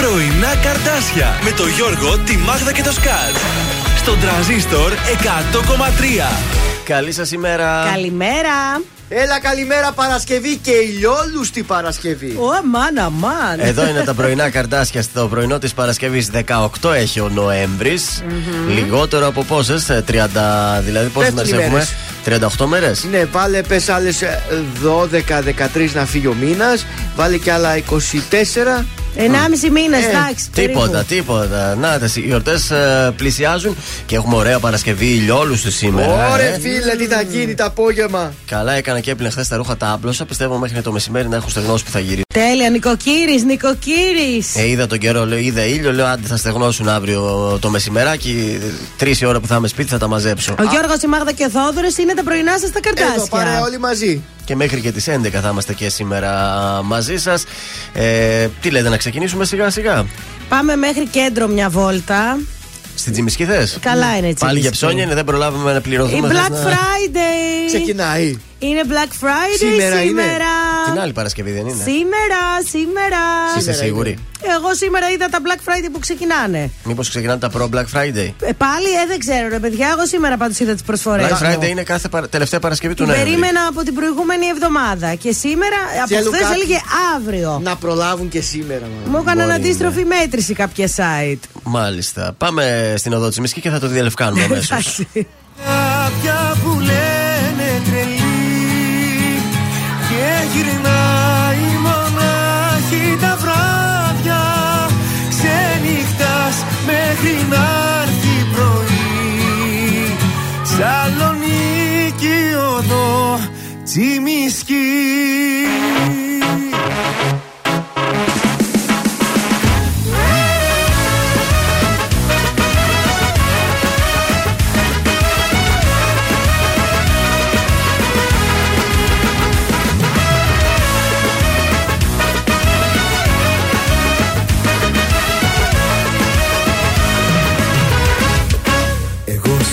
Πρωινά Καρτάσια με το Γιώργο, τη Μάγδα και το Σκάτ. Στον τραζίστορ 100,3. Καλή σας ημέρα. Καλημέρα. Έλα καλημέρα Παρασκευή και ηλιόλουστη Παρασκευή. Ω, αμάν, αμάν. Εδώ είναι τα πρωινά καρτάσια. Στο πρωινό της Παρασκευής 18 έχει ο νοεμβρη Λιγότερο από πόσες, 30, δηλαδή πόσες Πέφτουν μέρες οι έχουμε. 38 μέρες. Ναι, βάλε πες άλλες 12-13 να φύγει ο μήνας. Βάλε και άλλα 24. Ενάμιση μήνες, Ε, εντάξει. Τίποτα, περίπου. τίποτα. Να, τα οι γιορτές πλησιάζουν και έχουμε ωραία Παρασκευή ηλιόλουστου σήμερα. Ωρε ε. φίλε, τι θα γίνει το απόγευμα. Καλά έκανα και έπλυνε χθες τα ρούχα τα άπλωσα. Πιστεύω μέχρι το μεσημέρι να έχω στεγνώσει που θα γυρίσει. Τέλεια, νοικοκύρης, νοικοκύρης. Ε, είδα τον καιρό, λέω, είδα ήλιο, λέω άντε θα στεγνώσουν αύριο το μεσημεράκι. Τρεις η ώρα που θα είμαι σπίτι θα τα μαζέψω. Ο Γιώργος, η Μάγδα και ο Θόδωρος είναι τα πρωινά σας στα Εδώ παρέα καρτάσια. όλοι μαζί. Και μέχρι και τις 11 θα είμαστε και σήμερα μαζί σας. Ε, τι λέτε, να ξεκινήσουμε σιγά σιγά; Πάμε μέχρι κέντρο μια βόλτα. Στην Τζιμισκή θες; Καλά είναι έτσι. Πάλι για ψώνια είναι, δεν προλάβαμε να Η πληρωθούμε. Black θες να- Friday. Ξεκινάει. Είναι Black Friday Σήμερα είναι. Την άλλη Παρασκευή δεν είναι. Σήμερα, σήμερα. Είστε σίγουροι. Εγώ σήμερα είδα τα Black Friday που ξεκινάνε. Μήπως ξεκινάνε τα προ Black Friday; Ε, πάλι ε, δεν ξέρω, ρε παιδιά. Εγώ σήμερα πάντως είδα τις προσφορές. Black Friday είναι κάθε παρα- τελευταία Παρασκευή του Την Νοέμβρη. περίμενα από την προηγούμενη εβδομάδα. Και σήμερα, από Θέλω χθε κάτι. έλεγε αύριο. Να προλάβουν και σήμερα. μάλλον. Μου έκαναν Μπορεί, αντίστροφη μέτρηση κάποια site. Μάλιστα. Πάμε στην οδό τη Μισκή και θα το διαλευκάνουμε αμέσως. Εντάξει. Κάποια που γυρνάει μονάχη τα βράδια. Ξενυχτάς μέχρι να έρθει πρωί. Σαλονίκη οδό Τσιμισκή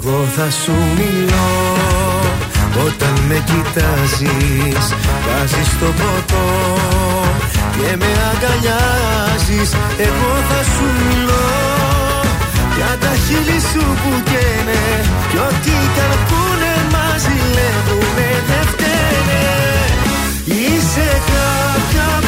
Εγώ θα σου μιλώ όταν με κοιτάζεις. Βάζεις το ποτό και με αγκαλιάζεις. Εγώ θα σου μιλώ για τα χείλη σου που καίνε Κι ό,τι κι αν πούνε μας ζηλεύουνε δεν φταίνε. Είσαι κάποια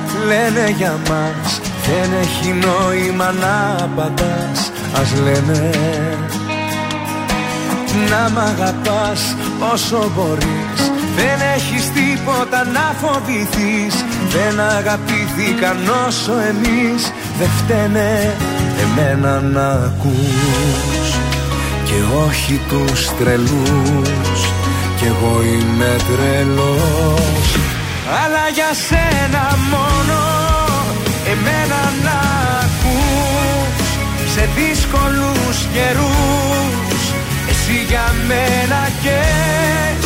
λένε για μας. Δεν έχει νόημα να απαντάς Ας λένε. Να μ' αγαπάς όσο μπορείς. Δεν έχεις τίποτα να φοβηθείς. Δεν αγαπήθηκαν όσο εμείς. Δεν φταίνε εμένα να ακούς. Και όχι τους τρελούς. Κι εγώ είμαι τρελός Αλλά για σένα μόνο Εμένα να ακούς Σε δύσκολους καιρούς. Εσύ για μένα καις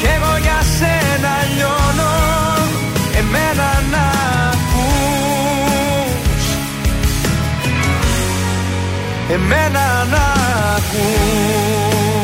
Κι εγώ για σένα λιώνω. Εμένα να ακούς. Εμένα να ακούς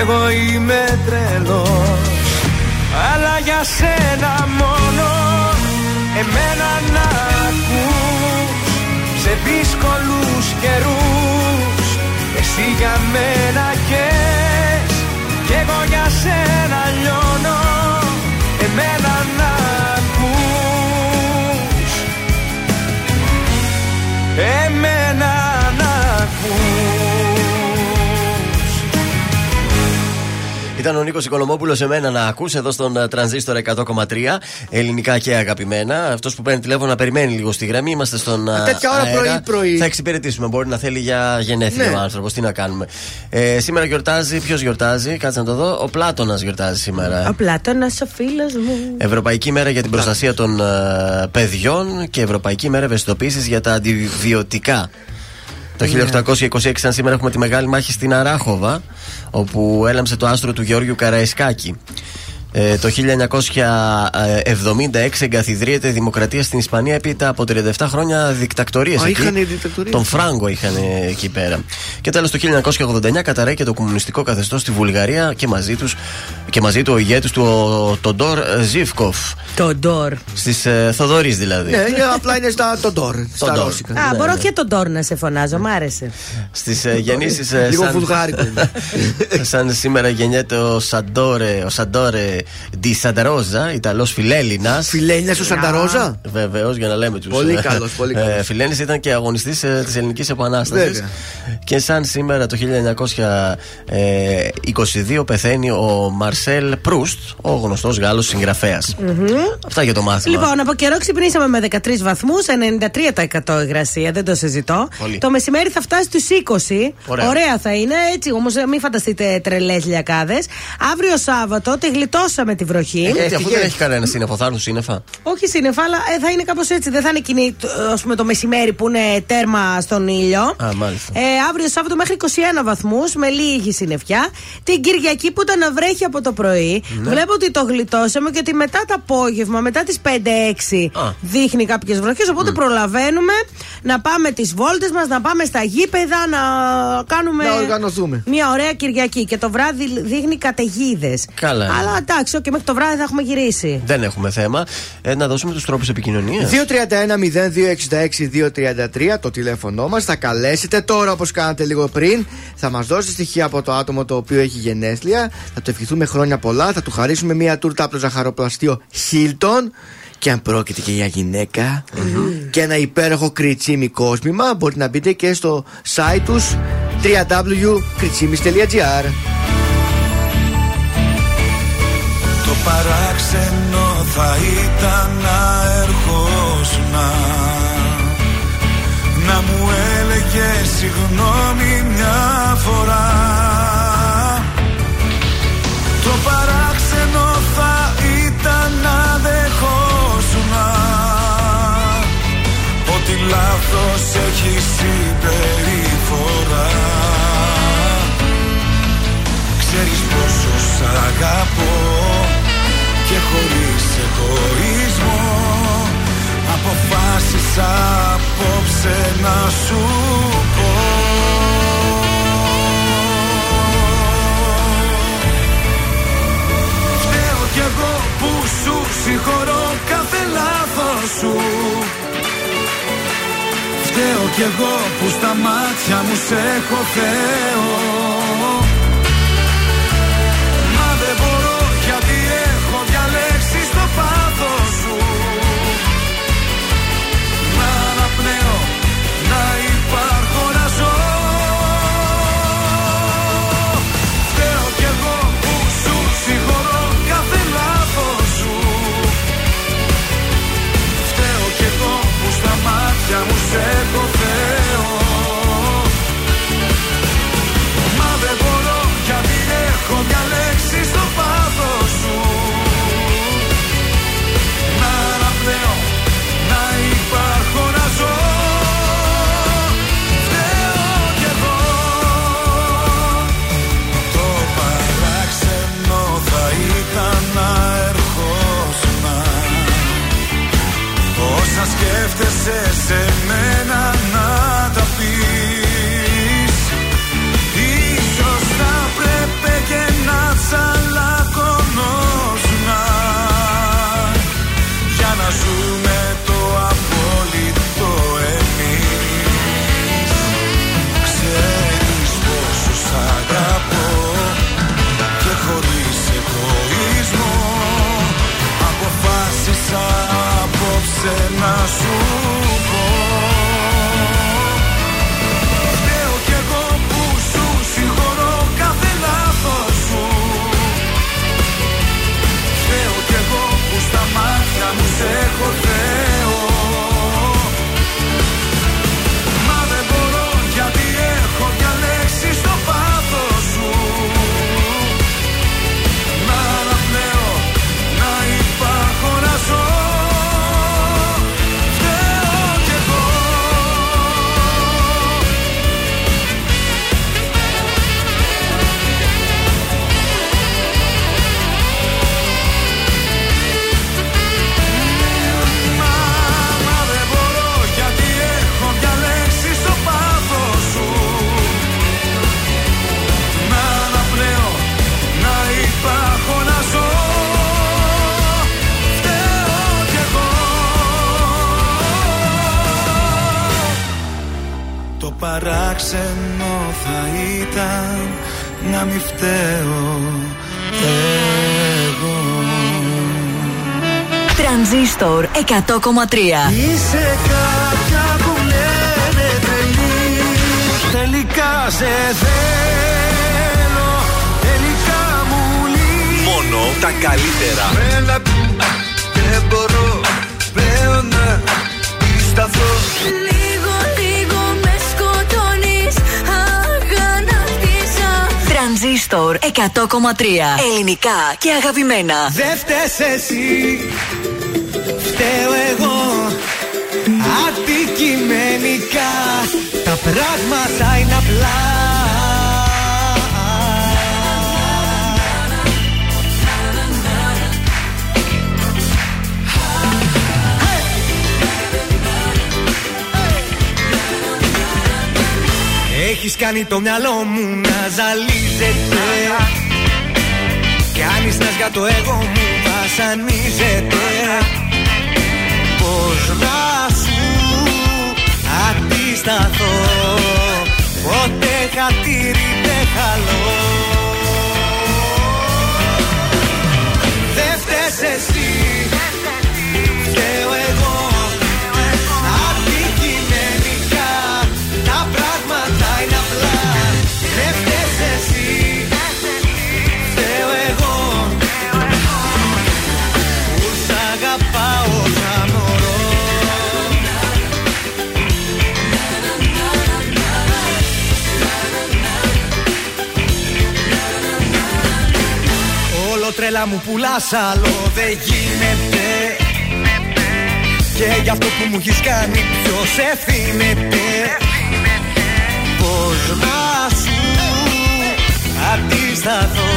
εγώ είμαι τρελός αλλά για σένα μόνο. Εμένα να ακούς Σε δύσκολους καιρούς. Εσύ για μένα καις Κι εγώ για σένα λιώνω. Εμένα να ακούς. Εμένα να ακούς Ήταν ο Νίκος Οικονομόπουλος σε μένα να ακούσει εδώ στον ε, τρανζίστορ 100,3 ελληνικά και αγαπημένα. Αυτός που παίρνει τηλέφωνο να περιμένει λίγο στη γραμμή. Είμαστε στον. ε, τέτοια ώρα αέρα. πρωί-πρωί. Θα εξυπηρετήσουμε. Μπορεί να θέλει για γενέθλια Ναι. ο άνθρωπος. Τι να κάνουμε. Ε, σήμερα γιορτάζει. Ποιος γιορτάζει, κάτσε να το δω. Ο Πλάτονα γιορτάζει σήμερα. Ο Πλάτονα, ο φίλος μου. Ευρωπαϊκή μέρα για την προστασία των ε, παιδιών και Ευρωπαϊκή μέρα ευαισθητοποίησης για τα αντιβιωτικά. Το Ναι. 1826, σαν σήμερα, έχουμε τη μεγάλη μάχη στην Αράχοβα, όπου έλαμψε το άστρο του Γεώργιου Καραϊσκάκη. Ε, το 1976 εγκαθιδρύεται η δημοκρατία στην Ισπανία έπειτα από 37 χρόνια δικτακτορίες Α, εκεί. είχανε δικτατορίες. Τον Φράγκο είχαν εκεί πέρα. Και τέλος το 1989 καταραίει το κομμουνιστικό καθεστώς στη Βουλγαρία και μαζί, τους, και μαζί του ο ηγέτης του ο Τοντόρ Ζίβκοφ. Το Ντόρ. Στις ε, Θοδωρής δηλαδή. Ναι, είναι- απλά είναι στα τον Ντόρ. Στα Ντόρ. ρώσικα. Α, Ναι, μπορώ ναι. και τον Ντόρ να σε φωνάζω, μ' άρεσε. Στις ε, γεννήσεις ε, Λίγο σαν, βουλγάρικο είναι. σαν σήμερα γεννιέται ο Σαντόρε, ο Σαντόρε Ντι Σανταρόζα, Ιταλός φιλέλληνας Φιλένια στο Σανταρόζα. Βεβαίως, για να λέμε τους. Πολύ καλός, πολύ καλός. Φιλένη ήταν και αγωνιστής ε, της Ελληνικής Επανάστασης. Βέβαια. Και σαν σήμερα το 1922 πεθαίνει ο Μαρσέλ Προύστ, ο γνωστός Γάλλος συγγραφέας. Αυτά για το μάθημα. Λοιπόν, από καιρό ξυπνήσαμε με 13 βαθμούς, 93% υγρασία, δεν το συζητώ. Πολύ. Το μεσημέρι θα φτάσει στους 20. Ωραία. θα είναι, έτσι όμως μην φανταστείτε τρελές λιακάδες. Αύριο Σάββατο τη γλιτώσαμε τη βροχή. Ε, γιατί αφού Έφυγε. δεν έχει κανένα σύννεφο, θα έρθουν σύννεφα. Όχι σύννεφα, αλλά ε, θα είναι κάπως έτσι. Δεν θα είναι εκείνη το- ας πούμε, το μεσημέρι που είναι τέρμα στον ήλιο. Α, μάλιστα. Ε, αύριο Σάββατο μέχρι 21 βαθμούς με λίγη συννεφιά. Την Κυριακή που ήταν να βρέχει από το πρωί. Ναι. Βλέπω ότι το γλιτώσαμε και ότι μετά το απόγευμα, μετά τις 5-6, Α. δείχνει κάποιες βροχές. Οπότε προλαβαίνουμε. να πάμε τις βόλτες μας, να πάμε στα γήπεδα, να κάνουμε. Να οργανωθούμε. Μια ωραία Κυριακή. Και το βράδυ δείχνει καταιγίδες. Καλά. Αλλά εντάξει, και μέχρι το βράδυ θα έχουμε γυρίσει. Δεν έχουμε θέμα. Ε, να δώσουμε τους τρόπους επικοινωνίας. 231-0266-233 το τηλέφωνό μας. Θα καλέσετε τώρα όπως κάνατε λίγο πριν. Θα μας δώσετε στοιχεία από το άτομο το οποίο έχει γενέθλια. Θα του ευχηθούμε χρόνια πολλά. Θα του χαρίσουμε μια τούρτα από το ζαχαροπλαστείο Hilton. Και αν πρόκειται και για γυναικα και ένα υπέροχο κριτσίμι κόσμημα, μπορείτε να μπείτε και στο site τους www.κριτσίμις.gr Το παράξενο θα ήταν να ερχόσουν Να. Μου έλεγε συγγνώμη μια φορά. Το παράξενο θα ήταν να δεχόσουν Ότι λάθος έχει συμπεριφορά. Ξέρεις πόσο σ' αγαπώ και χωρίς εγωισμό. Αποφάσισα απόψε να σου πω. Φταίω κι εγώ που σου συγχωρώ κάθε λάθος σου. Φταίω κι εγώ που στα μάτια μου σε έχω Θεό μάτια μου σκέφτεσαι σε μένα να τα πεις. Ίσως θα πρέπει και να τσαλακωνώσουν Για να ζούμε το απόλυτο εμείς. Ξέρεις πόσο σ' αγαπώ και χωρίς εγωισμό. Αποφάσισα απόψε να σου παράξενο θα ήταν να μη φταίω εγώ. Τρανζίστορ 100,3 Είσαι κάποια που λένε τρελή Τελικά σε θέλω. Τελικά μου λύνει Μόνο τα καλύτερα. Μέλα Τρανζίστορ 100,3 Ελληνικά και αγαπημένα. Δεν φταίς εσύ. Φταίω εγώ. Αντικειμενικά. Τα πράγματα είναι απλά Έχεις κάνει το μυαλό μου να ζαλίζεται. Κάνεις νας για το εγώ μου βασανίζεται. Πώς να σου αντισταθώ Ποτέ χατήρι δεν χαλώ. Δεν φταίς εσύ Φταίω εγώ Όλο τρέλα μου πουλάς άλλο δεν γίνεται. Και για αυτό που μου έχεις κάνει ποιος ευθύνεται. Πώς να σου αντισταθώ.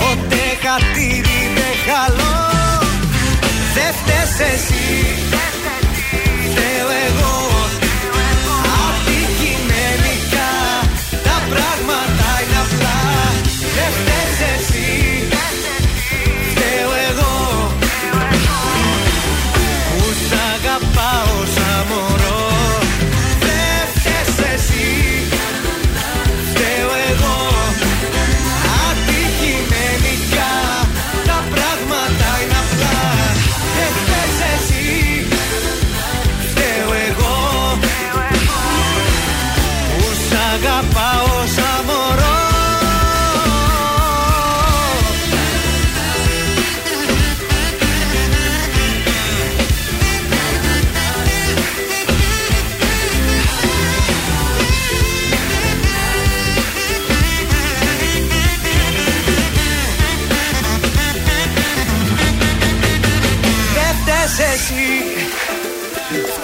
Ποτέ χατήρι δεν χαλώ. Δεν φταίς εσύ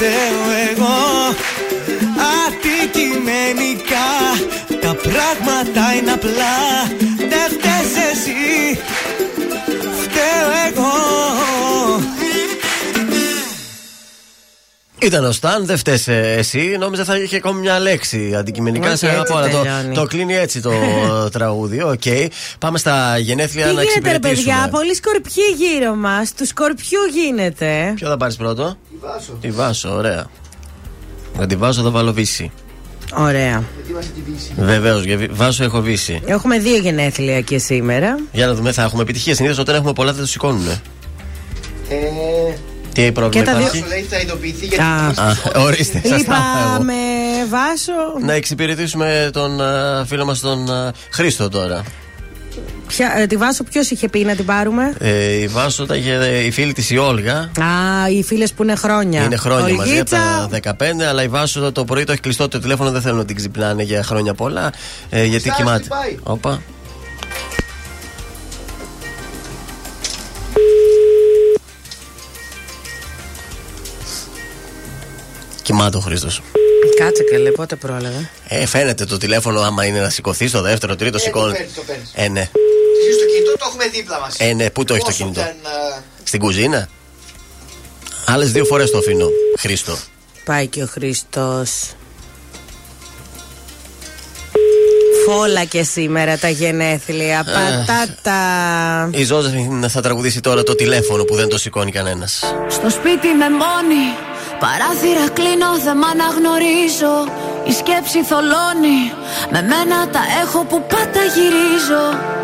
Φταίω εγώ Αντικειμενικά Τα πράγματα είναι απλά Δεν φταίς εσύ Φταίω εγώ Ήταν ο Σταν, δεν φταίει εσύ. Νόμιζα θα είχε ακόμη μια λέξη αντικειμενικά Όχι, σε έτσι αγαπώ. αλλά Το, τελειώνει. το κλείνει έτσι το τραγούδι. Οκ. Πάμε στα γενέθλια Τι να γίνεται, ρε εξυπηρετήσουμε. παιδιά, πολλοί σκορπιοί γύρω μας. Του σκορπιού γίνεται. Ποιο θα πάρεις πρώτο, Τη βάσο. Τη Βάσο, ωραία. Να τη βάζω, θα βάλω βύση. Ωραία. Ετοίμασε τη βύση; Βεβαίως, για βι- Βάσο έχω βύση. Έχουμε δύο γενέθλια και σήμερα. Για να δούμε, θα έχουμε επιτυχία. Συνήθως όταν έχουμε πολλά δεν το σηκώνουν. Ε, Τι πρόβλημα Και τα δύο- υπάρχει; Σου λέει θα ειδοποιηθεί γιατί. Α, Α, ορίστε, σας τα έχω εγώ. Λυπάμαι, Βάσο. Να εξυπηρετήσουμε τον α, φίλο μας τον α, Χρήστο τώρα. Ποια, ε, τη Βάσο ποιος είχε πει να την πάρουμε; Ε, η Βάσο τα είχε η φίλη της η Όλγα. Α, οι φίλες που είναι χρόνια. Είναι χρόνια μαζί από Ολγίτσα, τα 15, αλλά η Βάσο το πρωί το έχει κλειστό το τηλέφωνο, δεν θέλουν να την ξυπνάνε για χρόνια πολλά. Ε, γιατί Στάση, κοιμάται. πάει. Όπα. Κοιμάται ο Χρήστος. Κάτσε καλέ, πότε πρόλαβε. Ε, φαίνεται το τηλέφωνο, άμα είναι να σηκωθεί στο δεύτερο, τρίτο, Ε, το σηκώνεται. παίρνεις, το παίρνεις. Ε, ναι. Εσύ στο κινητό το έχουμε δίπλα μας. Ε, ναι, πού το έχεις το Όσο κινητό; δεν, ε, Στην κουζίνα; Άλλες δύο φορές το αφήνω. Χρήστο. Πάει και ο Χρήστος. Φόλα και σήμερα τα γενέθλια. Πατάτα. Η Ζώζεφιν θα τραγουδήσει τώρα το τηλέφωνο που δεν το σηκώνει κανένας. Στο σπίτι με μόνη Παράθυρα κλείνω, δεν μ' αναγνωρίζω. Η σκέψη θολώνει. Με μένα τα έχω που πάντα γυρίζω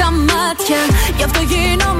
στα μάτια. Γι' αυτό γίνομαι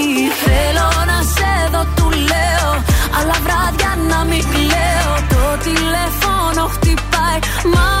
Χτυπάει.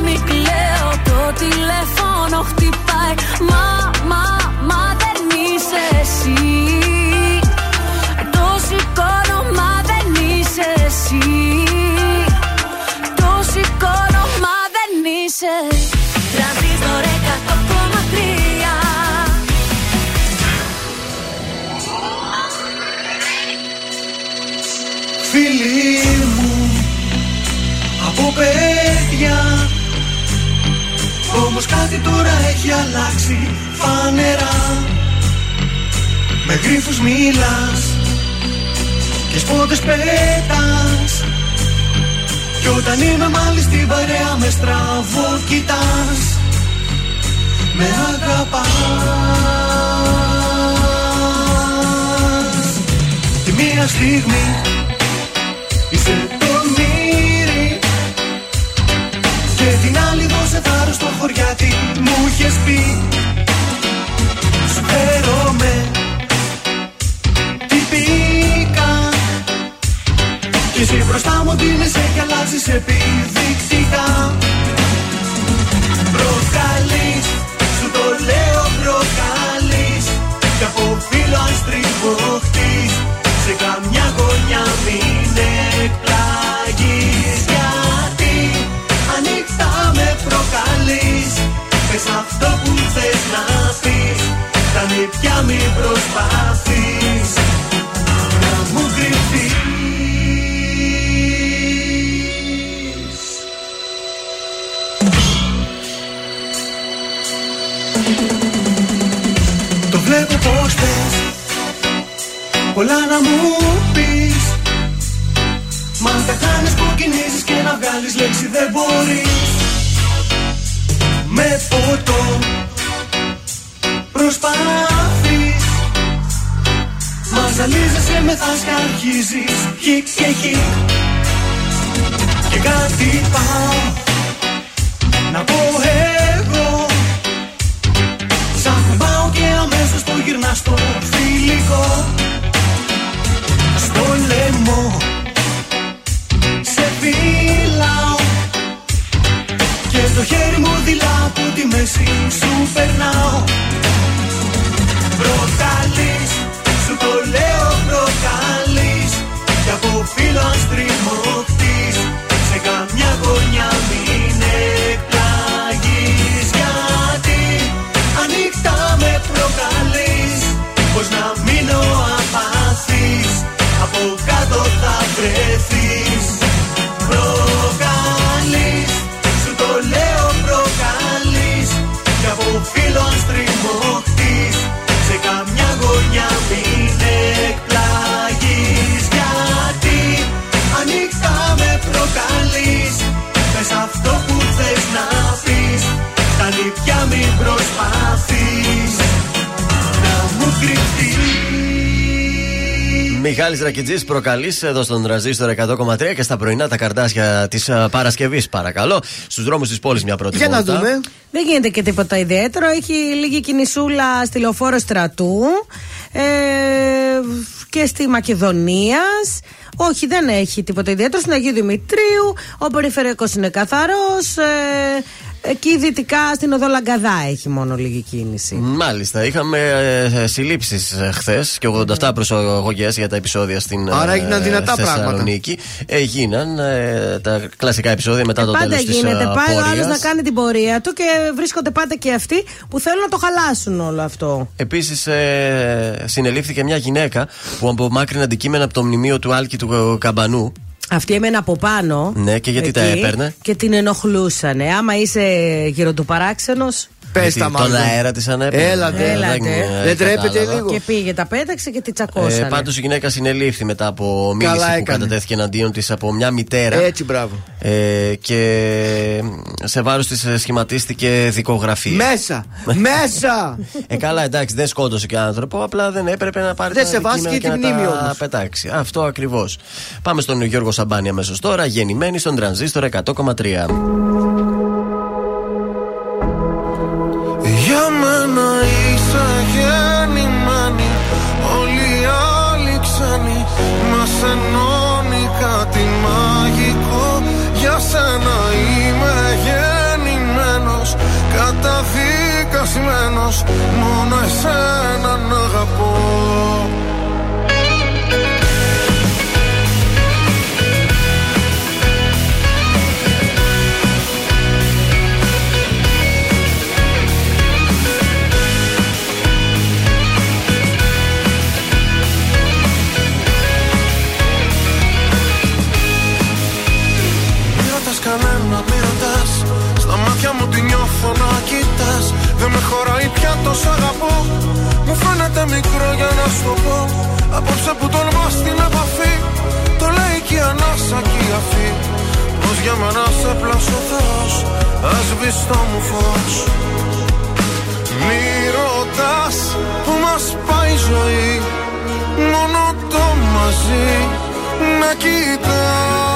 βράδια Όμως κάτι τώρα έχει αλλάξει. Φανερά. Με γρίφους μιλάς και σπότες πέτας Κι όταν είμαι μάλλη στην παρέα με στραβό κοιτάς. Με αγαπάς. Τη μία στιγμή άλλη δώσε θάρρος στο χωριάτι Μου είχες πει. Σου φέρομαι Τι πήκα Κι εσύ μπροστά μου δίνεσαι και αλλάζεις επιδεικτικά. Προκαλείς Σου το λέω προκαλείς. Κι από φίλο αν στριβωχτείς Σε καμιά γωνιά μην εκπλαγείς προκαλείς. Πες αυτό που θες να πεις Τα νύχια μην προσπαθείς. Να μου κρυφτείς. Το βλέπω πως θες Πολλά να μου πεις. Μα αν τα κάνεις που κινήσεις και να βγάλεις λέξη δεν μπορείς Με ποτό προσπάθεις Μα ζαλίζεσαι με θας και αρχίζεις. Χικ και χικ. Και κάτι πάω. Να πω εγώ. Σαν πάω και αμέσως το γυρνάς στο φιλικό Μιχάλης Ρακιτζής προκαλείς εδώ στον τραζίστορ 100,3 και στα πρωινά τα καρτάσια της Παρασκευής, παρακαλώ. Στους δρόμους της πόλης μια πρώτη Για να βόλτα. δούμε. Δεν γίνεται και τίποτα ιδιαίτερο. Έχει λίγη κινησούλα στη λεωφόρο στρατού ε, και στη Μακεδονίας. Όχι, δεν έχει τίποτα ιδιαίτερο. Στην Αγίου Δημητρίου, ο περιφερειακός είναι καθαρός. Ε, εκεί δυτικά στην Οδό Λαγκαδά έχει μόνο λίγη κίνηση. Μάλιστα, είχαμε ε, συλλήψεις χθες και 87 προσαγωγές για τα επεισόδια στην Άρα ε, έγιναν δυνατά Θεσσαλονίκη. Έγιναν ε, τα κλασικά επεισόδια μετά το Πάντα τέλος της γίνεται. Πάει ο άλλος πορείας. να κάνει την πορεία του και βρίσκονται πάντα και αυτοί που θέλουν να το χαλάσουν όλο αυτό. Επίσης, ε, συνελήφθηκε μια γυναίκα που απομάκρυνε αντικείμενα από το μνημείο του Άλκη του Καμπανού. Αυτή έμενε από πάνω. Ναι, και γιατί τα έπαιρνε; Και την ενοχλούσανε. Άμα είσαι γυροντοπαράξενο. Πες Γιατί τα μάλλον. Τον αέρα της ανέπαιρνε. Έλατε. Έλατε. ε, Δεν τρέπεται κατάλαβα. λίγο. Και πήγε, τα πέταξε και τη τσακώσανε. Ε, Πάντως η γυναίκα συνελήφθη μετά από μήνυση Καλά που έκανε. κατατέθηκε εναντίον της από μια μητέρα. Έτσι, μπράβο. Ε, και σε βάρος της σχηματίστηκε δικογραφία. Μέσα! Μέσα! Ε, καλά, εντάξει, δεν σκότωσε και άνθρωπο, απλά δεν έπρεπε να πάρει Δεν τα σεβάστηκε αντικείμενα τη και να μνήμη τα όμως. πετάξει. Αυτό ακριβώς. Πάμε στον Γιώργο Σαμπάνη αμέσως τώρα, γεννημένη στον τρανζίστορ 100,3. Μόνο εσένα να αγαπώ χωράει πια το σ' αγαπώ. Μου φαίνεται μικρό για να σου το πω. Απόψε που τολμάς στην επαφή Το λέει και η ανάσα και η αφή. Πως για μένα σε πλάσω ο Θεός Ας σβηστό μου φως. Μη ρωτάς που μας πάει η ζωή Μόνο το μαζί να κοιτάς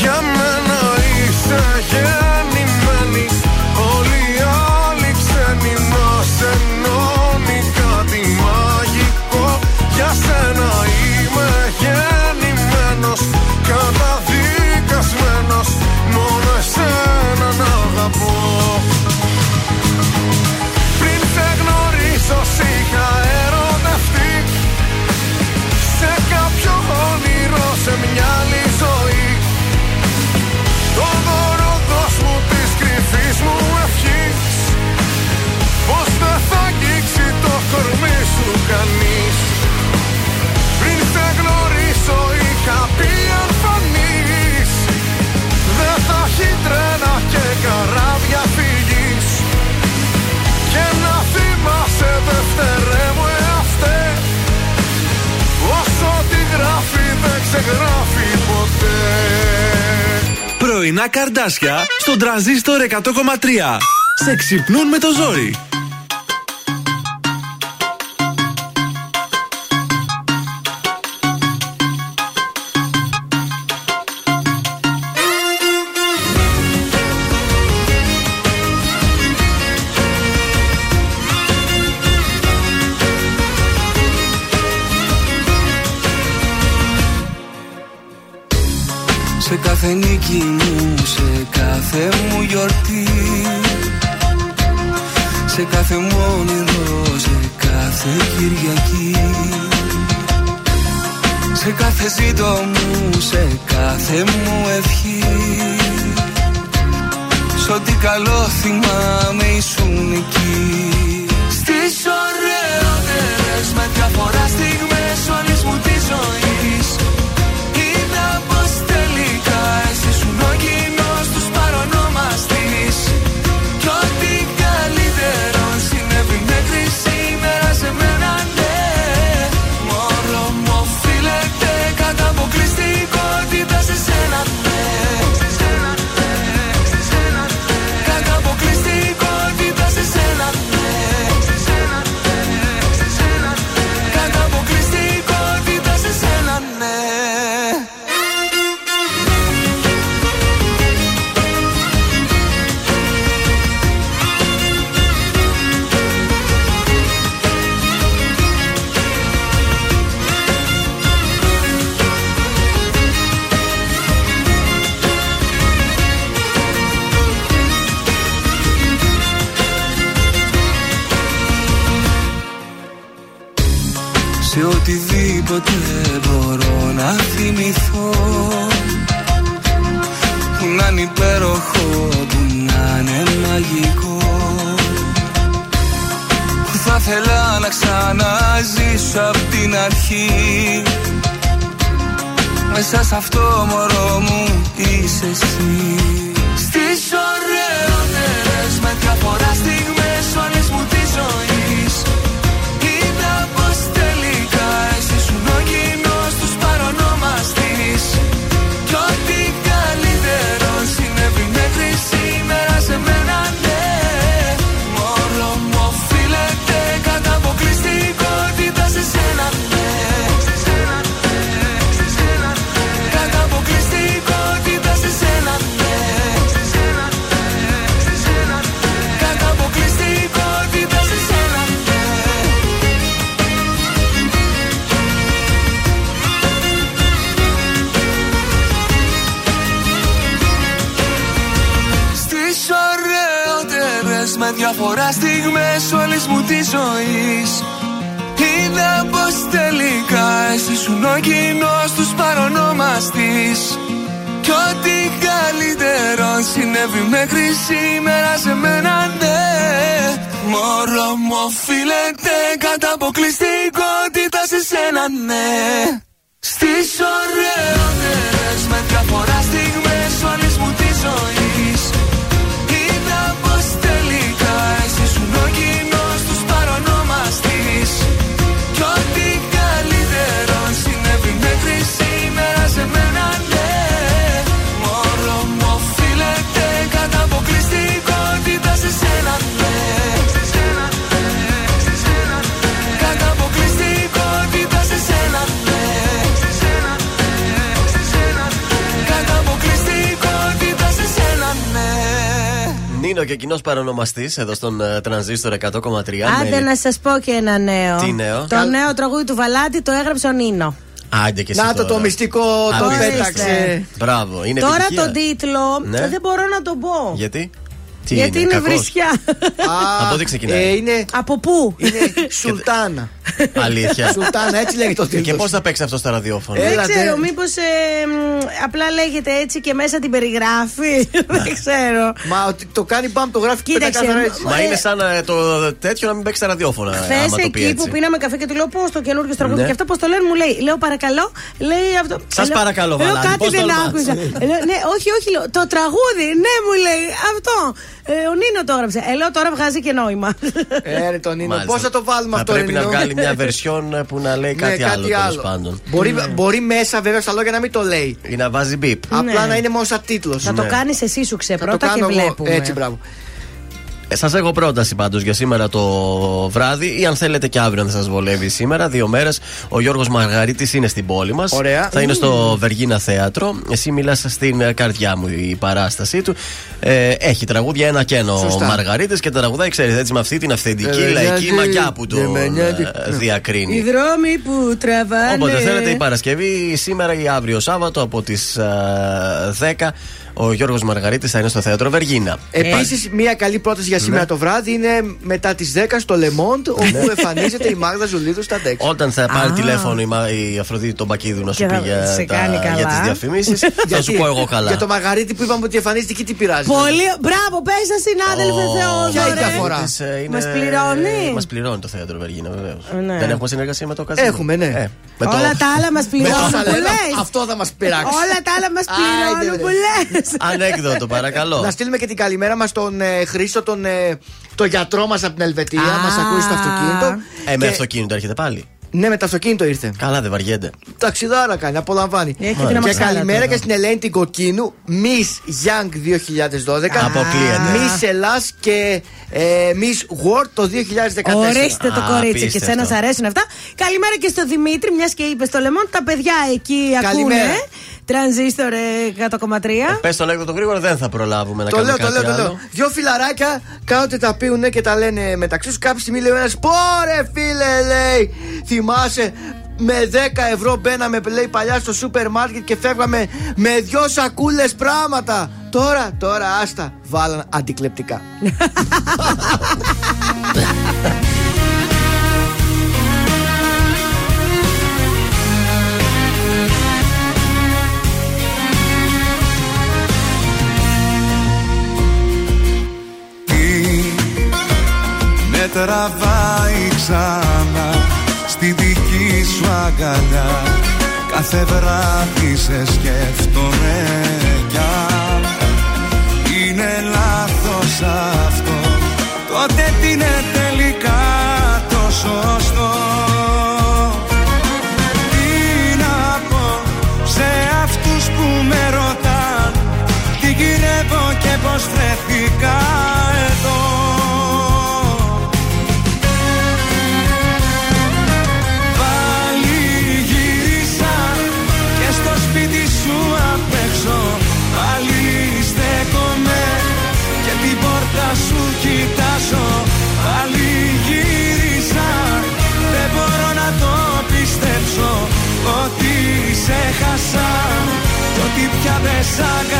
για μένα είσαι γεννημένη πρωινά καρδάσια στον τραζίστορ 100,3. Σε ξυπνούν με το ζόρι. Κάθε μου ευχή. Σ' ό,τι καλό θυμάμαι παρονομαστής εδώ στον ε, τρανζίστορ 100,3. Άντε με- να σας πω και ένα νέο. Τι νέο; Το νέο τραγούδι του Βαλάτη το έγραψε ο Νίνο. Άντε και εσύ Να το τώρα. το μυστικό το Ορίστε. πέταξε. Μπράβο, είναι Τώρα επιτυχία. τον τίτλο Ναι. δεν μπορώ να τον πω. Γιατί; Τι Γιατί είναι, κακός; βρισιά. Από ό,τι ξεκινάει. Ε, είναι, Από πού; είναι Σουλτάνα. Αλήθεια. Σουλτάνα, έτσι λέγεται το και τίτλο. πώς θα παίξει αυτό στα ραδιόφωνα; Ε, Δεν ξέρω, Έλατε. μήπω απλά λέγεται έτσι και μέσα την περιγράφει. Δεν ξέρω. Μα ότι το κάνει μπαμ, το γράφει και Κοίταξε, πεντακάθαρα έτσι. Μα Ε, είναι σαν ε, το τέτοιο να μην παίξει στα ραδιόφωνα. Χθες άμα το πει εκεί έτσι. που πίναμε καφέ και του λέω πώς το καινούργιο τραγούδι Ναι. και αυτό πώς το λένε μου λέει. Λέω παρακαλώ, λέει αυτό. Σας Λέω- παρακαλώ, λέω Βαλάνη, κάτι πώς δεν τολμάς. άκουσα. Λέω, ναι, όχι, όχι, λέω, το τραγούδι, ναι, μου λέει αυτό. Ε, ο Νίνο το έγραψε. Ε, λέω τώρα βγάζει και νόημα. Ε, ρε τον Νίνο, Μάλιστα. πώς θα το βάλουμε Θα αυτό, πρέπει ρε, να Νίνο; βγάλει μια βερσιόν που να λέει Ναι, κάτι άλλο τέλος πάντων. Μπορεί, μπορεί μέσα βέβαια στα λόγια να μην το λέει. Ή να βάζει μπίπ. Απλά Ναι. να είναι μόνο σαν τίτλος. Θα το κάνεις εσύ σου ξε Θα το πρώτα και κάνω εγώ. βλέπουμε. Έτσι, μπράβο. Σας έχω πρόταση πάντως για σήμερα το βράδυ ή αν θέλετε και αύριο, αν σας βολεύει σήμερα. Δύο μέρες. Ο Γιώργος Μαργαρίτη είναι στην πόλη μας. Ωραία. Θα είναι στο Βεργίνα Θέατρο. Εσύ μιλάς στην ε, καρδιά μου η παράστασή του. Ε, έχει τραγούδια ένα και ένα ο Σωστά. Μαργαρίτη και τα τραγουδάει, ξέρεις έτσι, με αυτή την αυθεντική Ε, λαϊκή γιατί- μαγιά που τον Ναι, γιατί- ε, διακρίνει. Οι δρόμοι που τραβάνε. Όποτε θέλετε η Παρασκευή, σήμερα ή αύριο Σάββατο από τις 10 ο Γιώργος Μαργαρίτης θα είναι στο θέατρο Βεργίνα. Επίσης, μια καλή πρόταση για σήμερα το βράδυ είναι μετά τις 10 στο Le Monde, όπου εμφανίζεται η Μάγδα Ζουλίδου στα Ντέξ. Όταν θα πάρει Α. τηλέφωνο η, Μα- η Αφροδίτη τον Πακίδου να σου Και πει θα για, σε κάνει καλά. για τις διαφημίσεις, θα σου πω εγώ καλά. Για το Μαγαρίτη που είπαμε ότι εμφανίζεται εκεί τι πειράζει. Πολύ. Μπράβο, πες σα, συνάδελφε Ο- Θεόδωρε. Ποια είναι η διαφορά; Της, ε, είναι- Μας πληρώνει; Μας πληρώνει το θέατρο Βεργίνα, βεβαίως. Ναι. Δεν έχουμε συνεργασία με το καζίνο. Έχουμε, ναι. Ε, με το- Όλα τα άλλα μας Με πληρώνουν τόσα που λένε, λες. αυτό θα μας πειράξει. Όλα τα άλλα μας Άιντε, πληρώνουν ρε. που λες. Ανέκδοτο, παρακαλώ. Να στείλουμε και την καλημέρα μας στον ε, Χρήστο, τον, ε, τον γιατρό μας από την Ελβετία. Α. Μας ακούει στο αυτοκίνητο. Ε, με Και- αυτοκίνητο έρχεται πάλι. Ναι, με το αυτοκίνητο ήρθε. Καλά, δεν βαριέται. Ταξιδάρα κάνει, απολαμβάνει. Έχει την και αμαξάρα καλημέρα του και εδώ. στην Ελένη την Κοκκίνου, Miss Young 2012. Αποκλείεται. Miss Ελλάς και ε, Miss World το 2014. Ορίστε το Α, κορίτσι και απίστευτο. σένα σ' αρέσουν αυτά. Καλημέρα και στο Δημήτρη, μιας και είπες στο λεμόν. Τα παιδιά εκεί Καλημέρα. ακούνε. Τρανζίστορ ε, 100,3. Πες τον ανέκδοτο γρήγορα, δεν θα προλάβουμε να Το κάνουμε λέω, το κάτι λέω, το λέω. άλλο. Δυο φιλαράκια κάποτε τα πίουνε και τα λένε μεταξύ τους. Κάποια στιγμή λέει ο ένας: Πόρε φίλε, λέει, θυμάσαι. Με 10 ευρώ μπαίναμε, λέει παλιά στο σούπερ μάρκετ και φεύγαμε με δυο σακούλες πράγματα. Τώρα, τώρα, άστα, βάλαν αντικλεπτικά. με τραβάει ξανά στη δική σου αγκαλιά. Κάθε βράδυ σε σκέφτομαι κι αν. Είναι λάθος αυτό Τότε τι πια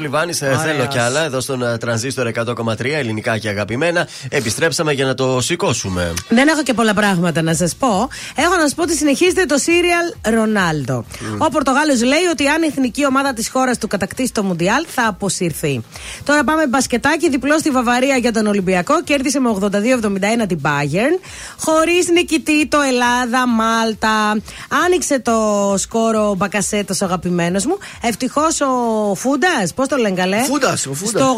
Λιβάνης, θέλω κι άλλα εδώ στον ε, τρανζίστορ 100,3 ελληνικά και αγαπημένα. Επιστρέψαμε για να το σηκώσουμε. Δεν έχω και πολλά πράγματα να σας πω. Έχω να σας πω ότι συνεχίζεται το σύριαλ Ρονάλντο. Ο Πορτογάλος λέει ότι αν η εθνική ομάδα της χώρας του κατακτήσει το Μουντιάλ θα αποσυρθεί. Τώρα πάμε μπασκετάκι διπλό στη Βαβαρία για τον Ολυμπιακό. Κέρδισε με 82-71 την Bayern. Χωρίς νικητή το Ελλάδα, Μάλτα. Άνοιξε το σκόρο Μπακασέτος αγαπημένος μου. Ευτυχώς ο Φούντας, πώς το λένε καλέ. Φούντας, ο Φούντας. Στο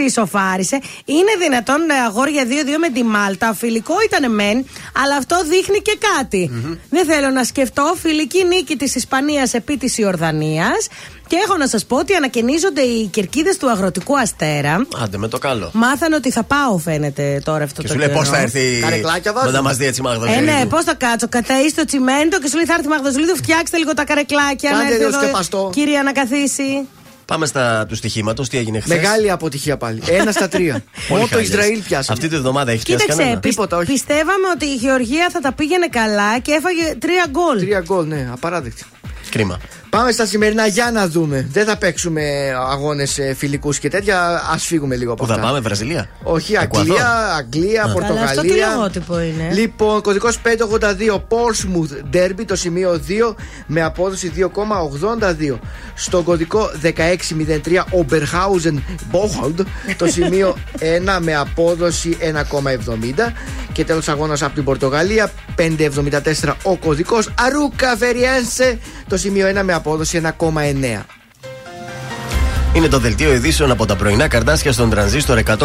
86 ισοφάρισε. Είναι δυνατόν ε, αγόρια 2-2 με τη Μάλτα. Φιλικό ήταν μεν, αλλά αυτό δείχνει και κατι Δεν θέλω να σκεφτώ. Φιλική νίκη της Ισπανίας επί της Ιορδανίας. Και έχω να σας πω ότι ανακαινίζονται οι κερκίδες του αγροτικού αστέρα. Άντε με το καλό. Μάθανε ότι θα πάω, φαίνεται τώρα αυτό Και το σου λέει καιρό. πώς θα έρθει. Καρεκλάκια βάζουν. Να μας δει έτσι μάγδα. Ε, ναι, πώς θα κάτσω. Καταεί το τσιμέντο και σου λέει θα έρθει η Μαγδοζουλίδου, φτιάξτε λίγο τα καρεκλάκια. Κάντε να έρθει λίγο εδώ, σκεπαστό. Κυρία να καθίσει. Πάμε στα του στοιχήματος. Τι έγινε χθες; Μεγάλη αποτυχία πάλι. Ένα στα τρία. Μόνο το Ισραήλ πιάσαμε. Αυτή τη βδομάδα έχει πιάσει Κοίταξε, κανένα; πι- Τίποτα, όχι. πιστεύαμε ότι η Γεωργία θα τα πήγαινε καλά και έφαγε τρία γκολ. Τρία γκολ, ναι, απαράδεκτη. Κρίμα. Πάμε στα σημερινά για να δούμε. Δεν θα παίξουμε αγώνες φιλικούς και τέτοια. Α φύγουμε λίγο από Πού θα αυτά. πάμε, Βραζιλία; Όχι, Εκουαδόρ. Αγγλία, Αγγλία, Α. Πορτογαλία. Αλλά αυτό τι λογότυπο είναι. Λοιπόν, κωδικός 582 Portsmouth Derby, το σημείο 2 με απόδοση 2,82. Στο κωδικό 1603 Oberhausen Bocholt, το σημείο 1 με απόδοση 1,70. Και τέλος αγώνας από την Πορτογαλία 574 ο κωδικός Αρούκα Φεριένσε, το σημείο 1 με απόδοση 1,9. Είναι το δελτίο ειδήσεων από τα πρωινά καρτάσια στον τρανζίστορ 100,3.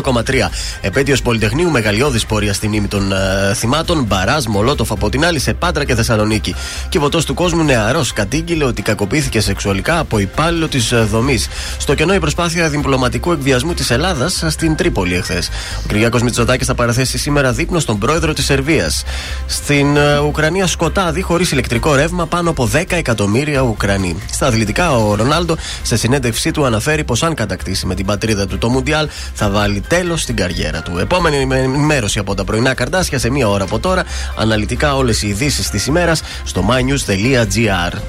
Επέτειος Πολυτεχνείου, μεγαλειώδης πορεία στη μνήμη των ε, θυμάτων. Μπαράζ, Μολότοφ από την άλλη σε Πάντρα και Θεσσαλονίκη. Κυβωτό του κόσμου νεαρός κατήγγειλε ότι κακοποιήθηκε σεξουαλικά από υπάλληλο της δομής. Στο κενό η προσπάθεια διπλωματικού εκβιασμού της Ελλάδας στην Τρίπολη εχθές. Ο Κυριάκος Μητσοτάκης θα παραθέσει σήμερα δείπνο στον πρόεδρο της Σερβίας. Στην ε, Ουκρανία σκοτάδι χωρίς ηλεκτρικό ρεύμα πάνω από 10 εκατομμύρια Ουκρανοί. Στα αθλητικά, ο Ρονάλντο σε συνέντευξή του αναφέρει πως αν κατακτήσει με την πατρίδα του το Μουντιάλ θα βάλει τέλος στην καριέρα του. Επόμενη ενημέρωση από τα πρωινά καρτάσια σε μία ώρα από τώρα. Αναλυτικά όλες οι ειδήσεις της ημέρας στο mynews.gr.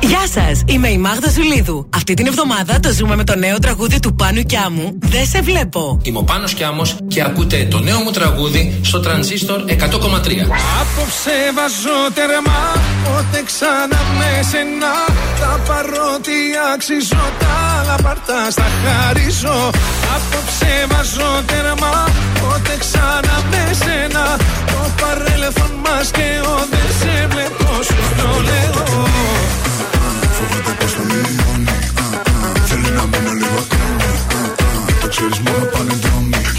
Γεια σας, είμαι η Μάγδα Ζουλίδου. Αυτή την εβδομάδα το ζούμε με το νέο τραγούδι του Πάνου Κιάμου. Δεν σε βλέπω. Είμαι ο Πάνος Κιάμος και ακούτε το νέο μου τραγούδι στο Τρανζίστορ 100,3. Απόψε βάζω τερμά Πότε ξανά με σένα Τα παρότι αξίζω Τα άλλα πάρτα στα χαρίζω Απόψε βάζω τερμά Πότε ξανά με σένα Το παρέλθον μας και ο Δεν σε βλέπω σου το λέω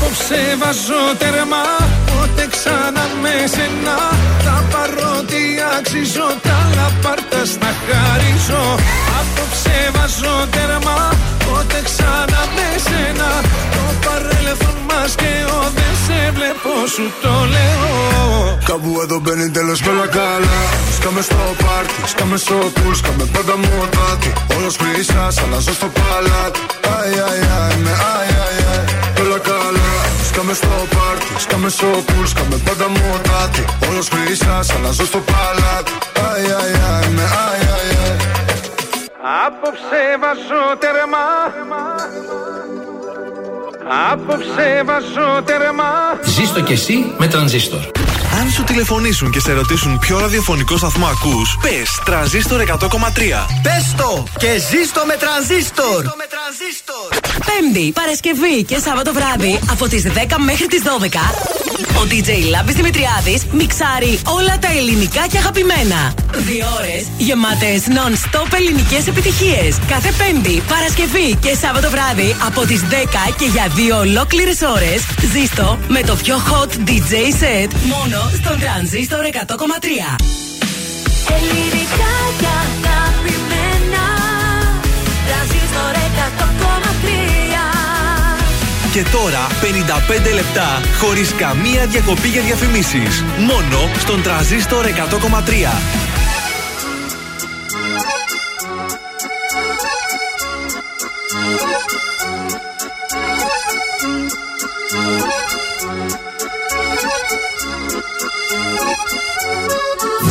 Απόψε βάζω τερμά Πότε ξανά με σένα. Τα παρότι αξίζω Τα άλλα πάρτα στα χαρίζω. Απόψε βάζω τερμά Πότε ξανά με σένα. Το παρέλθον μας και ο Δεν σε βλέπω σου το λέω. Κάπου εδώ μπαίνει τέλος και όλα καλά. Σκάμε στο πάρτι, σκάμε στο πουλ Σκάμε πάντα μοτάτι. Όλος χρυσάς, αλλάζω στο παλάτι. Αι, αι, αι, με αι, αι, αι. Κι όλα καλά Σκάμε στο πάρτι, σκάμε στο πουλ Σκάμε πάντα μοτάτι. Όλος χρυσάς, αλλάζω στο παλάτι. Αι, αι, αι, με αι, αι, αι. Απόψε βάζω τερμά Απόψε βάζω τερμά Ζήστο κι εσύ με Τρανζίστορ. Αν σου τηλεφωνήσουν και σε ρωτήσουν ποιο ραδιοφωνικό σταθμό ακούς, πες τρανζίστορ 100,3. Πες το και ζήστο με τρανζίστορ. Πέμπτη, Παρασκευή και Σάββατο βράδυ από τις 10 μέχρι τις 12. Ο DJ Λάμπης Δημητριάδης μιξάρει όλα τα ελληνικά και αγαπημένα. Δύο ώρες γεμάτες non-stop ελληνικές επιτυχίες. Κάθε Πέμπτη, Παρασκευή και Σάββατο βράδυ από τις 10 και για δύο ολόκληρες ώρες. Ζήστο με το πιο hot DJ set μόνο στον Transistor 100,3. Ελληνικά και αγαπημένα Τρανζίστορ 100,3 Και τώρα 55 λεπτά χωρίς καμία διακοπή για διαφημίσεις. Μόνο στον τραζίστορ 100,3.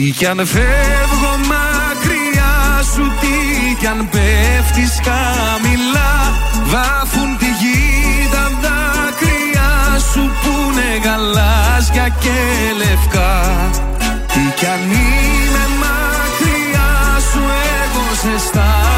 Τι κι αν φεύγω μακριά σου Τι κι αν πέφτεις χαμηλά. Βάφουν τη γη τα δάκρυα σου Που είναι γαλάζια και λευκά. Τι κι αν είμαι μακριά σου Εγώ σε αισθάνομαι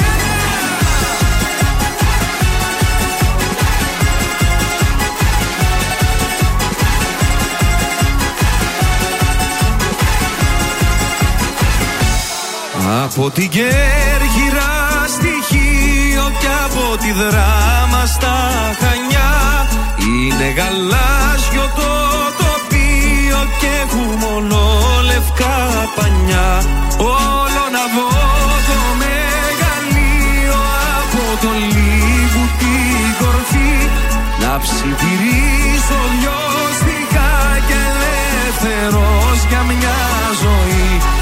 Από την Κέρκυρα στοιχείο και από τη δράμα στα Χανιά. Είναι γαλάζιο το τοπίο και έχουμε λευκά πανιά. Όλο να δω το μεγαλείο από το λίγου την κορφή. Να ψιθυρίσω λιώστηκα και ελεύθερος για μια ζωή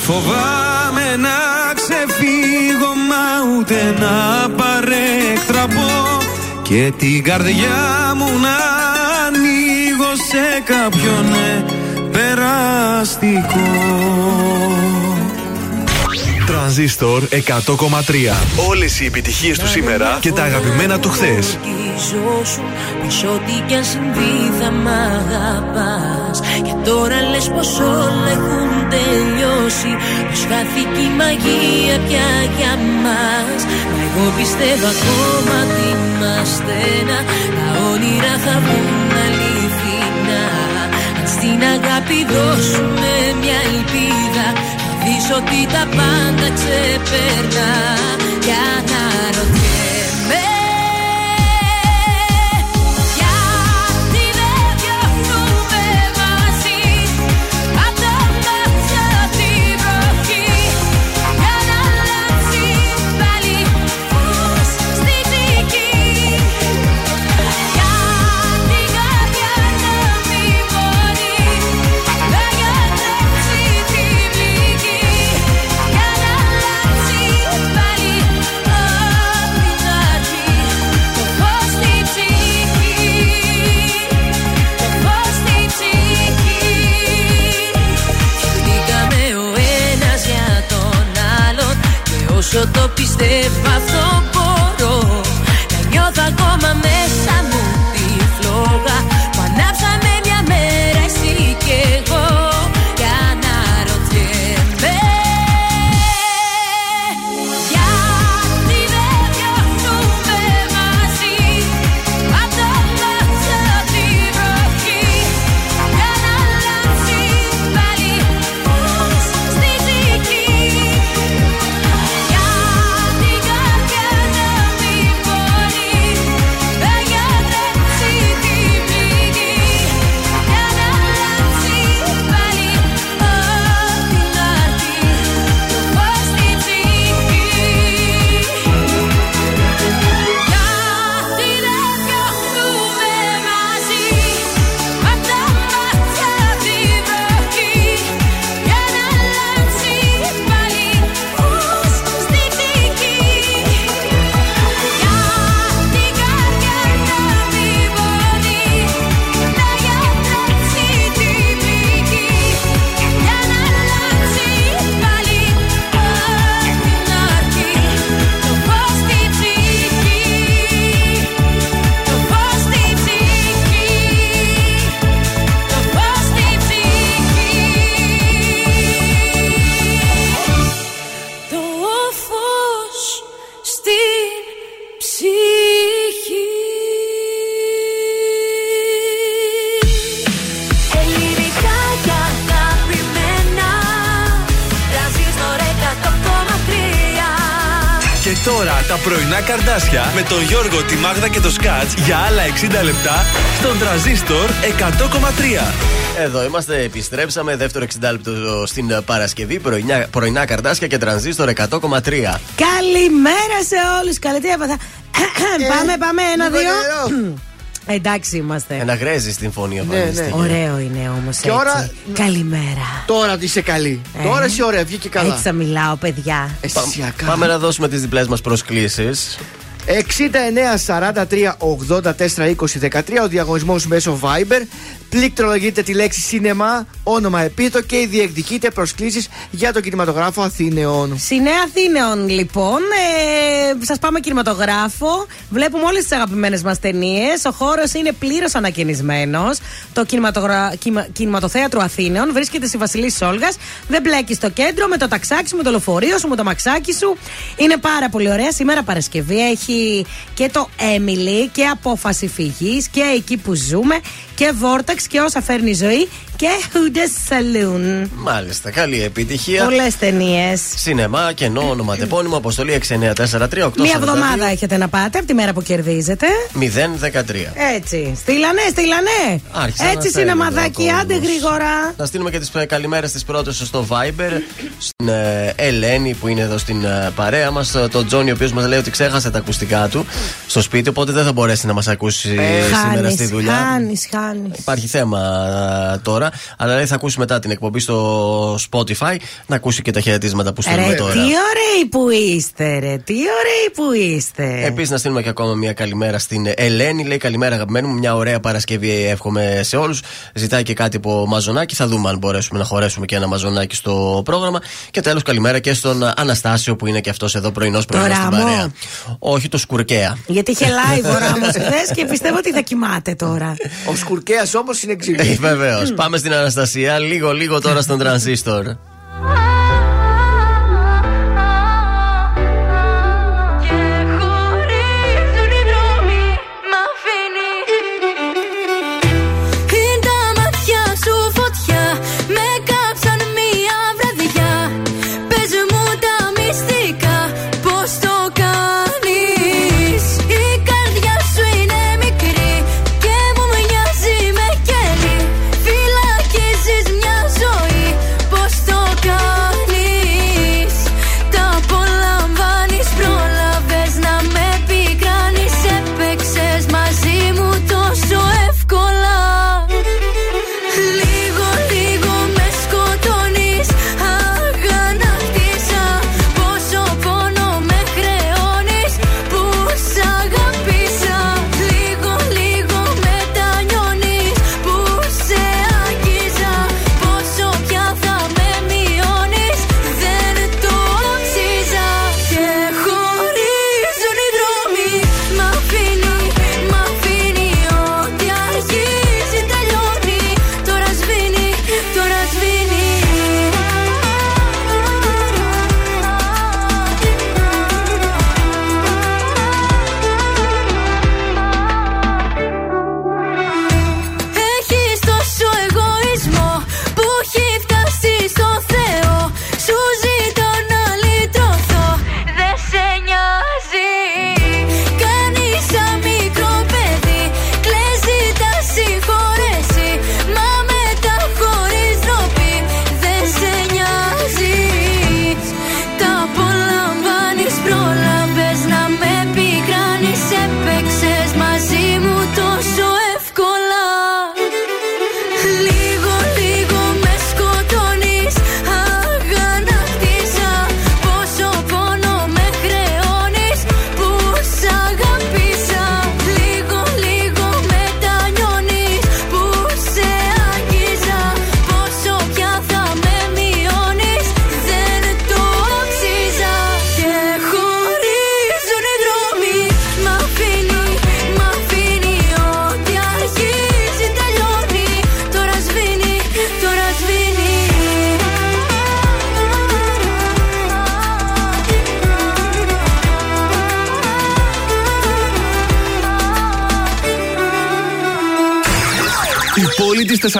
φοβάμαι να ξεφύγω μα ούτε να παρέκτραπω και την καρδιά μου να ανοίγω σε κάποιον ναι, περαστικό. Τρανζίστορ 100,3. Όλες οι επιτυχίες του σήμερα και τα αγαπημένα του χθες. σου Πως ό,τι κι αν συμβεί θα μ' αγαπάς. Και τώρα λες πως όλα έχουν τελειώσει. Πως χάθηκε η μαγεία πια για μας. Μα εγώ πιστεύω ακόμα ότι είμαστε ένα. Τα όνειρα θα βγουν αληθινά. Αν στην αγάπη δώσουμε μια ελπίδα Θα δεις ότι τα πάντα ξεπερνά Για τον Γιώργο, τη Μάγδα και το Σκάτς για άλλα 60 λεπτά στον τραζίστορ 100,3. Εδώ είμαστε, επιστρέψαμε. Δεύτερο 60 λεπτό στην ε, Παρασκευή. Πρωινά, πρωινά καρδάσια και τρανζίστορ 100,3. Καλημέρα σε όλους. Καλή τι έπαθα. πάμε, πάμε, ένα, λίγο δύο. Εντάξει είμαστε. Ένα γρέζι στην φωνή Ναι, εμφανίστηκε. Ωραίο είναι όμως. Και ώρα- Καλημέρα. Τώρα ότι είσαι καλή. Ε. Τώρα είσαι ωραία, βγήκε καλά. Έτσι θα μιλάω, παιδιά. Αισθησιακά. Πάμε να δώσουμε τις διπλές μας προσκλήσεις. 69 43 84 20 13 ο διαγωνισμός μέσω Viber. Πληκτρολογείτε τη λέξη σινεμά, όνομα επίτο και διεκδικείτε προσκλήσεις για τον κινηματογράφο Αθήνεων. Στη Νέα Αθήνεων, λοιπόν, ε, σας πάμε κινηματογράφο. Βλέπουμε όλες τις αγαπημένες μας ταινίες. Ο χώρος είναι πλήρως ανακαινισμένος. Το κινηματογρα... κιμα- κινηματοθέατρο Αθήνεων βρίσκεται στη Βασιλή Σόλγας. Δεν μπλέκει στο κέντρο με το ταξάκι σου, με το λεωφορείο σου, με το μαξάκι σου. Είναι πάρα πολύ ωραία. Σήμερα Παρασκευή έχει και το Emily και απόφαση φυγής και εκεί που ζούμε και Vortex και όσα φέρνει η ζωή και Huda Saloon; Μάλιστα, καλή επιτυχία. Πολλές ταινίες. Σινεμά, κενό, ονοματεπώνυμο, αποστολή 6943 Μία εβδομάδα έχετε να πάτε από τη μέρα που κερδίζετε. 013. Έτσι. Στείλανε, στείλανε. Άρχισα να Έτσι στέλνει σινεμαδάκι, εδώ ο άντε κόσμος. γρήγορα. Να στείλουμε και τις καλημέρες τη πρώτες στο Viber. Στην ε, Ελένη που είναι εδώ στην ε, παρέα μας. Τον Τζόνι, ο οποίος μας λέει ότι ξέχασε τα ακουστικά του στο σπίτι, οπότε δεν θα μπορέσει να μας ακούσει σήμερα Χάνεις, στη δουλειά. Χάνεις, χάνεις. Υπάρχει θέμα ε, τώρα, αλλά λέει θα ακούσει μετά την εκπομπή στο Spotify να ακούσει και τα χαιρετίσματα που στείλουμε Ρε, τώρα. τι ωραίοι που είστε, ρε. Τι ωραίοι που είστε. Επίσης, να στείλουμε και ακόμα μια καλημέρα στην Ελένη. Λέει καλημέρα, αγαπημένη μου. Μια ωραία Παρασκευή εύχομαι σε όλους. Ζητάει και κάτι από μαζονάκι. Θα δούμε αν μπορέσουμε να χωρέσουμε και ένα μαζονάκι στο πρόγραμμα. Και τέλος, καλημέρα και στον Αναστάσιο που είναι και αυτός εδώ πρωινός πρωινός στην Ράμο. παρέα. Όχι, το Σκουρκέα. Γιατί είχε live ο Ράμος χθε και πιστεύω ότι θα κοιμάται τώρα. Ο Σκουρκαία όμως είναι ξύλο. Ε, Βεβαίως. Πάμε στην Αναστασία. Λίγο, λίγο τώρα στον τρανζίστορ.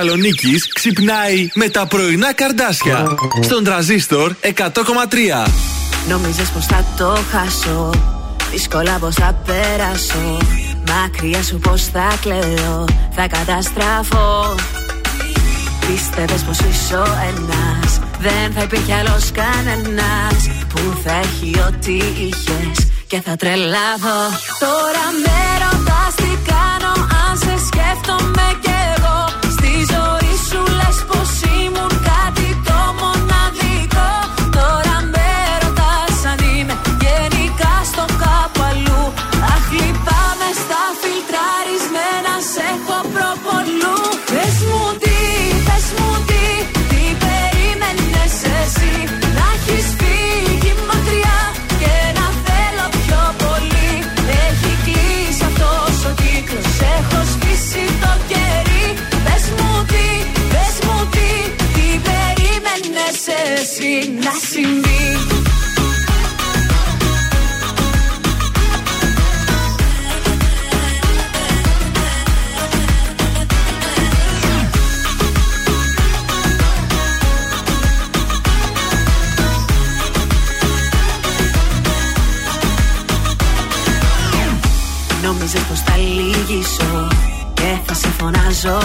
Πόλη της Θεσσαλονίκης ξυπνάει με τα πρωινά καρδάσια. Στον τραζίστορ 100,3. Νόμιζες πως θα το χάσω. Δύσκολα πως θα περάσω. Μακριά σου πως θα κλαίω. Θα καταστραφώ. Πίστευες πως είσαι ο ένας. Δεν θα υπήρχε άλλος κανένας Που θα έχει ό,τι είχες. Και θα τρελαθώ. Τώρα με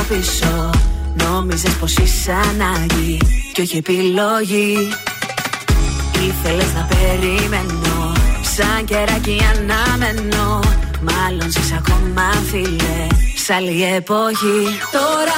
πίσω. Νόμιζες πως είσαι ανάγκη Και όχι επιλογή. Ήθελες να περιμένω Σαν κεράκι αναμένω. Μάλλον ζεις ακόμα φίλε Σ' άλλη εποχή. Τώρα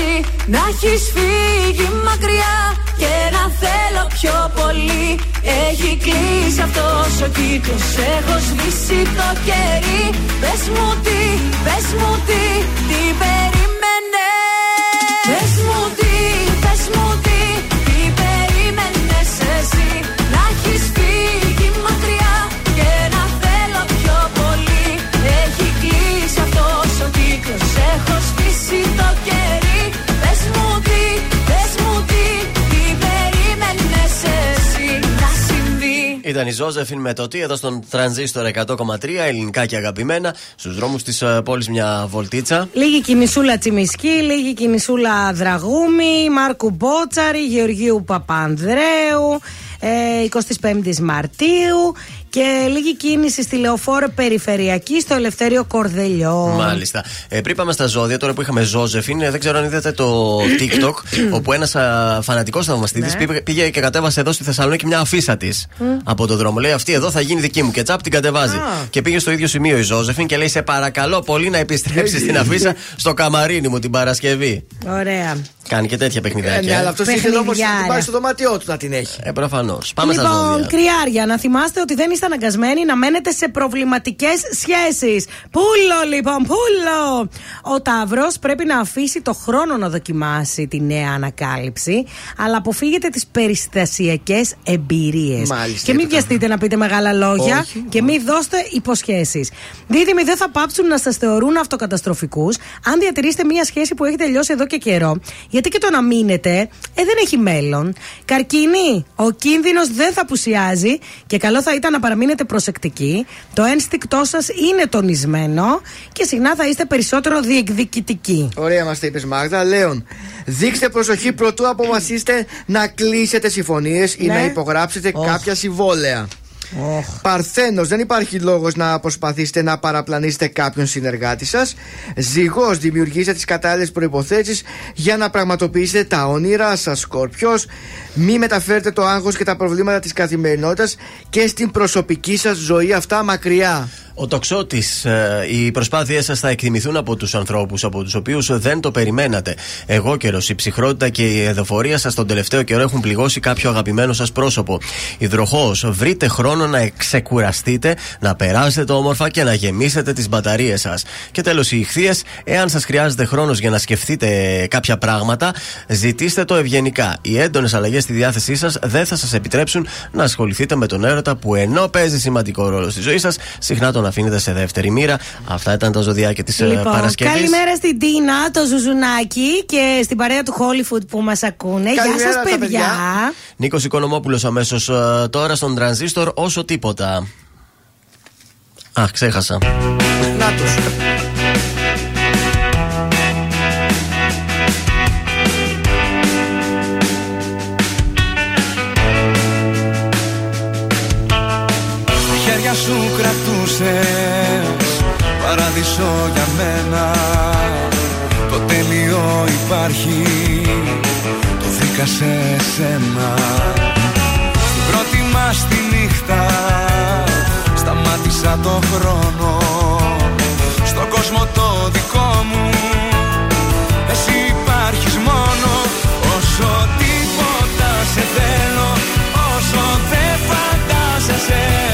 περίμενες εσύ Να έχεις φύγει μακριά και να θέλω πιο πολύ. Έχει κλείσει αυτός ο κύκλος, έχω σβήσει το κερί. Πες μου τι, πες μου τι, τι Ήταν η Ζώζεφιν με το τι εδώ στον τρανζίστορ 100,3 ελληνικά και αγαπημένα στους δρόμους της πόλης μια βολτίτσα. Λίγη κινησούλα Τσιμισκή, λίγη κινησούλα Δραγούμη, Μάρκου Μπότσαρη, Γεωργίου Παπανδρέου, ε, 25η Μαρτίου και λίγη κίνηση στη Λεωφόρο Περιφερειακή στο Ελευθέριο Κορδελιό. Μάλιστα. Ε, πριν πάμε στα ζώδια, τώρα που είχαμε Ζώζεφιν, ε, δεν ξέρω αν είδατε το TikTok, όπου ένας φανατικός θαυμαστήτη πήγε, πήγε και κατέβασε εδώ στη Θεσσαλονίκη μια αφίσα της από το δρόμο. Λέει αυτή εδώ θα γίνει δική μου και τσάπ την κατεβάζει. Α. Και πήγε στο ίδιο σημείο η Ζώζεφιν και λέει: Σε παρακαλώ πολύ να επιστρέψεις την αφίσα στο καμαρίνι μου την Παρασκευή. Ωραία. Κάνει και τέτοια Ε, παιχνιδάκια. ναι, αλλά αυτό ήθελε όμω να την Παιχνιδιάρα. πάει στο δωμάτιό του να την έχει. Ε, προφανώς. Πάμε στα λοιπόν, ζώδια. κρυάρια, να θυμάστε ότι δεν είστε αναγκασμένοι να μένετε σε προβληματικές σχέσεις. Πούλο, λοιπόν, πούλο! Ο Ταύρος πρέπει να αφήσει το χρόνο να δοκιμάσει τη νέα ανακάλυψη, αλλά αποφύγετε τις περιστασιακές εμπειρίες. Μάλιστα, Και μην είπε το βιαστείτε να πείτε μεγάλα λόγια Όχι. και μην δώστε υποσχέσεις. Δίδυμοι δεν θα πάψουν να σας θεωρούν αυτοκαταστροφικούς αν διατηρήσετε μια σχέση που έχει τελειώσει εδώ και καιρό. Γιατί και το να μείνετε ε, δεν έχει μέλλον. Καρκίνη, ο κίνδυνος δεν θα απουσιάζει και καλό θα ήταν να παραμείνετε προσεκτικοί. Το ένστικτό σας είναι τονισμένο και συχνά θα είστε περισσότερο διεκδικητικοί. Ωραία μας τα είπες Μάγδα. Λέων, δείξτε προσοχή προτού αποφασίσετε να κλείσετε συμφωνίες ή Ναι. να υπογράψετε Οχ. κάποια συμβόλαια. Παρθένος, δεν υπάρχει λόγος να προσπαθήσετε να παραπλανήσετε κάποιον συνεργάτη σας. Ζυγός, δημιουργήστε τις κατάλληλες προϋποθέσεις για να πραγματοποιήσετε τα όνειρά σας Σκορπιός, μη μεταφέρετε το άγχος και τα προβλήματα της καθημερινότητας και στην προσωπική σας ζωή αυτά μακριά Ο τοξότη, οι προσπάθειές σας θα εκτιμηθούν από τους ανθρώπους από τους οποίους δεν το περιμένατε. Εγώ καιρο, η ψυχρότητα και η εδοφορία σας τον τελευταίο καιρό έχουν πληγώσει κάποιο αγαπημένο σας πρόσωπο. Υδροχός, βρείτε χρόνο να ξεκουραστείτε, να περάσετε όμορφα και να γεμίσετε τις μπαταρίες σας. Και τέλος, οι ηχθείες, εάν σας χρειάζεται χρόνος για να σκεφτείτε κάποια πράγματα, ζητήστε το ευγενικά. Οι έντονες αλλαγές στη διάθεσή σας δεν θα σας επιτρέψουν να ασχοληθείτε με τον έρωτα που ενώ παίζει σημαντικό ρόλο στη ζωή σας, συχνά τον αφήνετε σε δεύτερη μοίρα. Αυτά ήταν τα ζωδιάκια τη Λοιπόν, Παρασκευής. καλημέρα στην Τίνα, το Ζουζουνάκι και στην παρέα του Hollywood που μας ακούνε. Γεια Καλημέρα, σας, τα παιδιά. Νίκος Οικονομόπουλος αμέσως τώρα στον Transistor όσο τίποτα. Α, ξέχασα. Να τους. Κρατούσες Παράδεισο για μένα. Το τέλειο υπάρχει Το βρήκα σε σένα. Στην πρώτη μας τη νύχτα Σταμάτησα το χρόνο. Στον κόσμο το δικό μου Εσύ υπάρχεις μόνο. Όσο τίποτα σε θέλω Όσο δεν φαντάζεσαι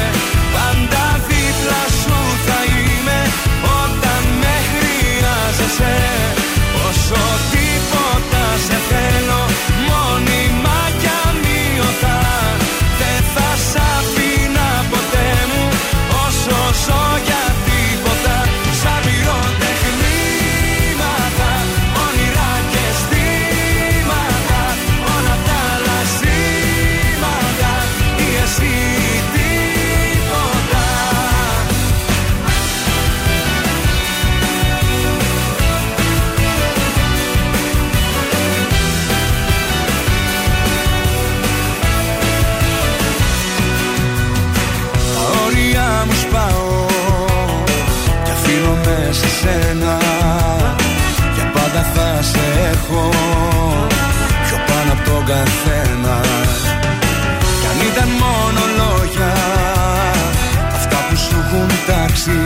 Όσο τίποτα σε θέλω καθένα. Κι αν ήταν μόνο λόγια Αυτά που σου έχουν τάξει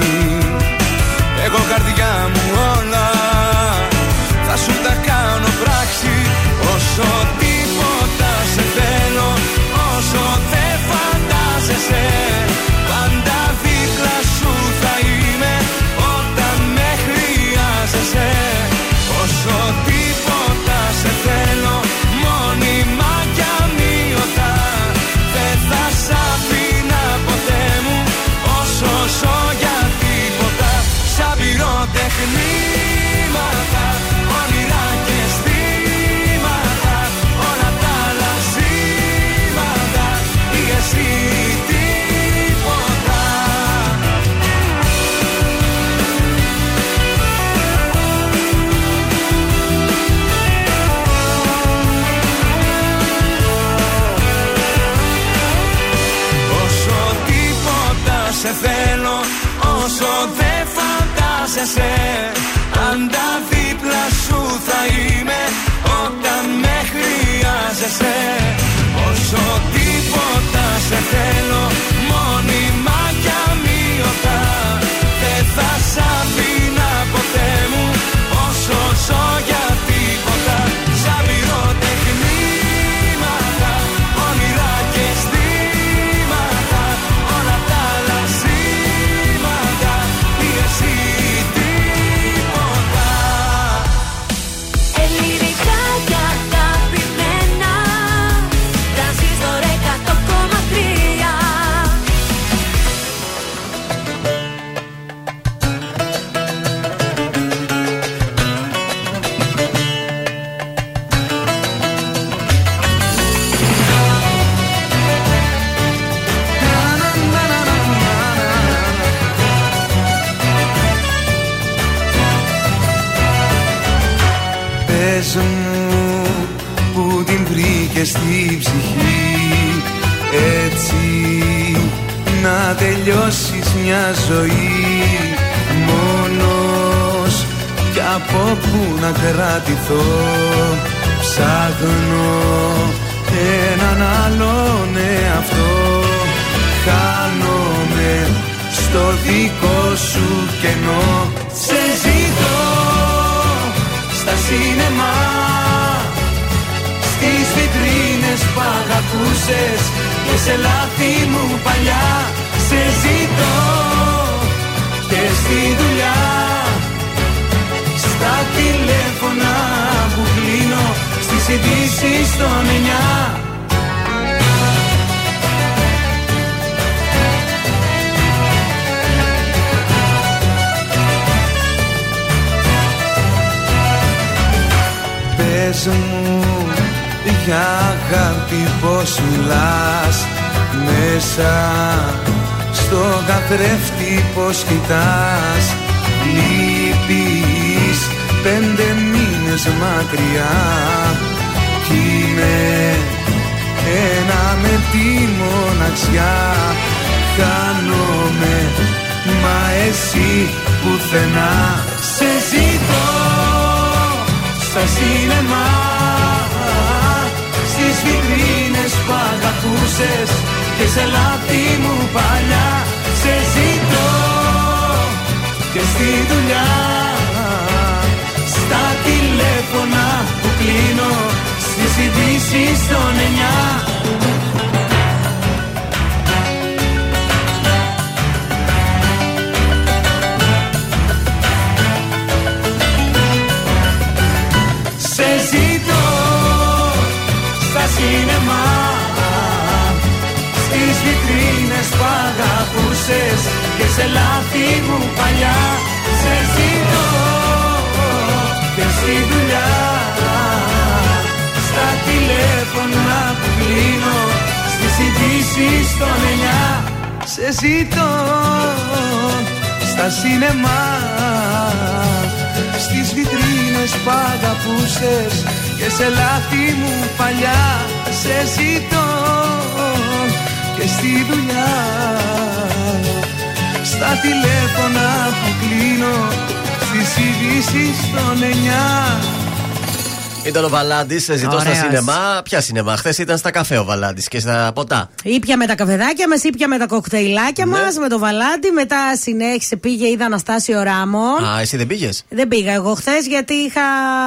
Βαλάντη, ζητώ στα Ωραίος. Σινεμά. Ποια σινεμά, χθες ήταν στα καφέ ο Βαλάντης και στα ποτά. Ήπια με τα καφεδάκια μας, ήπια με τα κοκτέιλάκια Ναι. μας, με το βαλάντι. Μετά συνέχισε, πήγε, είδα Αναστάσιο Ράμον. Α, εσύ δεν πήγες; Δεν πήγα εγώ χθες γιατί είχα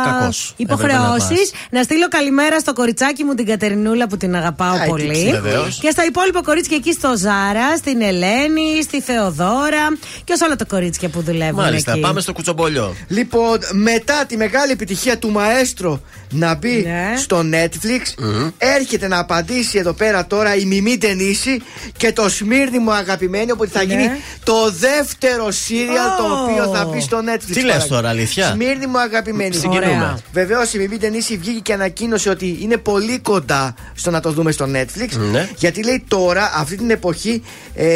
Κακός. υποχρεώσεις. Έπρεπε να Να, στείλω καλημέρα στο κοριτσάκι μου την Κατερινούλα που την αγαπάω Α, πολύ. έτσι, βεβαίως. Και στα υπόλοιπα κορίτσια εκεί στο Ζάρα, στην Ελένη, στη Θεοδώρα και σε όλα τα κορίτσια που δουλεύουν Μάλιστα, εκεί. πάμε στο κουτσομπολιό. Λοιπόν, μετά τη μεγάλη επιτυχία του μαέστρο να μπει Ναι. στο Netflix, έρχεται να απαντήσει εδώ πέρα τώρα η Μιμή Τενίση και το Σμύρνη μου αγαπημένη, οπότε θα Ναι. γίνει το δεύτερο σύριαλ το Ω. οποίο θα μπει στο Netflix. Τι λες τώρα, αλήθεια; Σμύρνη μου αγαπημένη. Συγκινούμε. Ωραία. Βεβαίως η Μιμή Τενίση βγήκε και ανακοίνωσε ότι είναι πολύ κοντά στο να το δούμε στο Netflix. Ναι. Γιατί λέει τώρα, αυτή την εποχή, ε,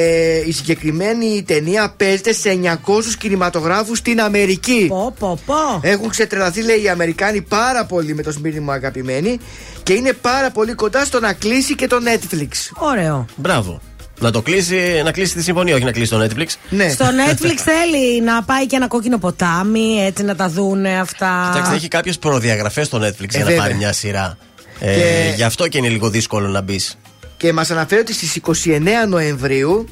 η συγκεκριμένη ταινία παίζεται σε 900 κινηματογράφους στην Αμερική. Πω, πω, πω. Έχουν ξετρελαθεί, λέει, οι Αμερικάνοι πάρα πολύ με το Σμύρνη μου αγαπημένοι και είναι πάρα πολύ κοντά στο να κλείσει και το Netflix. Ωραίο. Μπράβο. Να το κλείσει, να κλείσει τη συμφωνία, όχι να κλείσει το Netflix. Ναι. Στο Netflix θέλει να πάει και ένα κόκκινο ποτάμι, έτσι να τα δούνε αυτά. Κοιτάξτε, έχει κάποιες προδιαγραφές στο Netflix για να βέβαια. πάρει μια σειρά. Ε, Και- Γι' αυτό και είναι λίγο δύσκολο να μπεις. Και μας αναφέρει ότι στις 29 Νοεμβρίου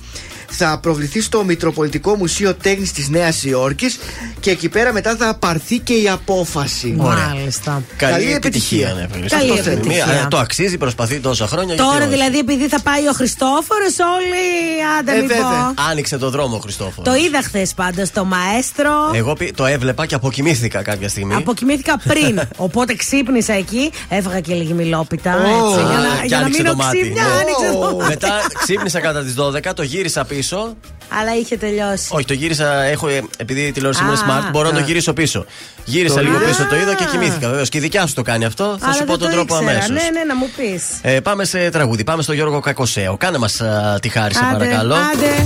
θα προβληθεί στο Μητροπολιτικό Μουσείο Τέχνης της Νέας Υόρκης και εκεί πέρα μετά θα πάρθει και η απόφαση. Μάλιστα. Καλή, Καλή επιτυχία, επιτυχία. ναι, Καλή Αυτό θέλει. επιτυχία. Μία, ε, το αξίζει, προσπαθεί τόσα χρόνια. γιατί Τώρα όχι. δηλαδή επειδή θα πάει ο Χριστόφορος, όλοι άντε Ε, μην βέβαια. πω. Άνοιξε το δρόμο ο Χριστόφορος. Το είδα χθες πάντω το μαέστρο. Εγώ πι- το έβλεπα και αποκοιμήθηκα κάποια στιγμή. Αποκοιμήθηκα πριν. Οπότε ξύπνησα εκεί, έβγα και λίγη μιλόπιτα. Ω, έτσι, για Α, να, και για να άνοιξε μείνω το μάτι. ξύπνια, Ναι. άνοιξε το μάτι. Μετά ξύπνησα κατά τις 12, το γύρισα πίσω. Αλλά είχε τελειώσει. Όχι, το γύρισα. Έχω, ε, επειδή η τηλεόραση μου είναι Α, smart, μπορώ να το α. γυρίσω πίσω. Γύρισα Το λίγο είδες; πίσω, το είδα και Α. κοιμήθηκα βεβαίω. Και η δικιά σου το κάνει αυτό. Θα Αλλά σου πω δεν τον το τρόπο ήξερα. αμέσως. Ναι, ναι, να μου πεις. Ε, πάμε σε τραγούδι. Πάμε στο Γιώργο Κακοσέο. Κάνε μας τη χάρη, σε παρακαλώ. Άντε.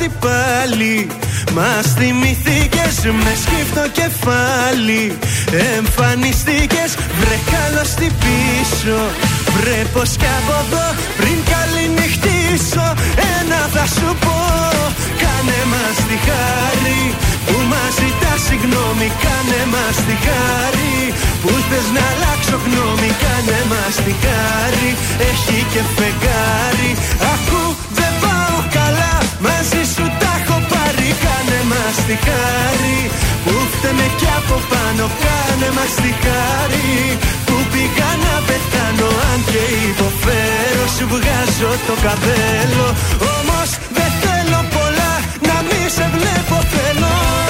καλώς τι πάλι. Μας θυμηθήκες με σκύφτο κεφάλι. Εμφανιστήκες βρε καλώς τι πίσω. Βρε πως κι από εδώ πριν καληνυχτήσω. Ένα θα σου πω Κάνε μας τη χάρη. Που μας ζητά συγγνώμη Κάνε μας τη χάρη. Που θες να αλλάξω γνώμη Κάνε μας τη χάρη. Έχει και φεγγάρι. Ακού δεν πάω καλά μαζί σου τα έχω πάρει Κάνε μας τη χάρη. Που φταίμε κι από πάνω Κάνε μας τη χάρη. Που πήγα να πεθάνω Αν και υποφέρω σου βγάζω το καπέλο. Όμως δεν θέλω πολλά να μη σε βλέπω θέλω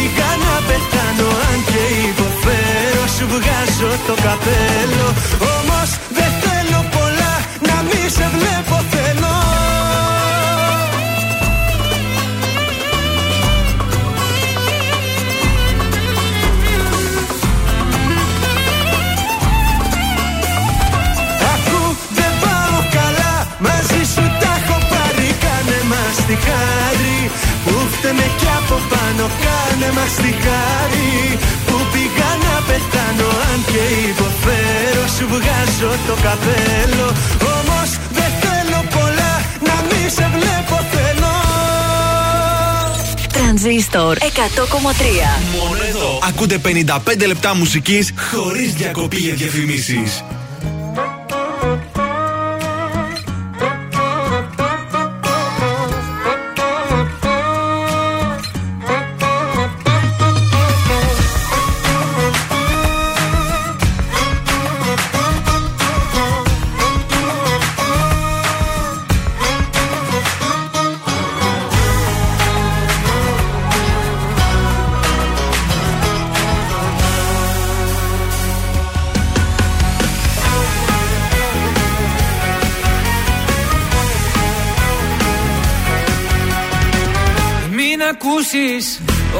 πήγα να πεθάνω Αν και υποφέρω σου βγάζω το καπέλο Μόνο εδώ ακούτε 55 λεπτά μουσικής χωρίς διακοπή για διαφημίσεις.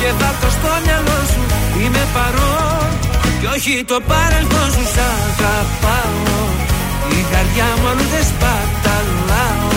και θα το στο μυαλό σου. Είμαι παρόν και όχι το παρελθόν σου. Σ' αγαπάω. Η καρδιά μου αλλού δεν σπαταλάω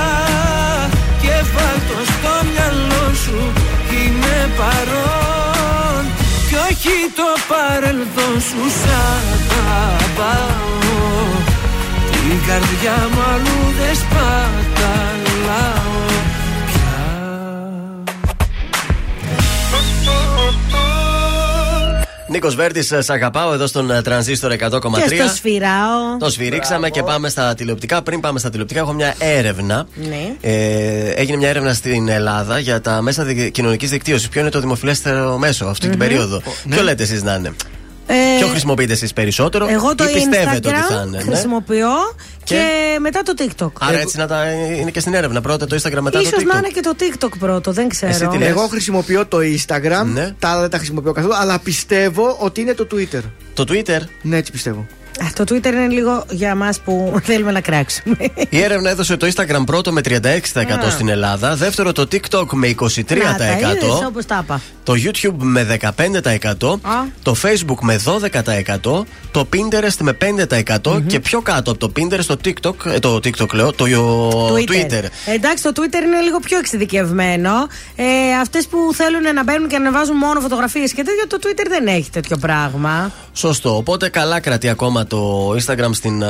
σου Είμαι παρόν. Κι όχι το παρελθόν σου σ' αγαπάω. Την καρδιά μου αλλού δεν σπαταλάω Νίκος Βέρτης, σ' αγαπάω εδώ στον ε, τρανζίστορ 100,3. Και στο σφυράω. Το σφυρίξαμε και πάμε στα τηλεοπτικά. Πριν πάμε στα τηλεοπτικά, έχω μια έρευνα. Ναι. Ε, έγινε μια έρευνα στην Ελλάδα για τα μέσα κοινωνικής δικτύωσης. Ποιο είναι το δημοφιλέστερο μέσο αυτή την Μμμ. περίοδο. Ποιο λέτε εσείς να είναι; Ε, Ποιο χρησιμοποιείτε εσείς περισσότερο, Εγώ το ή πιστεύετε ότι Instagram θα είναι. ναι; χρησιμοποιώ και... μετά το TikTok. Άρα έτσι να τα είναι και στην έρευνα. Πρώτα το Instagram, μετά Ίσως το TikTok. να είναι και το TikTok πρώτο, δεν ξέρω. Εγώ χρησιμοποιώ το Instagram, Ναι. τα άλλα δεν τα χρησιμοποιώ καθόλου, αλλά πιστεύω ότι είναι το Twitter. Το Twitter; Ναι, έτσι πιστεύω. Α, Το Twitter είναι λίγο για εμά που θέλουμε να κράξουμε. Η έρευνα έδωσε το Instagram πρώτο με 36% Α. στην Ελλάδα, δεύτερο το TikTok με 23%, Να, τα είδες όπως τα είπα. το YouTube με 15%, το Facebook με 12%, το Pinterest με 5% και πιο κάτω από το Pinterest το TikTok, ε, το TikTok λέω, το Twitter. Εντάξει, το Twitter είναι λίγο πιο εξειδικευμένο. Ε, Αυτές που θέλουν να μπαίνουν και να ανεβάζουν μόνο φωτογραφίες και τέτοια, το Twitter δεν έχει τέτοιο πράγμα. Σωστό. Οπότε καλά κρατεί ακόμα το Instagram στην ε,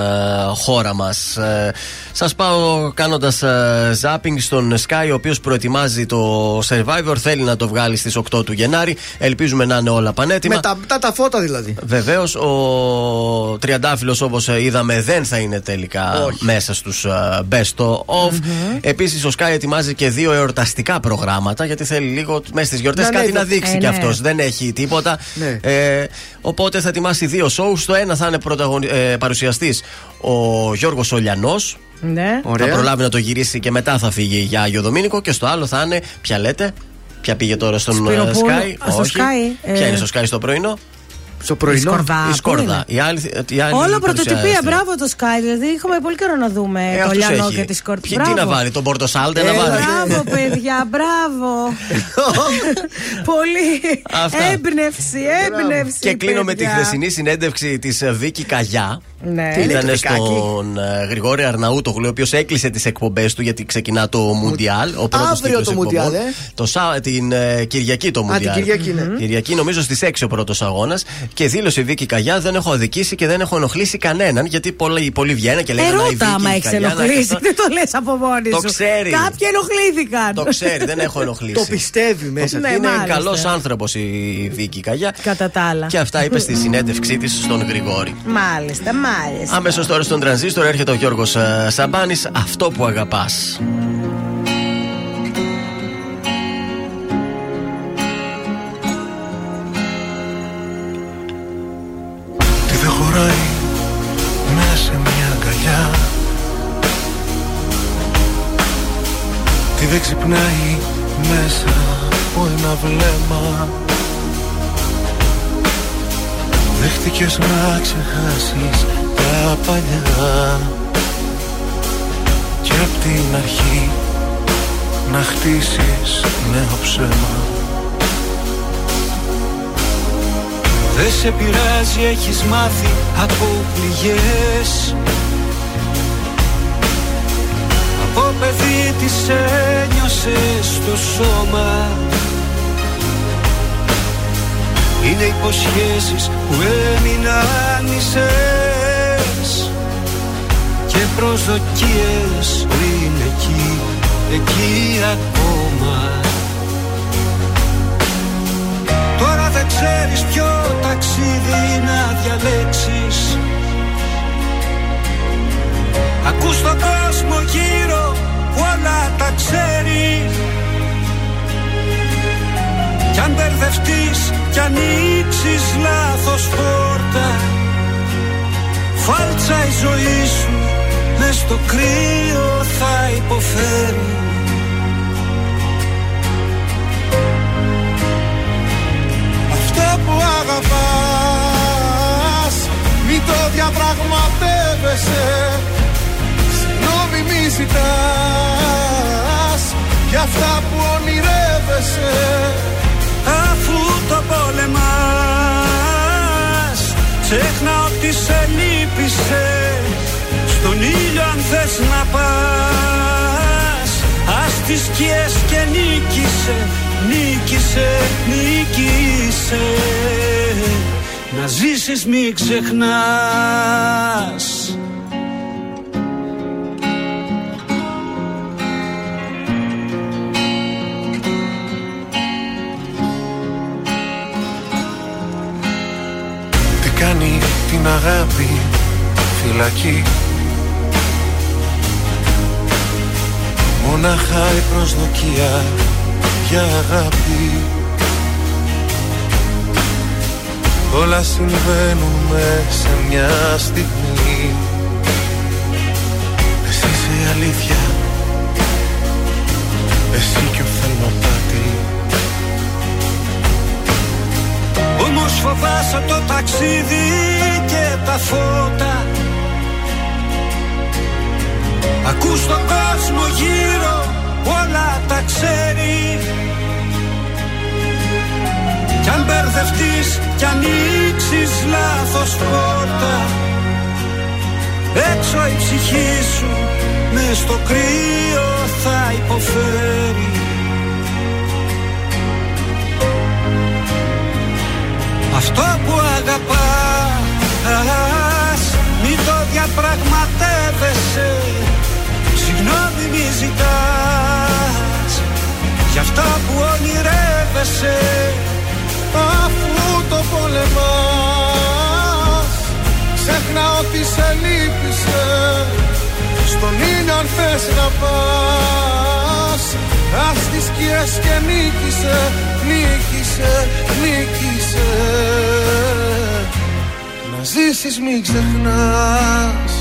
χώρα μας. Ε, Σας πάω κάνοντας ε, zapping στον Sky, ο οποίος προετοιμάζει το Survivor. Θέλει να το βγάλει στις 8 του Γενάρη. Ελπίζουμε να είναι όλα πανέτοιμα. Με τα, τα, τα φώτα δηλαδή. Βεβαίως, ο Τριαντάφυλλος, όπως είδαμε, δεν θα είναι τελικά Όχι. μέσα στους best of. Επίσης, ο Sky ετοιμάζει και δύο εορταστικά προγράμματα, γιατί θέλει λίγο μέσα στις γιορτές Να κάτι ανέβει. να δείξει Ε, κι ναι. αυτός. Δεν έχει τίποτα. Ναι. Ε, οπότε θα ετοιμάσει δύο shows. Στο ένα θα είναι πρωταγωνι... ε, παρουσιαστής ο Γιώργος Ολιανό. Ναι. Θα προλάβει να το γυρίσει και μετά θα φύγει για Άγιο Δομήνικο. Και στο άλλο θα είναι. Ποια λέτε, Ποια πήγε τώρα στον ε, Σπυροπούλου. Sky. Α, στο Όχι. Sky, ε. Ποια είναι στο Sky στο πρωινό; Στο πρωινό. Η Σκορδά, Η πού Σκόρδα. είναι; Η άλλη, η άλλη Όλο πρωτοτυπία, παρουσιάστρια. μπράβο το Sky. Δηλαδή, είχαμε πολύ καιρό να δούμε Ε, το αυτούς Λιανό έχει. και τη Σκόρδα. Ποιοι- Τι να βάλει, τον Πορτοσάλτε να Έλα. βάλει; Μπράβο, παιδιά, μπράβο. Πολύ Αυτά. έμπνευση, έμπνευση. Και κλείνω με τη παιδιά. χθεσινή συνέντευξη της Βίκη Καγιά. Ναι. Ήταν λέτε, στον ε, Γρηγόρη Αρναούτογλου, ο οποίος έκλεισε τις εκπομπές του γιατί ξεκινά το Μουντιάλ. Ο πρώτος Αύριο κύκλος το εκπομπών. Μουντιάλ, ε. Το Σά- την ε, Κυριακή το την Μουντιάλ. Κυριακή, ναι. Κυριακή, νομίζω στις 6 ο πρώτος αγώνας. Και δήλωσε η Βίκη Καγιά: Δεν έχω αδικήσει και δεν έχω ενοχλήσει κανέναν. Γιατί πολλοί, πολλοί βγαίνουν και λέγανε «Α, η Ερώτα, Βίκη άμα έχεις Καγιά, να ενοχλήσει. και αυτό». Δεν το λες από μόνη Το σου. ξέρει. Κάποιοι ενοχλήθηκαν. Το ξέρει, δεν έχω ενοχλήσει. Το πιστεύει μέσα. Ναι, είναι μάλιστα. καλός άνθρωπος η Βίκη Καγιά. Κατά τα άλλα. Και αυτά είπε στη συνέντευξή της στον Γρηγόρη. Μάλιστα, μάλιστα. Αμέσως τώρα στον τρανζίστορ έρχεται ο Γιώργος Σαμπάνης. Αυτό που αγαπάς. Τι δεν χωράει μέσα σε μια αγκαλιά Τι δεν ξυπνάει μέσα από ένα βλέμμα Δέχτηκες να ξεχάσεις τα παλιά Και απ' την αρχή να χτίσεις νέο ψέμα Δεν σε πειράζει έχεις μάθει από πληγές. Από παιδί τις ένιωσες στο σώμα. Είναι υποσχέσεις που έμειναν μισές Και προσδοκίες που είναι εκεί, εκεί ακόμα. Τώρα δεν ξέρεις ποιο ταξίδι να διαλέξεις. Ακούς τον κόσμο γύρω που όλα τα ξέρει. Κι αν μπερδευτείς κι ανοίξεις λάθος πόρτα Φάλτσα η ζωή σου μες στο κρύο θα υποφέρει Αυτό που αγαπάς Μη το διαπραγματεύεσαι. Συγγνώμη μη ζητάς. Για αυτά που ονειρεύεσαι Αφού το πόλεμας Ξέχνα ότι σε λύπησε. Στον ήλιο αν θες να πας Ας τις σκιές και νίκησε Νίκησε, νίκησε. Να ζήσεις μη ξεχνάς κάνει την αγάπη φυλακή. Μονάχα η προσδοκία για αγάπη. Όλα συμβαίνουν μες σε μια στιγμή. Εσύ είσαι η αλήθεια. Εσύ και ο θελμοπάτη Όμως φοβάσαι το ταξίδι και τα φώτα. Ακούς τον κόσμο γύρω όλα τα ξέρει. Κι αν μπερδευτείς κι ανοίξεις λάθος πόρτα. Έξω η ψυχή σου μες στο κρύο θα υποφέρει Αυτό που αγαπάς Μην το διαπραγματεύεσαι. Συγγνώμη μη ζητάς. Για αυτά που ονειρεύεσαι Αφού το πολεμάς Ξέχνα ότι σε λύπησες. Στον ήλιο αν θες να πας Ας τις σκιές και νίκησε Νίκησε, νίκησε. Να ζήσεις μην ξεχνάς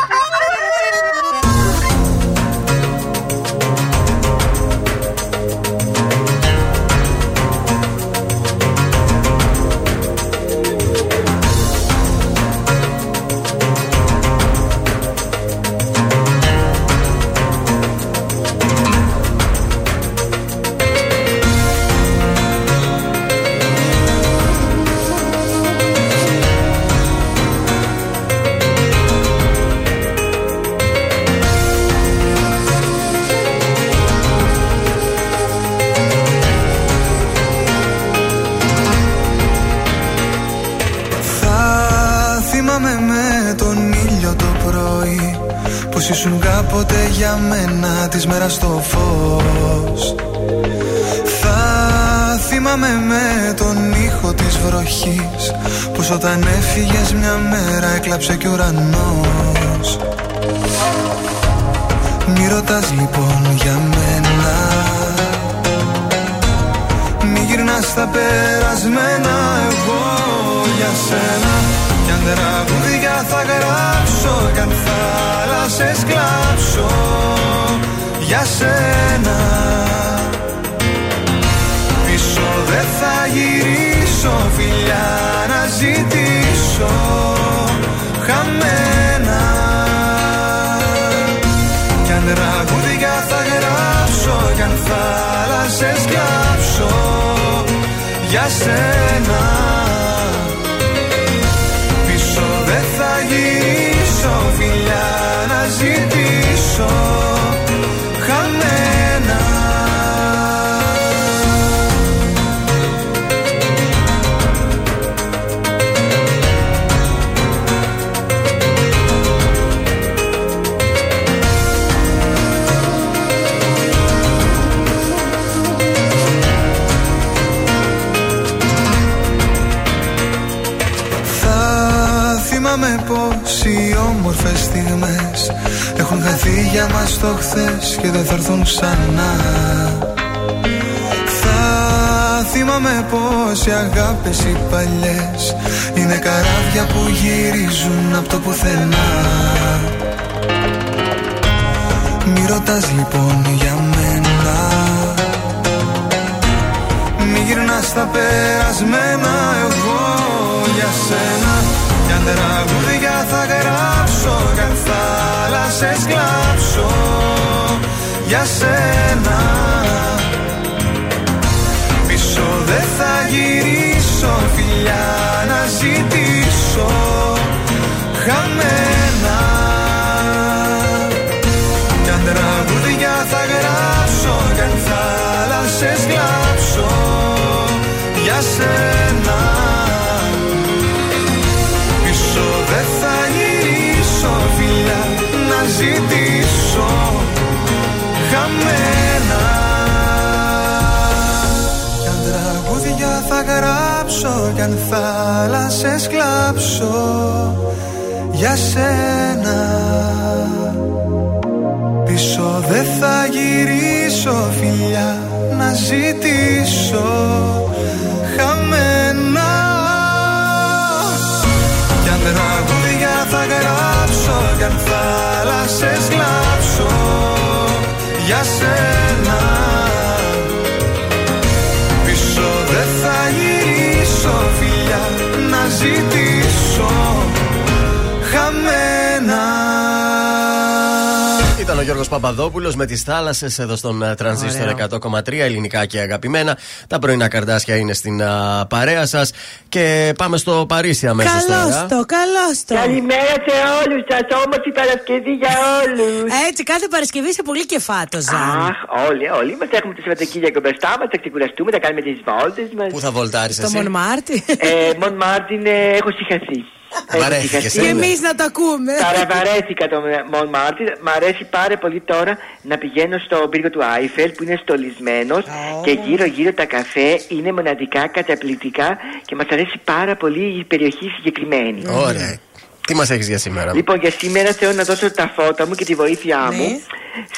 Για μένα της μέρας το φως. Θα θυμάμαι με τον ήχο της βροχής Πως όταν έφυγες μια μέρα έκλαψε κι ουρανός. Μη ρωτάς λοιπόν για μένα Μη γυρνάς στα περασμένα Εγώ για σένα. Κι αν τραγούδια θα γράψω Κι αν θάλασσες κλάψω Για σένα. Πίσω δεν θα γυρίσω Φιλιά να ζητήσω Χαμένα. Κι αν τραγούδια θα γράψω Κι αν θάλασσες κλάψω Για σένα ζητήσω Έχουν χαθεί για μας το χθες και δεν θα έρθουν ξανά. Θα θυμάμαι πως οι αγάπες οι παλιές Είναι καράβια που γυρίζουν από το πουθενά. Μη ρωτάς λοιπόν για μένα. Μη γυρνάς στα περασμένα εγώ για σένα. Κι αν τραγούδια θα γράψω Κι αν θάλασσες κλάψω Για σένα. Πίσω δεν θα γυρίσω Φιλιά να ζητήσω Χαμένα. Κι αν τραγούδια θα γράψω Κι αν θάλασσες κλάψω Για σένα ζητήσω Χαμένα. Κι αν τραγούδια θα γράψω Κι αν θάλασσες κλάψω Για σένα. Πίσω δεν θα γυρίσω φιλιά να ζητήσω χαμένα. Κι αν τραγούδια θα γράψω Κι αν θάλασσες κλάψω Για σένα. Πίσω δεν θα γυρίσω φιλιά να ζητήσω ο Γιώργος Παπαδόπουλος με τις θάλασσες εδώ στον ε, Τρανζίστορ Ωραίο. 100,3 ελληνικά και αγαπημένα. Τα πρωινά καρδάσια είναι στην α, παρέα σας. Και πάμε στο Παρίσι αμέσως Καλώς τώρα. το, καλώς το. Καλημέρα σε όλους σας, όμορφη Παρασκευή για όλους. Έτσι, κάθε Παρασκευή είσαι πολύ κεφάτο, Ζαν. Αχ, όλοι, όλοι μας έχουμε το Σαββατοκύριακο μπροστά μας, θα ξεκουραστούμε, θα κάνουμε τις βόλτες μας. Πού θα βολτάρεις Στο εσύ; Μονμάρτι. Ε, Μον Μάρτιν ε, έχω συγχαθεί. Έχω Βαρέθηκες, συγχαθεί. Και εμείς να το ακούμε. Παραβαρέθηκα το Μον Μάρτιν. Μ' αρέσει πάρα πολύ τώρα να πηγαίνω στο πύργο του Άιφελ που είναι στολισμένος και γύρω-γύρω τα καφέ είναι μοναδικά καταπληκτικά και μας αρέσει πάρα πολύ η περιοχή συγκεκριμένη. Ωραία. Τι μας έχεις για σήμερα; Λοιπόν, για σήμερα θέλω να δώσω τα φώτα μου και τη βοήθειά Ναι. μου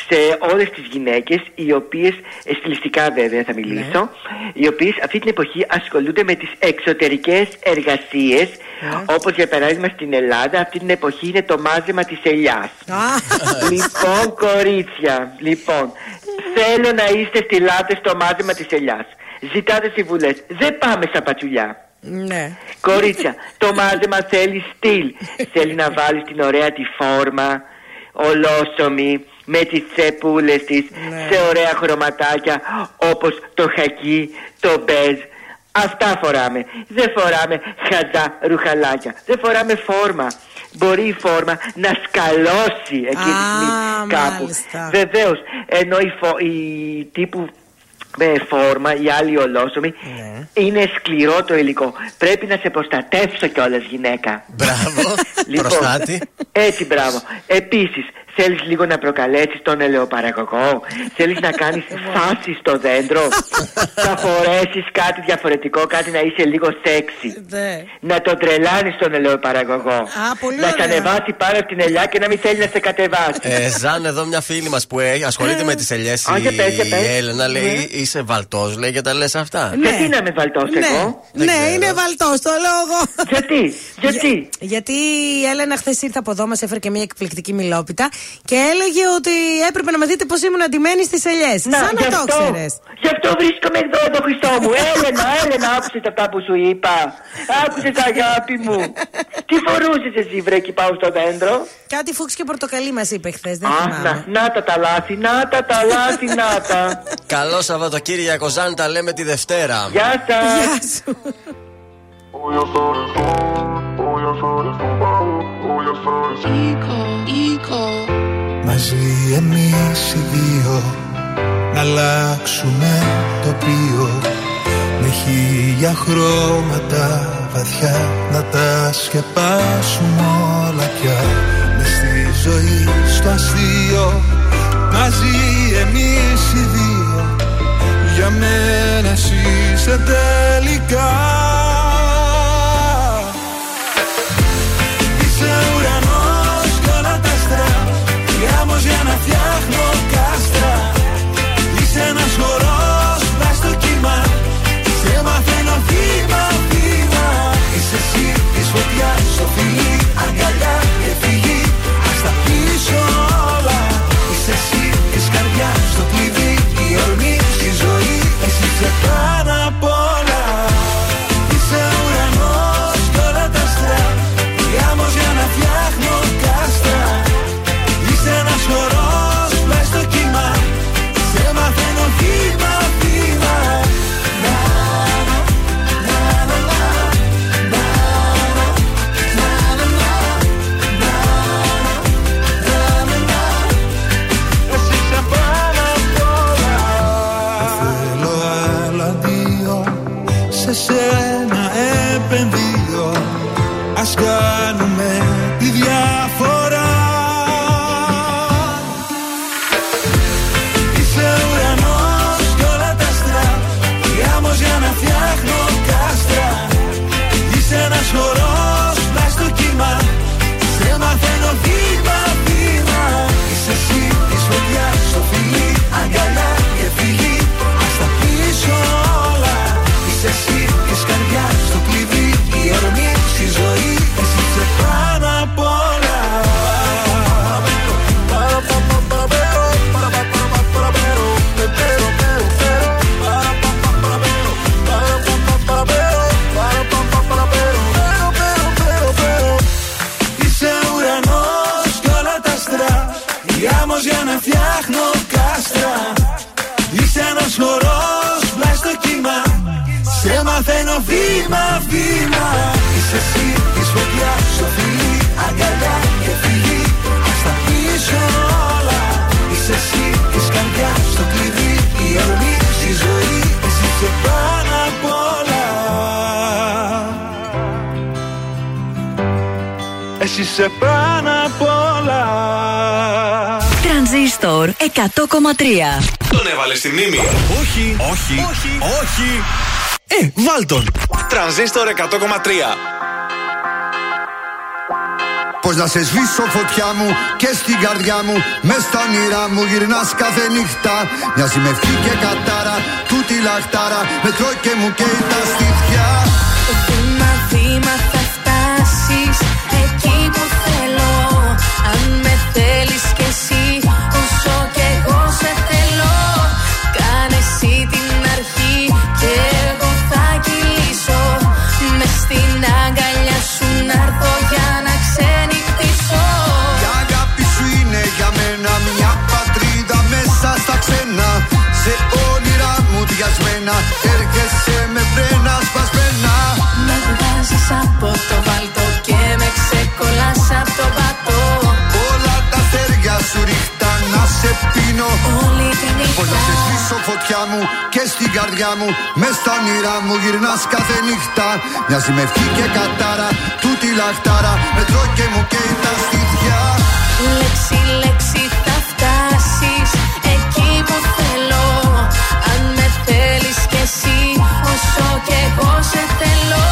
σε όλες τις γυναίκες οι οποίες, ε, στιλιστικά βέβαια θα μιλήσω, Ναι. οι οποίες αυτή την εποχή ασχολούνται με τις εξωτερικές εργασίες, Ναι. όπως για παράδειγμα στην Ελλάδα αυτή την εποχή είναι το μάζεμα της ελιάς. λοιπόν, κορίτσια, λοιπόν, θέλω να είστε στυλάτες στο μάζεμα της ελιάς. Ζητάτε συμβουλές. Δεν πάμε στα πατσουλιά. Ναι. Κορίτσια, το μάζεμα θέλει στυλ. θέλει να βάλεις την ωραία τη φόρμα, ολόσωμη, με τις τσεπούλες της, σε ωραία χρωματάκια, όπως το χακί, το μπέζ. Αυτά φοράμε. Δεν φοράμε χαζά ρουχαλάκια. Δεν φοράμε φόρμα. Μπορεί η φόρμα να σκαλώσει εκείνη τη στιγμή κάπου. μάλιστα. Βεβαίως, ενώ η, φο- η τύπου με φόρμα, οι άλλοι ολόσωμοι, είναι σκληρό το υλικό. Πρέπει να σε προστατεύσω κιόλας, γυναίκα. Μπράβο. Λοιπόν, Προστάτη. Έτσι, μπράβο. Επίσης, Θέλεις λίγο να προκαλέσεις τον ελαιοπαραγωγό; Θέλεις να κάνεις φάση στο δέντρο; Θα φορέσεις κάτι διαφορετικό Κάτι να είσαι λίγο σεξι Ναι. Να τον τρελάνεις τον ελαιοπαραγωγό Α, πολύ Να σε ωραία. ανεβάσει πάνω από την ελιά και να μην θέλει να σε κατεβάσει Ε, Ζαν, εδώ μια φίλη μας που έχει- ασχολείται με τις ελιές. Α, για πες, για πες. Η Έλενα λέει: Ναι. Είσαι βαλτός, λέει και τα λες αυτά. Γιατί να με βαλτός εγώ; Ναι, είναι βαλτός, το λέω εγώ. Γιατί, γιατί. γιατί η Έλενα χθες ήρθε από εδώ, μας έφερε και μια εκπληκτική μιλόπιτα και έλεγε ότι έπρεπε να με δείτε πώ ήμουν αντιμένη στις ελιές. Να, Σαν γι' να το αυτό. ξέρει. Γι' αυτό βρίσκομαι εδώ, εδώ Χριστό μου. Έλενα, Έλενα, άκουσες αυτά που σου είπα. Άκουσες αγάπη μου. Τι φορούσες εσύ, βρε, εκεί πάω στο δέντρο; Κάτι φούξ και πορτοκαλί μας είπε χθες, δεν Α, θυμάμαι. να, να τα τα λάθη, να τα τα λάθη, να τα. Καλό Σαββατοκύριακο, Ζαν, τα λέμε τη Δευτέρα. Γεια σας. Μαζί εμείς οι δύο Να αλλάξουμε τοπίο Με χίλια χρώματα βαθιά Να τα σκεπάσουμε όλα πια. Μες στη ζωή στο αστείο. Μαζί εμείς οι δύο. Για μένα εσύ είσαι τελικά για να φτιάχνω κάστρα. Είσαι ένας χορός μες στο κύμα. Σε μαθαίνω βήμα βήμα. Είσαι εσύ της φωτιάς στο Ας κάνουμε τη διαφορά είσαι πάνω απ' όλα Τρανζίστορ 100,3. Τον έβαλες στη μνήμη. Όχι, όχι, όχι, όχι. Ε, βάλ τον. Τρανζίστορ 100,3. Πως να σε σβήσω φωτιά μου και στην καρδιά μου Μες στα όνειρά μου γυρνάς κάθε νύχτα Μοιάζει με ευχή και κατάρα Τούτη λαχτάρα Με τρώει και μου καίει τα στήθια Αν με θέλεις κι εσύ πίνω Όλη τη νύχτα. Πως να σε σβήσω φωτιά μου και στην καρδιά μου. Μες στα όνειρά μου γυρνάς κάθε νύχτα. Μοιάζει με ευχή και κατάρα Τούτη λαχτάρα. Με τρώει και μου καίει τα στήθια. Λέξη, λέξη θα φτάσεις. Εκεί που θέλω. Αν με θέλεις κι εσύ όσο κι εγώ σε θέλω.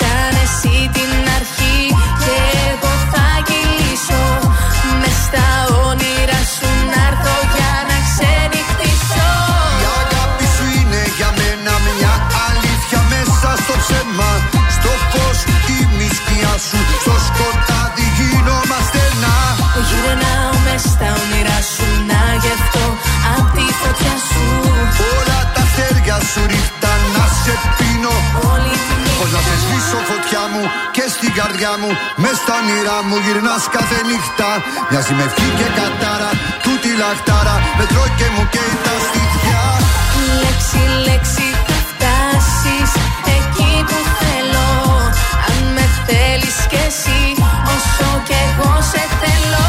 Κάνε εσύ την αρχή και εγώ θα κυλήσω. Μες στα όνειρα σου ρίχτα να σε πίνω. Όλη τη Πώς να σε σβήσω φωτιά μου και στην καρδιά μου Μες στα όνειρά μου γυρνάς κάθε νύχτα. Μοιάζει με ευχή και κατάρα Τούτη λαχτάρα Με τρώει και μου καίει τα στήθια. Λέξη, λέξη θα φτάσεις εκεί που θέλω. Αν με θέλεις κι εσύ όσο κι εγώ σε θέλω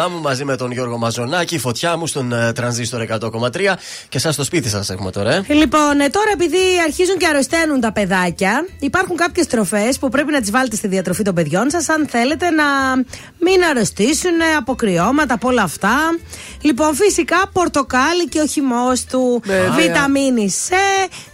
Η Διαδάμου μαζί με τον Γιώργο Μαζονάκη, η φωτιά μου στον ε, τρανζίστορ 100,3 και εσά στο σπίτι σας έχουμε τώρα. ε. Λοιπόν, ε, τώρα επειδή αρχίζουν και αρρωσταίνουν τα παιδάκια, υπάρχουν κάποιες τροφές που πρέπει να τις βάλετε στη διατροφή των παιδιών σας, αν θέλετε να μην αρρωστήσουν ε, από κρυώματα, από όλα αυτά. Λοιπόν, φυσικά πορτοκάλι και ο χυμό του. Βέβαια. Βιταμίνη C,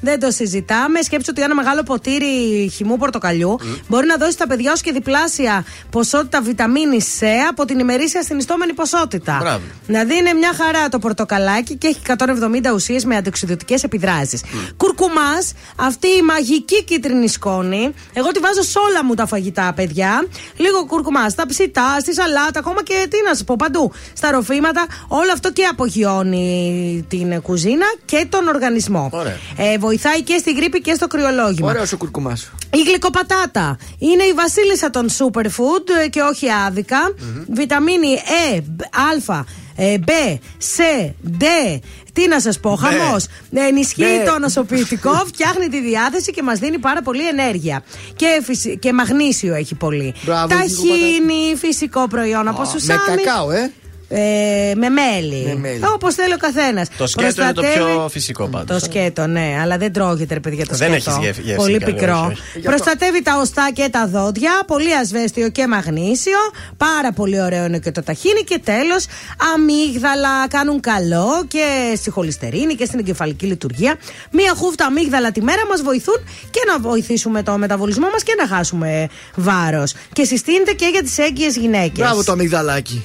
δεν το συζητάμε. Σκέψτε ότι ένα μεγάλο ποτήρι χυμού πορτοκαλιού μπορεί να δώσει στα παιδιά ως και διπλάσια ποσότητα βιταμίνη C από την ημερήσια συνιστόμενη ποσότητα. Μπράβο. Δηλαδή είναι μια χαρά το πορτοκαλάκι και έχει 170 ουσίες με αντιοξυδοτικές επιδράσεις. Κουρκουμάς, αυτή η μαγική κίτρινη σκόνη. Εγώ τη βάζω σε όλα μου τα φαγητά, παιδιά. Λίγο κουρκουμάς στα ψητά, στη σαλάτα, ακόμα και τι να σας πω παντού. Στα ροφήματα. Όλο αυτό και απογειώνει την κουζίνα και τον οργανισμό. Ωραία. Ε, βοηθάει και στη γρήπη και στο κρυολόγημα. Ωραίος ο κουρκουμάς. Η γλυκοπατάτα είναι η βασίλισσα των superfood ε, και όχι άδικα. Βιταμίνη Ε, μπ- Α, ε, B, C, D. Τι να σας πω, χαμός. Ενισχύει Ναι. το νοσοποιητικό, φτιάχνει τη διάθεση και μας δίνει πάρα πολύ ενέργεια. Και, φυσι- και μαγνήσιο έχει πολύ. Μπράβο, Ταχίνι, φυσικό προϊόν από Με σουσάμι. κακάο, ε. Ε, με μέλι. Με μέλι. Όπως θέλει ο καθένας. Το σκέτο είναι το πιο φυσικό πάντως. Το σκέτο, ναι, αλλά δεν τρώγεται, ρε παιδιά, το Δεν σκέτο. έχεις γεύση, γεύση Πολύ καλή, πικρό. όχι, όχι. Προστατεύει τα οστά και τα δόντια. Πολύ ασβέστιο και μαγνήσιο. Πάρα πολύ ωραίο είναι και το ταχίνι. Και τέλος, αμύγδαλα κάνουν καλό και στη χολυστερίνη και στην εγκεφαλική λειτουργία. Μία χούφτα αμύγδαλα τη μέρα μας βοηθούν και να βοηθήσουμε το μεταβολισμό μας και να χάσουμε βάρος. Και συστήνεται και για τις έγκυες γυναίκες. Μπράβο το αμυγδαλάκι.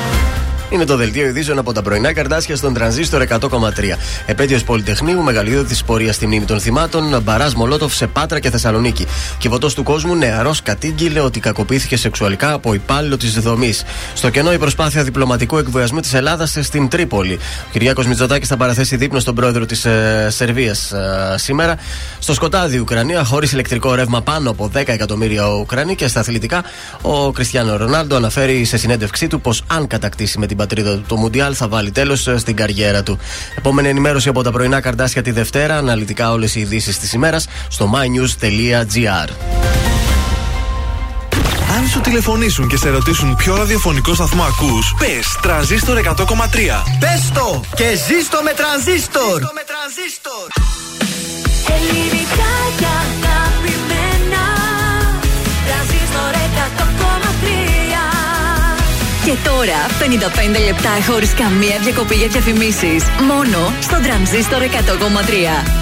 Είναι το δελτίο ειδήσεων από τα πρωινά καρτάσια στον τρανζίστορ 100,3. Επέτειος Πολυτεχνείου, μεγαλύτερο της πορείας στη μνήμη των θυμάτων, Μπαράς Μολότοφ σε Πάτρα και Θεσσαλονίκη. Κυβωτό του κόσμου, νεαρός κατήγγειλε ότι κακοποιήθηκε σεξουαλικά από υπάλληλο της δομής. Στο κενό η προσπάθεια διπλωματικού εκβιασμού της Ελλάδας στην Τρίπολη. Ο Κυριάκος Μητσοτάκης θα παραθέσει δείπνο στον πρόεδρο της ε, Σερβίας ε, σήμερα. Στο σκοτάδι Ουκρανία, χωρίς ηλεκτρικό ρεύμα πάνω από 10 εκατομμύρια Ουκρανοί και στα αθλητικά, ο Κριστιανό Ρονάλντο αναφέρει σε συνέντευξή του πως αν κατακτήσει με την πατρίδα του το Μουντιάλ θα βάλει τέλος στην καριέρα του. Επόμενη ενημέρωση από τα πρωινά καρτάσια τη Δευτέρα, αναλυτικά όλες οι ειδήσεις της ημέρας στο mynews.gr. Αν σου τηλεφωνήσουν και σε ρωτήσουν ποιο ραδιοφωνικό σταθμό ακούς, πες τρανζίστορ 100,3. Πες το και ζήστο με τρανζίστορ. Ελληνικά και αγαπημένα Τρανζίστορ 100,3 Και τώρα 55 λεπτά χωρίς καμία διακοπή για διαφημίσεις. Μόνο στο τρανζίστορ 100,3.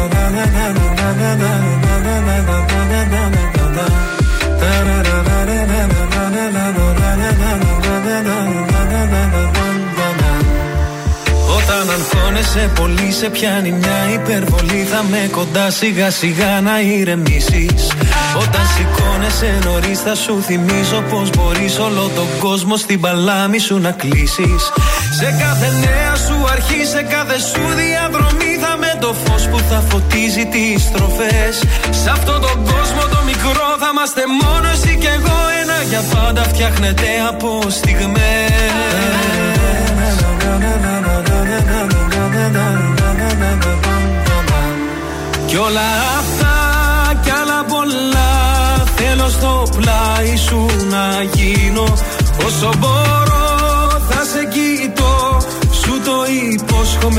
Όταν αγχώνεσαι πολύ σε πιάνει μια υπερβολή. Θα με κοντά σιγά σιγά να ηρεμήσεις. Όταν σηκώνεσαι νωρίς θα σου θυμίζω Πως μπορείς όλο τον κόσμο στην παλάμη σου να κλείσεις. Σε κάθε νέα σου αρχή, σε κάθε σου διαδρομή Θα με το φως που θα φωτίζει τις στροφές. Σε αυτόν τον κόσμο το μικρό θα είμαστε μόνο εσύ και εγώ. Ένα για πάντα φτιάχνεται από στιγμές. Κι όλα αυτά κι άλλα πολλά Θέλω στο πλάι σου να γίνω. Όσο μπορώ θα σε κοιτώ Σου το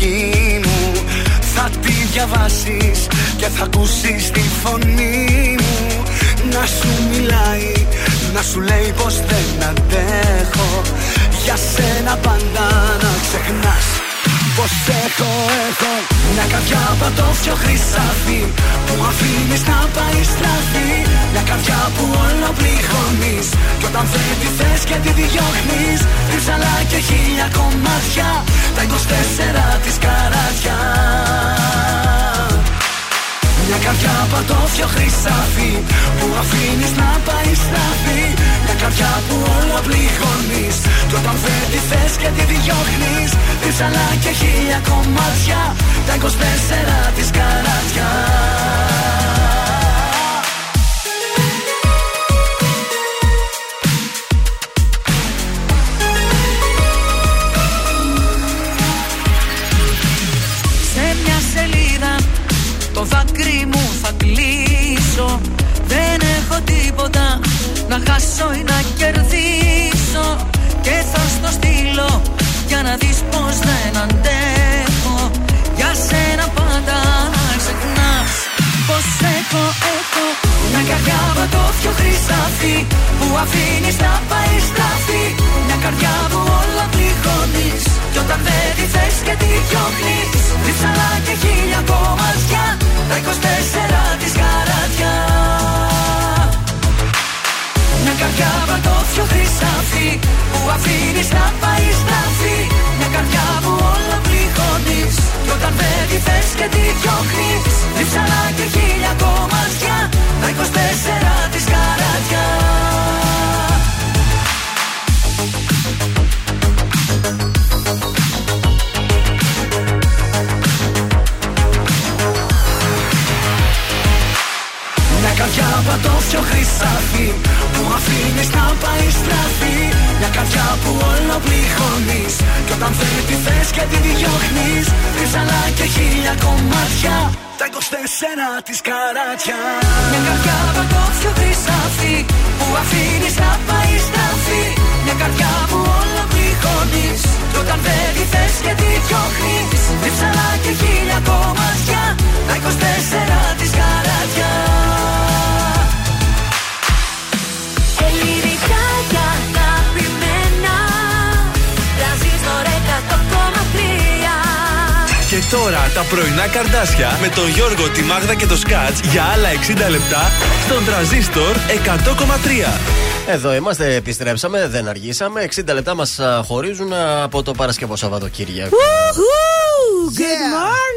ψυχή μου. Θα τη διαβάσεις και θα ακούσεις τη φωνή μου. Να σου μιλάει, να σου λέει πως δεν αντέχω. Για σένα πάντα να ξεχνάς πως έχω, έχω. Μια καρδιά από το πιο χρυσάφι Που αφήνεις να πάει στραφή. Μια καρδιά που όλο πληγώνεις Κι όταν δεν τη θες και τη διώχνεις Τρίψαλα και χίλια κομμάτια Τα 24 της καράτια μια καρδιά πατώφιο χρυσάφι Που αφήνεις να πάει στραφή Μια καρδιά που όλο πληγώνεις Κι όταν δεν τη θες και τη διώχνεις. Ρίψαλα και χίλια κομμάτια Τα 24 της καράτια χάσω ή να κερδίσω Και θα στο στείλω Για να δεις πως δεν αντέχω. Για σένα πάντα ξεχνάς Πως έχω, έχω Μια καρδιά πιο χρυσάφι Που αφήνεις να πάει στραφή Μια καρδιά που όλα πληγώνεις Κι όταν δεν τη θες και τη διώχνεις. Ρίψαλα και χίλια κομμάτια Τα 24 της καράτια Μια καρδιά πιο χρυσάφι Που αφήνεις να πάει στραφή. Μια καρδιά που όλα πληγώνεις Κι όταν δεν τη θες και τη διώχνεις. Ρίψαλα και χίλια κομμάτια Τα 24 της καράτια Μια καρδιά πατώφιο χρυσάφι Που αφήνεις να πάει στραφή Μια καρδιά που όλο πληγώνεις. Κι όταν θέλει τη θες και τη διώχνεις Ρίψαλα και χίλια κομμάτια. Τα 24 της καράτια. Μια καρδιά πατώφιο χρυσάφι Που αφήνεις να πάει στραφή. Μια καρδιά που όλο πληγώνεις. Κι όταν δεν τη θες και τη διώχνεις Ρίψαλα και χίλια κομμάτια. Τα 24 της καράτια τώρα τα πρωινά καρδάσια με τον Γιώργο, τη Μάγδα και το Σκάτς για άλλα 60 λεπτά στον τραζίστορ 100,3. Εδώ είμαστε, επιστρέψαμε, δεν αργήσαμε. 60 λεπτά μας χωρίζουν α, από το Παρασκευό Σαββατοκύριακο. Woohoo! Good morning,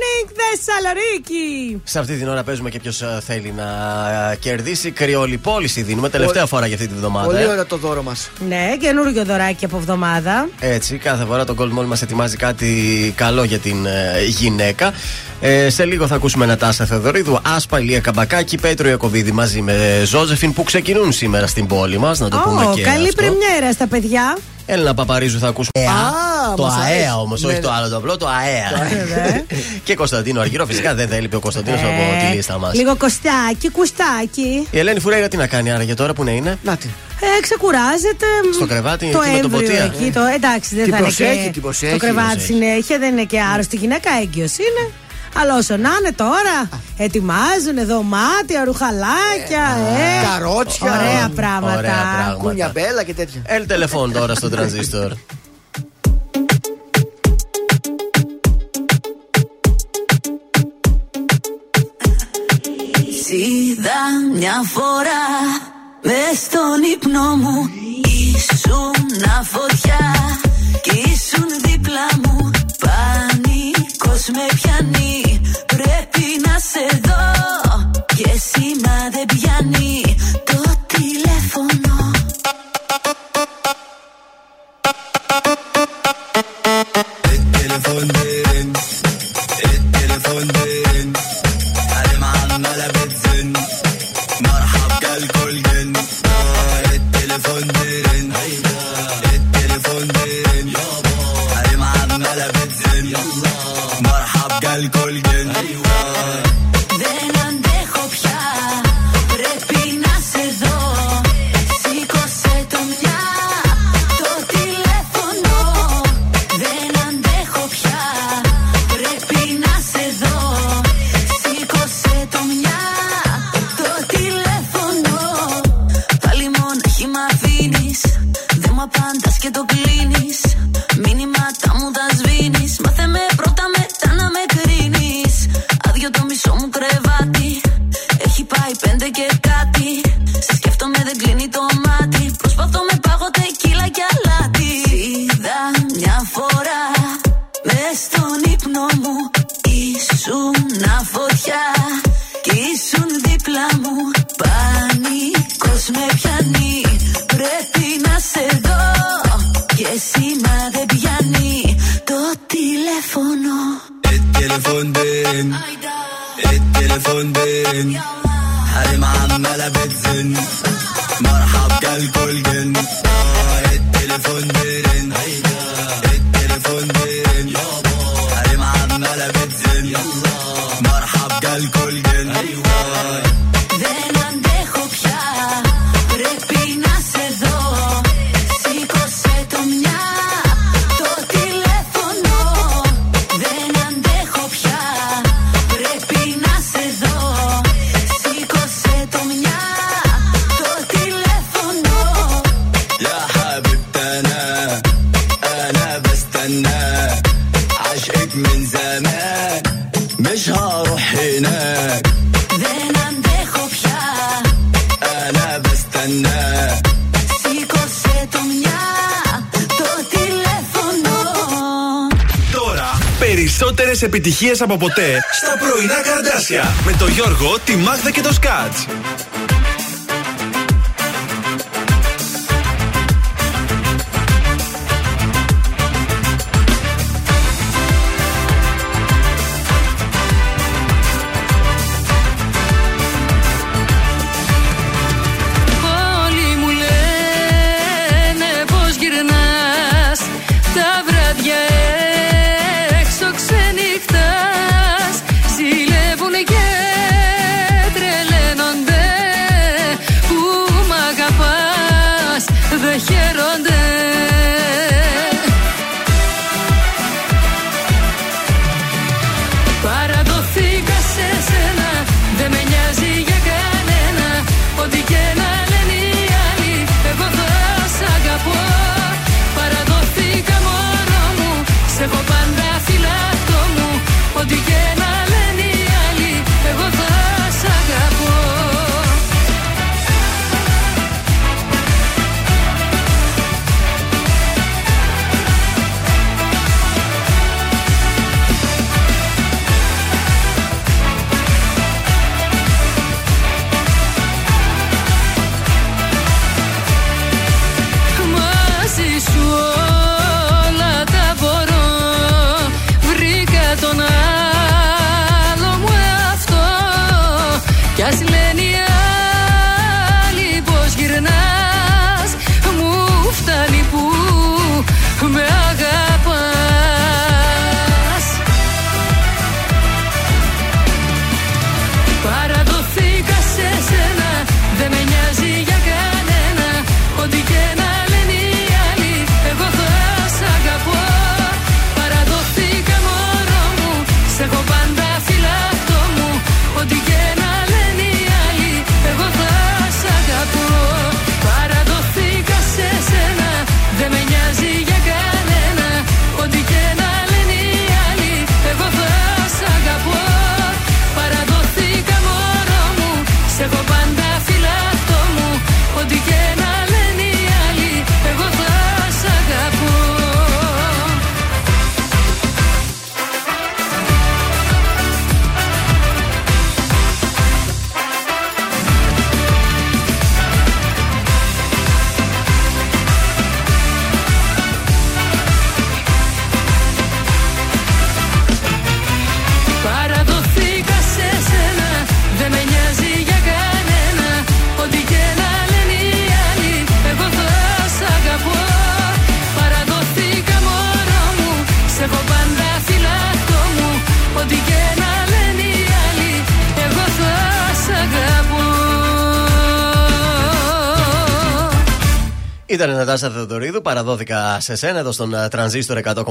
Θεσσαλονίκη! Σε αυτή την ώρα παίζουμε και ποιος θέλει να α, κερδίσει. Κρυόλη πώληση δίνουμε τελευταία φορά για αυτή τη βδομάδα. Πολύ ε. ωραίο το δώρο μας. Ναι, καινούργιο δωράκι από εβδομάδα. Έτσι, κάθε φορά το Gold Mall μας ετοιμάζει κάτι καλό για την ε, γυναίκα. Ε, σε λίγο θα ακούσουμε Νατάσα Θεοδωρίδου, Άσπα Ηλία Καμπακάκη, Πέτρο Ιακοβίδη μαζί με Ζώζεφιν που ξεκινούν σήμερα στην πόλη μας. Να το πούμε Ω, και καλή αυτό. πρεμιέρα στα παιδιά. Έλληνα Παπαρίζου θα ακούσουμε. Α, το μας αρέσει. ΑΕΑ όμως, Ναι, όχι ναι. το άλλο το απλό, το ΑΕΑ. ναι. και Κωνσταντίνο Αργύρο, φυσικά δεν θα έλειπε ο Κωνσταντίνος από τη λίστα μας. Ε, Λίγο κοστάκι, κουστάκι. Η Ελένη Φουρέιρα τι να κάνει άραγε τώρα που να είναι; Να τη. Ε, ξεκουράζεται. Στο κρεβάτι, το εκεί με τον έμβριο ποτία. εκεί. Το, εντάξει, δεν Την θα είναι προσέχει, και την προσέχει. Το κρεβάτι Προσέχει. συνέχεια, δεν είναι και άρρωστη γυναίκα, έγκυος είναι. Αλλά όσο να είναι τώρα, ετοιμάζουν δωμάτια, ρουχαλάκια, ε, Καρότσια. Ωραία πράγματα. Ωραία πράγματα. Κούνια μπέλα και τέτοια. Ελ τηλεφών τώρα στο τρανζίστορ. Είδα μια φορά μες στον ύπνο μου Ήσουν φωτιά κι ήσουν δίπλα μου Πανικός με πιάνει Πρέπει να σε δω. Και σήμα δεν πιάνει التليفون بيرن التليفون بيرن حريم عمالة بتزن. مرحب جالكوا الجن περισσότερες επιτυχίες από ποτέ στα πρωινά καρδάσια με το Γιώργο, τη Μάγδα και το Σκάτς. Νατάσα Θεοδωρίδου, παραδόθηκα σε σένα εδώ στον ε, Τρανζίστορ 100,3.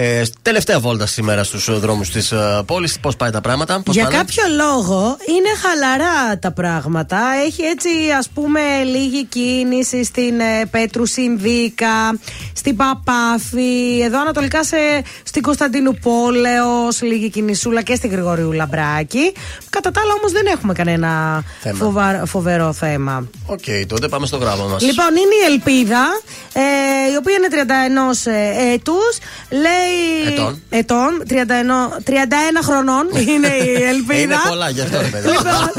Ε, τελευταία βόλτα σήμερα στους δρόμους της ε, πόλης. Πώς πάει τα πράγματα, πώς Για πάνε; κάποιο λόγο είναι χαλαρά τα πράγματα. Έχει έτσι ας πούμε λίγη κίνηση στην ε, Πέτρου Συνδίκα, στην Παπάφη, εδώ ανατολικά σε, στην Κωνσταντίνου Πόλεως, λίγη κινησούλα και στην Γρηγορίου Λαμπράκη. Κατά τα άλλα όμως δεν έχουμε κανένα Θέμα. φοβα- φοβερό θέμα. Οκ, τότε πάμε στο γράμμα μας. Λοιπόν, είναι η Ελπίδα, ε, η οποία είναι 31 ε, έτους, λέει... Ετών. Ετών, 31, 31 χρονών είναι η Ελπίδα. Είναι πολλά γι' αυτό, ρε παιδί. Λοιπόν,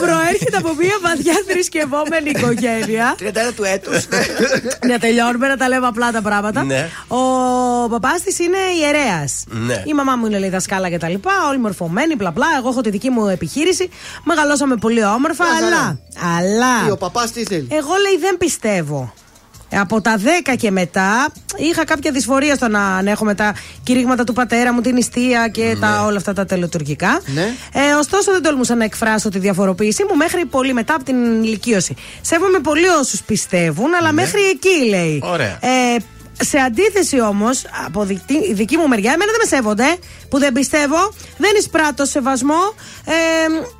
προέρχεται από μια βαθιά θρησκευόμενη οικογένεια. 31 του έτους. Να τελειώνουμε να τα λέμε απλά τα πράγματα. Ναι. Ο παπάς της είναι ιερέας. Ναι. Η μαμά μου είναι λέει δασκάλα και τα λοιπά. Όλοι μορφωμένοι, μπλα μπλα. Εγώ έχω τη δική μου επιχείρηση. Μεγαλώσαμε πολύ όμορφα, Μια χαρά. αλλά. Αλλά. Ή ο παπάς τι θέλει. Εγώ λέει δεν πιστεύω. Από τα 10 και μετά είχα κάποια δυσφορία στο να ανέχομαι τα κηρύγματα του πατέρα μου, την νηστεία και τα, όλα αυτά τα τελετουργικά. Ναι. Ε, ωστόσο δεν τολμούσα να εκφράσω τη διαφοροποίησή μου μέχρι πολύ μετά από την ηλικίωση. Σέβομαι πολύ όσους πιστεύουν, αλλά μέχρι εκεί λέει. Ωραία. Ε, σε αντίθεση όμως, από δική, δική μου μεριά, εμένα δεν με σέβονται, που δεν πιστεύω, δεν εισπράττω σεβασμό ε,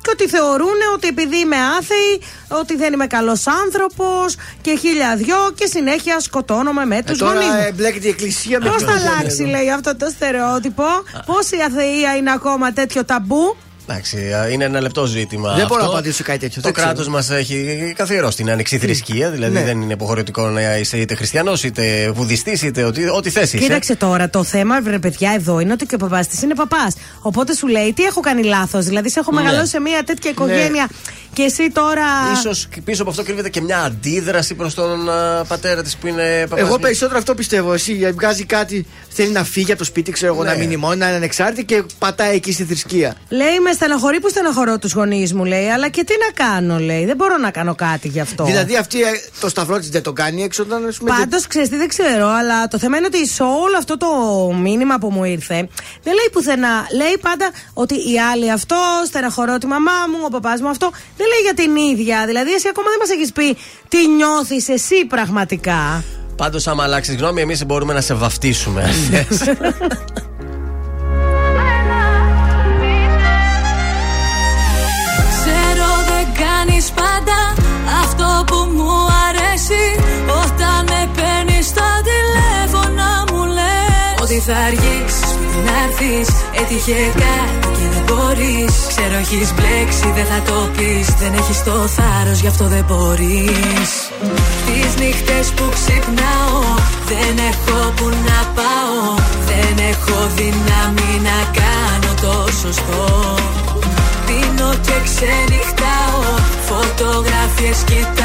και ότι θεωρούν ότι επειδή είμαι άθεη, ότι δεν είμαι καλός άνθρωπος και χίλια δυο και συνέχεια σκοτώνομαι με τους Ε, τώρα γονείς μου. εμπλέκεται η εκκλησία με Πώς το θα αλλάξει, λέει αυτό το στερεότυπο, Πώ η αθεία είναι ακόμα τέτοιο ταμπού; Εντάξει, α, είναι ένα λεπτό ζήτημα. Δεν μπορώ αυτό. να απαντήσω κάτι τέτοιο. Το δεν ξέρω. κράτος μας έχει καθιερώσει την ανοιξή θρησκεία. Δηλαδή Ναι. δεν είναι υποχρεωτικό να είσαι είτε χριστιανός, είτε βουδιστής, είτε ό,τι, ό,τι θες είσαι. Κοίταξε τώρα, το θέμα, βρε παιδιά, εδώ είναι ότι και ο παπάς της είναι παπάς. Οπότε σου λέει, τι έχω κάνει λάθος. Δηλαδή, σε έχω Ναι. μεγαλώσει σε μια τέτοια οικογένεια και εσύ τώρα. Ίσως πίσω από αυτό κρύβεται και μια αντίδραση προς τον α, πατέρα της που είναι παπάς. Εγώ περισσότερο αυτό πιστεύω. Εσύ βγάζει κάτι, θέλει να φύγει από το σπίτι, ξέρω εγώ, Ναι. να μείνει μόνο, να είναι ανεξάρτητη και πατάει εκεί στη θρησκεία. Λέει, με στεναχωρεί που στεναχωρώ τους γονείς μου, λέει. Αλλά και τι να κάνω, λέει. Δεν μπορώ να κάνω κάτι γι' αυτό. Δηλαδή αυτή ε, το σταυρό της δεν το κάνει έξω όταν ας πούμε, Πάντως, ξέρεις τι, δεν ξέρω, αλλά το θέμα είναι ότι σε όλο αυτό το μήνυμα που μου ήρθε, δεν λέει πουθενά. Λέει πάντα ότι η άλλη αυτό, στεναχωρώ τη μαμά μου, ο παπάς μου αυτό. Δεν λέει για την ίδια. Δηλαδή, εσύ ακόμα δεν μας έχεις πει τι νιώθεις εσύ πραγματικά. Πάντως, άμα αλλάξεις γνώμη, εμείς μπορούμε να σε βαφτίσουμε. αν θες. Ξέρω δεν κάνεις πάντα αυτό που μου αρέσει Όταν με παίρνεις στα τηλέφωνα μου λες Ότι θα αργήσεις πριν να έρθεις Έτυχε κάτι και δεν μπορείς. Ξέρω έχεις μπλέξει δεν θα το πεις. Δεν έχεις το θάρρος γι' αυτό δεν μπορείς. Τις νύχτες που ξυπνάω Δεν έχω που να πάω. Δεν έχω δύναμη να κάνω το σωστό. Πίνω και ξενυχτάω Φωτογραφίες κοιτάω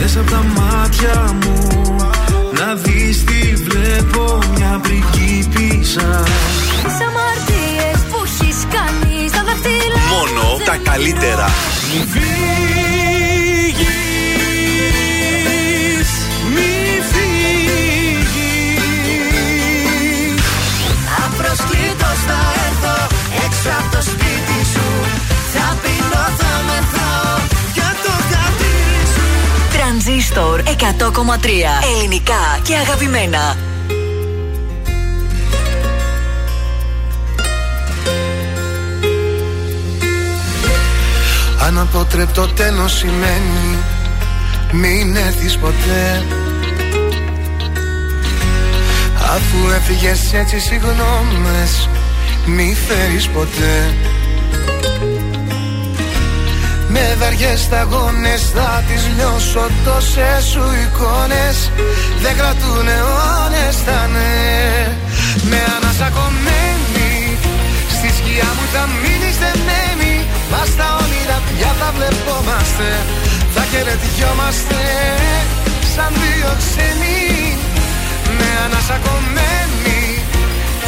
Δες απ' τα Ελληνικά και αγαπημένα. Αναποτρεπτό τέλος σημαίνει Μην έρθεις ποτέ. Αφού έφυγες έτσι συγγνώμες Μη φέρεις ποτέ Με βαριές σταγόνες θα τις λιώσω Τόσες σου εικόνες. Δεν κρατούν αιώνες θα ναι. Με ανασακωμένη Στη σκιά μου θα μείνεις δεμένη. Μας στα όνειρα πια θα βλεπόμαστε Θα χαιρετιόμαστε. Σαν δύο ξένοι Με ανασακωμένη.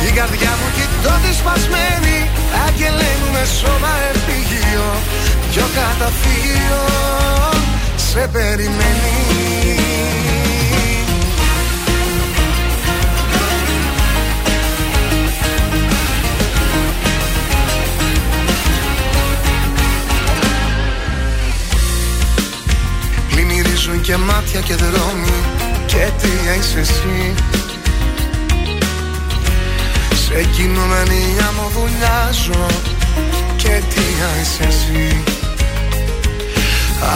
Η καρδιά μου κοιτά κοιτώ τη σπασμένη Άγγελέ μου με σώμα επίγειο Πιο καταφύγιο σε περιμένει; Πλημμυρίζουν και μάτια και δρόμοι. Και τι είσαι εσύ; Σε κοινωνία μου βουλιάζω Και τι είσαι εσύ;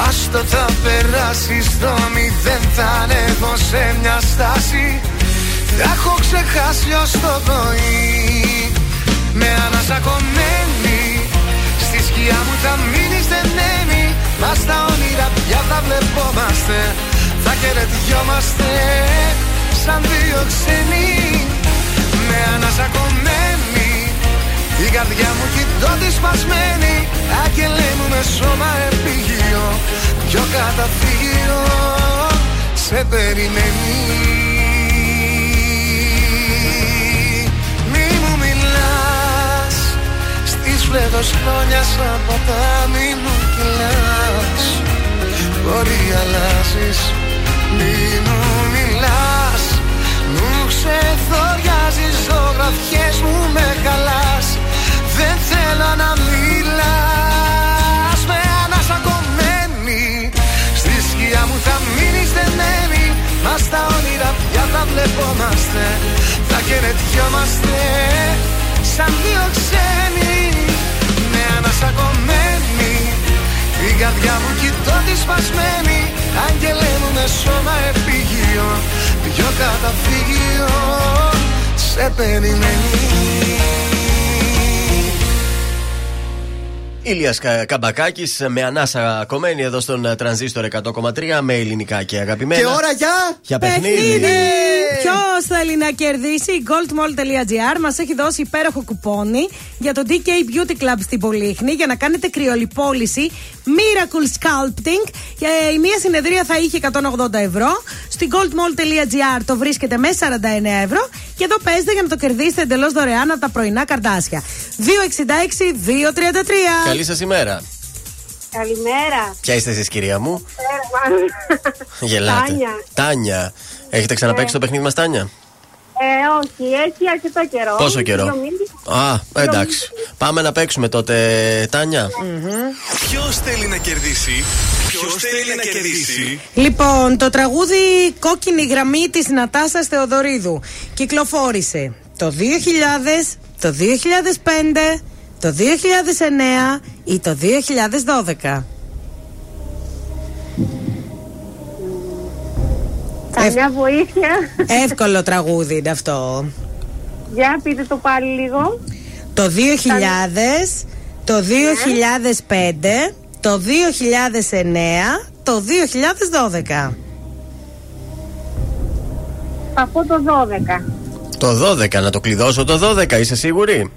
Άστο θα περάσεις στο μηδέν θα ανέβω σε μια στάση. Θα έχω ξεχάσει ως το πρωί. Με ανασακωμένη Στη σκιά μου θα μείνεις δεμένη Μας στα όνειρα πια θα βλεπόμαστε. Θα χαιρετιόμαστε σαν δύο ξένοι. Με ανασακωμένη η καρδιά μου κοιτώ τη σπασμένη Άγγελέ μου με σώμα επίγειο Πιο καταφύγιο σε περιμένει. Μη μου μιλάς Στις φλέδος χρόνια σαν ποτάμι μου κυλάς. Μπορεί αλλάζεις Μη μου πια θα βλεπόμαστε Θα χαιρετιόμαστε Σαν δύο ξένοι Με ανασακωμένη Την καρδιά μου κοιτώ τη σπασμένη Άγγελέ μου με σώμα επίγειο. Δυο καταφύγιο Σε περιμένει. Ήλια Καμπακάκης με ανάσα κομμένη εδώ στον ε, τρανζίστορ 100,3 με ελληνικά και αγαπημένα. Και ώρα για, για παιχνίδι. Ποιος θέλει να κερδίσει, goldmall.gr μας έχει δώσει υπέροχο κουπόνι για το DK Beauty Club στην Πολύχνη για να κάνετε κρυολιπόληση Miracle Sculpting. Και η μία συνεδρία θα είχε 180 ευρώ. Στην goldmall.gr το βρίσκεται με 49 ευρώ. Και εδώ παίζετε για να το κερδίσετε εντελώς δωρεάν από τα πρωινά καρδάσια. 266-233. Καλή σας ημέρα. Καλημέρα. Ποια είστε εσείς, κυρία μου; Γελάτε. Τάνια. Τάνια. Έχετε ξαναπέξει το παιχνίδι μας, Τάνια; Ε, όχι, έχει αρκετό καιρό. Πόσο καιρό; Δύο μήνες. Α, εντάξει. Πάμε να παίξουμε τότε, Τάνια. Ποιος θέλει να κερδίσει, Ποιος θέλει να κερδίσει; Λοιπόν, το τραγούδι Κόκκινη γραμμή της Νατάσας Θεοδωρίδου κυκλοφόρησε το 2000, το 2005, το 2009 ή το 2012. Καμιά βοήθεια. Εύκολο τραγούδι είναι αυτό. Για πείτε το πάλι λίγο. Το 2000, το 2005, το 2009, το 2012. Θα πω το 12. Το 12, να το κλειδώσω το 12, είσαι σίγουρη;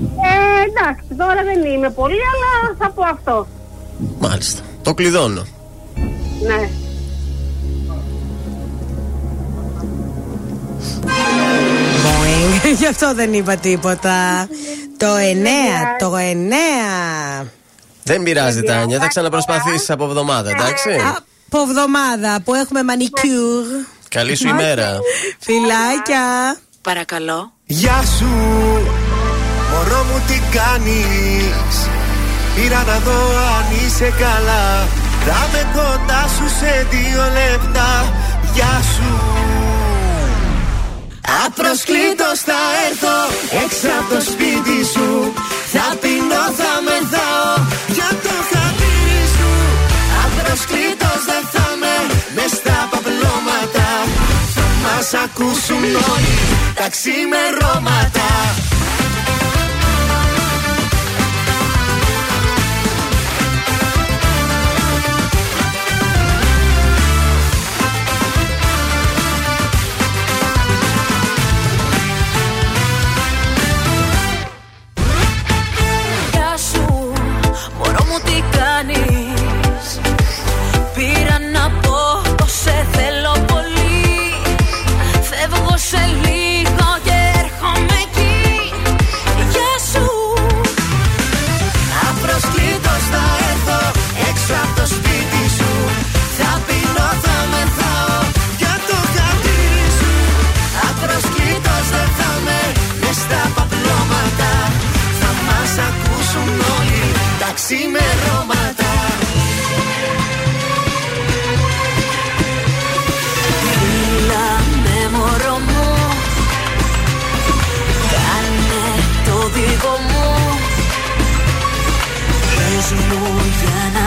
Ε, εντάξει, τώρα δεν είμαι πολύ, αλλά θα πω αυτό. Μάλιστα. Το κλειδώνω. Ναι. Boing. Γι' αυτό δεν είπα τίποτα. Το 9, το 9. Δεν πειράζει, Τάνια. Θα ξαναπροσπαθήσεις από εβδομάδα, εντάξει. Από εβδομάδα που έχουμε μανικιούρ. Καλή σου ημέρα. Φιλάκια. Παρακαλώ. Γεια σου, μωρό μου τι κάνεις; Πήρα να δω αν είσαι καλά Θα με κοντά σου σε δύο λεπτά Γεια σου Απροσκλήτως θα έρθω. Έξω από το σπίτι σου. Θα πεινώ, θα μεθάω. Για το χατήρι σου. Απροσκλήτως δεν θα με μες στα παπλώματα. Θα μας ακούσουν όλοι τα ξημερώματα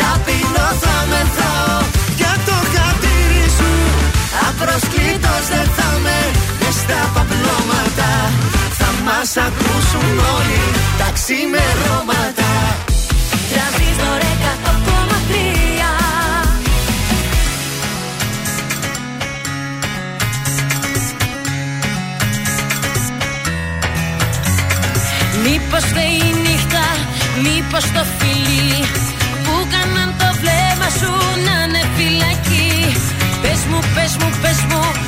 Θα πίνω, θα μεθάω Για το χατήρι σου. Απροσκλήτως δεν θα με Μες στα παπλώματα. Θα μας ακούσουν όλοι. Τα ξημερώματα μου, πες μου,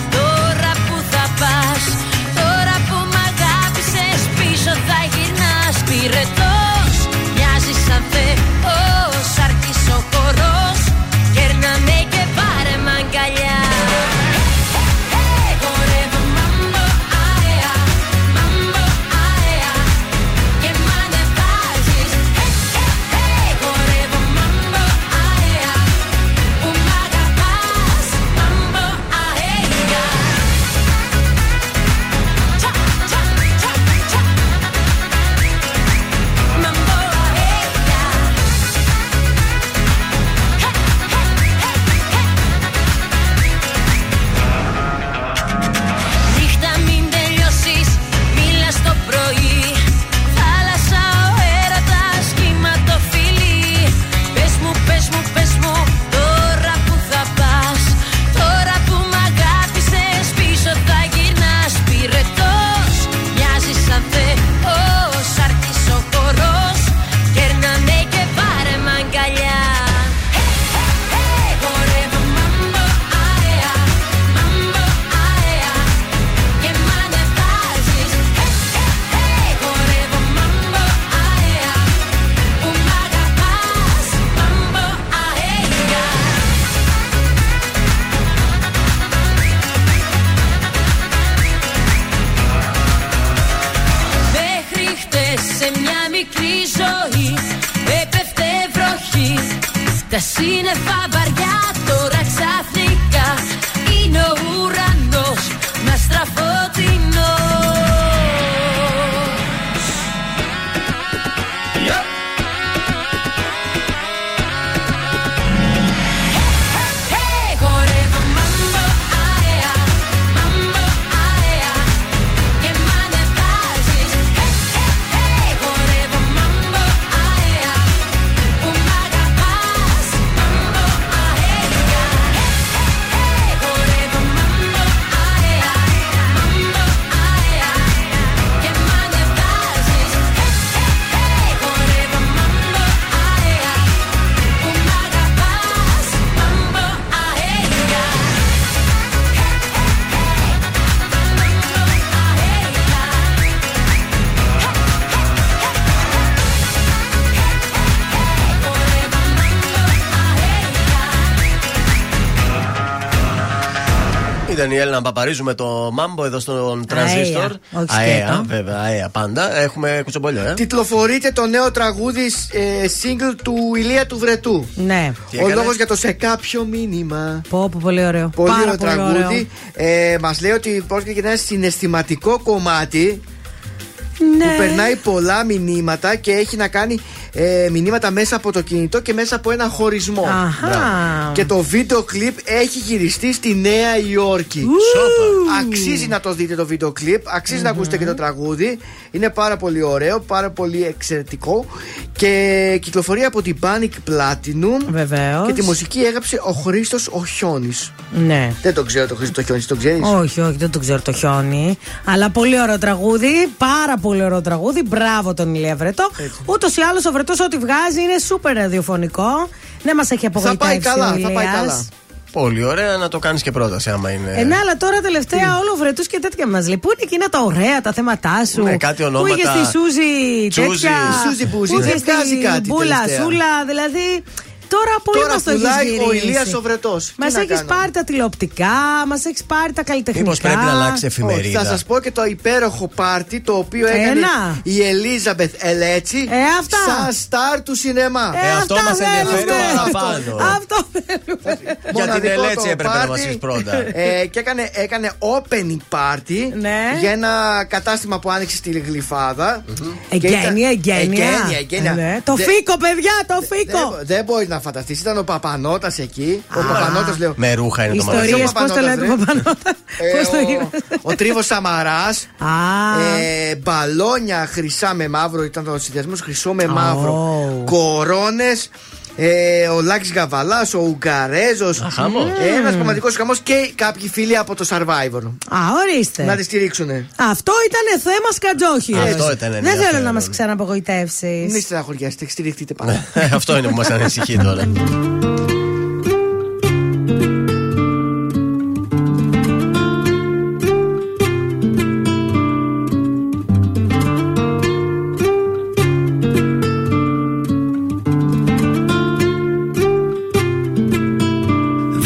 Ήταν η Έλληνα Παπαρίζου με το μάμπο εδώ στον τρανζίστορ. όχι αέα σκέτο. βέβαια, αέα πάντα. Έχουμε κουτσομπολιό, ε. Τιτλοφορείται το νέο τραγούδι ε, single του Ηλία του Βρετού. Ναι. Τι Ο έκανες; λόγος για το σε κάποιο μήνυμα. Πω, πω, πολύ ωραίο. Πολύ Πάρα ωραίο πολύ τραγούδι. ωραίο. Ε, Μας λέει ότι πρόκειται για ένα συναισθηματικό κομμάτι Ναι. που περνάει πολλά μηνύματα και έχει να κάνει ε, μηνύματα μέσα από το κινητό και μέσα από ένα χωρισμό. Αχα. Μπράβο. Και το βίντεο κλιπ έχει γυριστεί στη Νέα Υόρκη. Σόπα. Αξίζει να το δείτε το βίντεο κλιπ, αξίζει να ακούσετε και το τραγούδι. Είναι πάρα πολύ ωραίο, πάρα πολύ εξαιρετικό. Και κυκλοφορεί από την Panic Platinum. Βεβαίως. Και τη μουσική έγραψε ο Χρήστος ο Χιόνι. Ναι. Δεν το ξέρω το Χρήστο ο Χιόνι, το ξέρεις; Όχι, όχι, δεν το ξέρω το χιόνι. Αλλά πολύ ωραίο τραγούδι. Πάρα πολύ ωραίο τραγούδι. Μπράβο τον Ηλία Βρετό. Ούτως ή άλλως ο Βρετό ό,τι βγάζει είναι σούπερ ραδιοφωνικό. Δεν μας έχει Θα απογοητεύσει. πάει καλά, ο θα πάει Ηλίας. καλά. Πολύ ωραία να το κάνεις και πρόταση, άμα είναι. Ε, ναι, αλλά τώρα τελευταία όλο βρετούς και τέτοια μας λέει. Πού είναι εκείνα τα ωραία τα θέματα σου; Ναι, κάτι ονόματα. Που είχε στη Σούζη Τσούζη. τέτοια; Η Σούζη Μπούζη Που δεν είχε βγάζει στη κάτι Μπούλα, τελευταία. Σούλα. Δηλαδή τώρα πολύ Τώρα μα το έχεις πουλάει ο γυρίσει. Ηλίας ο Βρετός. Τι Μας να έχεις κάνουμε. πάρει τα τηλεοπτικά, μας έχεις πάρει τα καλλιτεχνικά. Μήπως πρέπει να αλλάξει Όχι, εφημερίδα. θα σας πω και το υπέροχο πάρτι το οποίο έκανε Ένα. η Ελίζαμπεθ Ελέτσι Ε, αυτά. σαν στάρ του σινεμά. Ε, αυτό αυτά μας ενδιαφέρει θέλουμε. παραπάνω. Αυτό θέλουμε. Για την Μοναδικό Ελέτσι το έπρεπε να πάρτι. μας πεις πρώτα. Ε, και έκανε, έκανε opening party Ναι. για ένα κατάστημα που άνοιξε στη Γλυφάδα. Και ήταν- Εγγένεια, εγγένεια. Εγγένεια, εγγένεια. Ε, ναι. Το Δεν- φίκο, παιδιά, το φίκο. Δεν, δεν μπορείς να φανταστείς. Ήταν ο Παπανότα εκεί. Ο Παπανότα λέω. Με ρούχα είναι το Ιστορίε, μαγαζί. Ο πώς το Παπανώτας, λέτε, ρε. Παπανότα. Ε, Πώς το ο- είπε. Ο Τρίβο Σαμαράς. Α, Ε, μπαλόνια χρυσά με μαύρο, ήταν ο συνδυασμός χρυσό με μαύρο. Κορώνες. Ε, ο Λάκης Γαβαλάς, ο Ουγγαρέζος. χαμός. Ένας πραγματικός χαμός και κάποιοι φίλοι από το Survivor. Α, ορίστε. Να τη στηρίξουνε. Αυτό ήταν θέμα σκατζόχυρο. Αυτό ήταν Δεν θέλω ενδιαφέρον. να μας ξαναπογοητεύσεις. Μην στεναχωριάστε, στηριχτείτε πάντα. Ε, Αυτό είναι που μας ανησυχεί τώρα.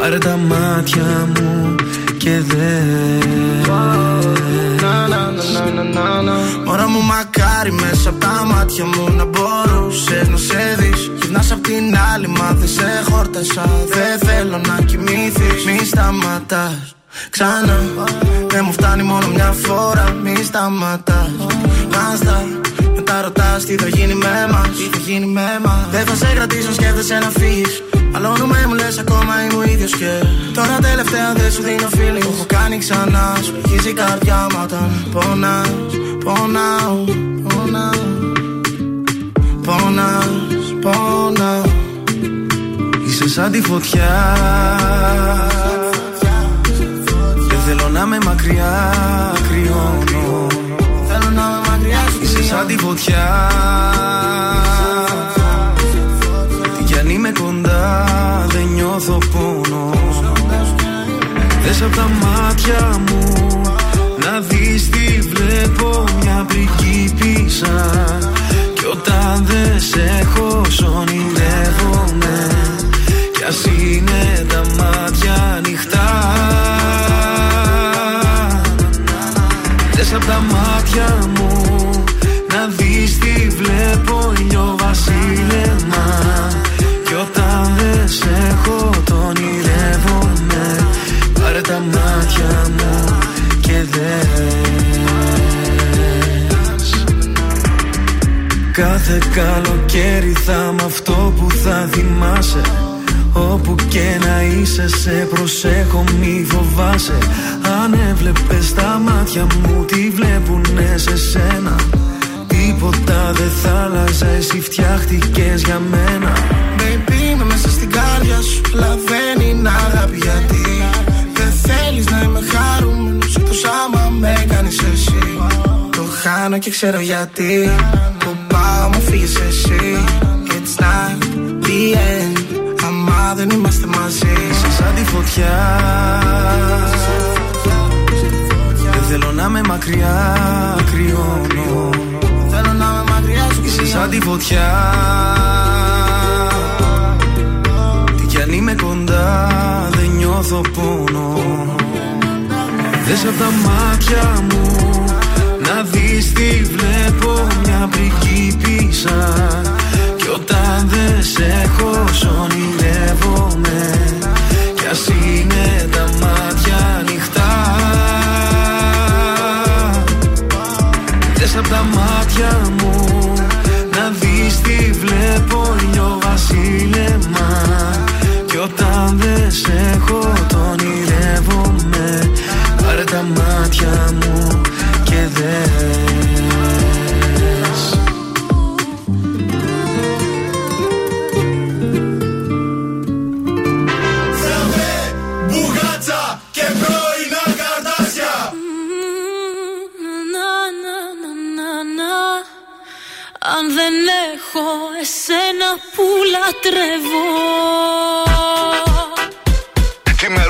Πάρε τα μάτια μου και δες. Μωρά μου μακάρι μέσα από τα μάτια μου να μπορούσες να σε δεις. Γυρνάς απ' την άλλη μα δεν σε χόρτασα. Δεν θέλω να κοιμηθείς. Μη σταματάς. Ξανά. Δεν μου φτάνει μόνο μια φορά. Μη σταματάς. Μάστα μετά ρωτάς τι θα γίνει με μας. Τι θα γίνει με μας. Δεν θα σε κρατήσω σκέφτεσαι να φύγεις Μαλώνουμε μου λες ακόμα είμαι ο ίδιος και Τώρα τελευταία δεν σου δίνω feeling. Έχω κάνει ξανά Σου πληγίζει η καρδιά μου όταν πονάς. Πονάω, πονάω Πονάς, πονάω. Είσαι σαν τη φωτιά. Δεν θέλω να με μακριά κρυώνω. Θέλω να με μακριά σου Είσαι σαν τη φωτιά νιώθω πόνο. Δες απ' τα μάτια μου Να δεις τι βλέπω μια πριγκίπισσα Κι όταν δεν σε έχω σ' ονειρεύομαι Κι ας είναι τα μάτια ανοιχτά. Δες απ' τα μάτια μου όταν δεν σε έχω το ονειρεύομαι. Πάρε τα μάτια μου και δες. Κάθε καλοκαίρι θα είμαι αυτό που θα θυμάσαι. Όπου και να είσαι σε προσέχω μη φοβάσαι. Αν έβλεπες τα μάτια μου τι βλέπουνε σε σένα; Τίποτα δεν θα άλλαζε εσύ φτιάχτηκες για μένα. Baby είμαι μέσα στην κάρδια σου Αλλά δεν είναι αγάπη γιατί Δεν θέλεις να είμαι χαρούμενος Εκτός άμα με κάνεις εσύ. Το χάνω και ξέρω γιατί Που πάω μου φύγεις εσύ. It's not the end Άμα δεν είμαστε μαζί. Είσαι σαν τη φωτιά. Δεν θέλω να με μακριά κρυώνω Θέλω να είμαι μακριά σου Είσαι κρυώνω. σαν τη φωτιά. Τι κι αν είμαι κοντά δεν νιώθω πόνο. Δες απ' τα μάτια μου Να δεις τι βλέπω μια πριγκίπισσα Κι όταν δεν σε έχω σ' ονειρεύομαι Κι ας είναι τα μάτια ανοιχτά. Δες απ' τα μάτια μου Να δεις τι βλέπω βασίλεμα όταν δεν σε έχω το ονειρεύομαι Πάρε τα μάτια μου και δες. Θέλουμε μπουγάτσα και πρώινα καρτάσια Να να να να. Αν δεν έχω εσένα που λατρεύω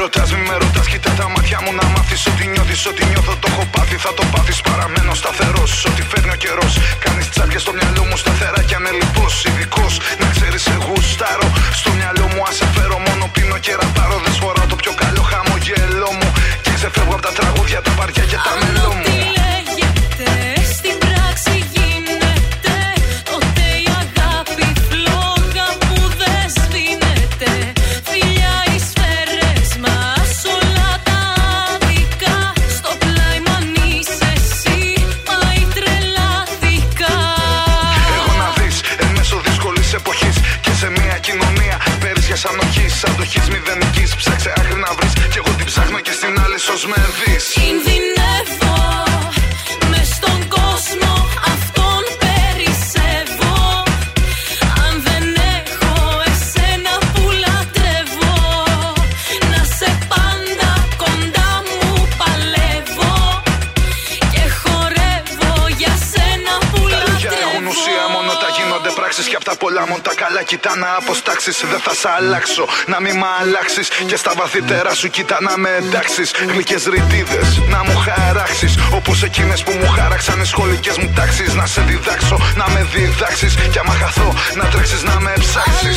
ρωτάς, μη με ρωτάς, κοίτα τα μάτια μου να μάθεις ότι νιώθεις. Ό,τι νιώθω το έχω πάθει, θα το πάθεις. Παραμένω σταθερός. Ό,τι φέρνει ο καιρός. Κάνεις τσάπια στο μυαλό μου σταθερά και ανελειπώς. Ειδικός να ξέρεις, σε γουστάρω. Στο μυαλό μου άσε φέρω μόνο πίνω και ραπάρω. Κοιτά να αποστάξεις. Δεν θα σ' αλλάξω, να μην μ' αλλάξεις. Και στα βαθύτερα σου κοιτά να με εντάξεις. Γλυκές ρητίδες να μου χαράξεις. Όπως εκείνες που μου χάραξαν οι σχολικές μου τάξεις. Να σε διδάξω, να με διδάξεις. Και άμα χαθώ, να τρέξεις να με ψάξεις.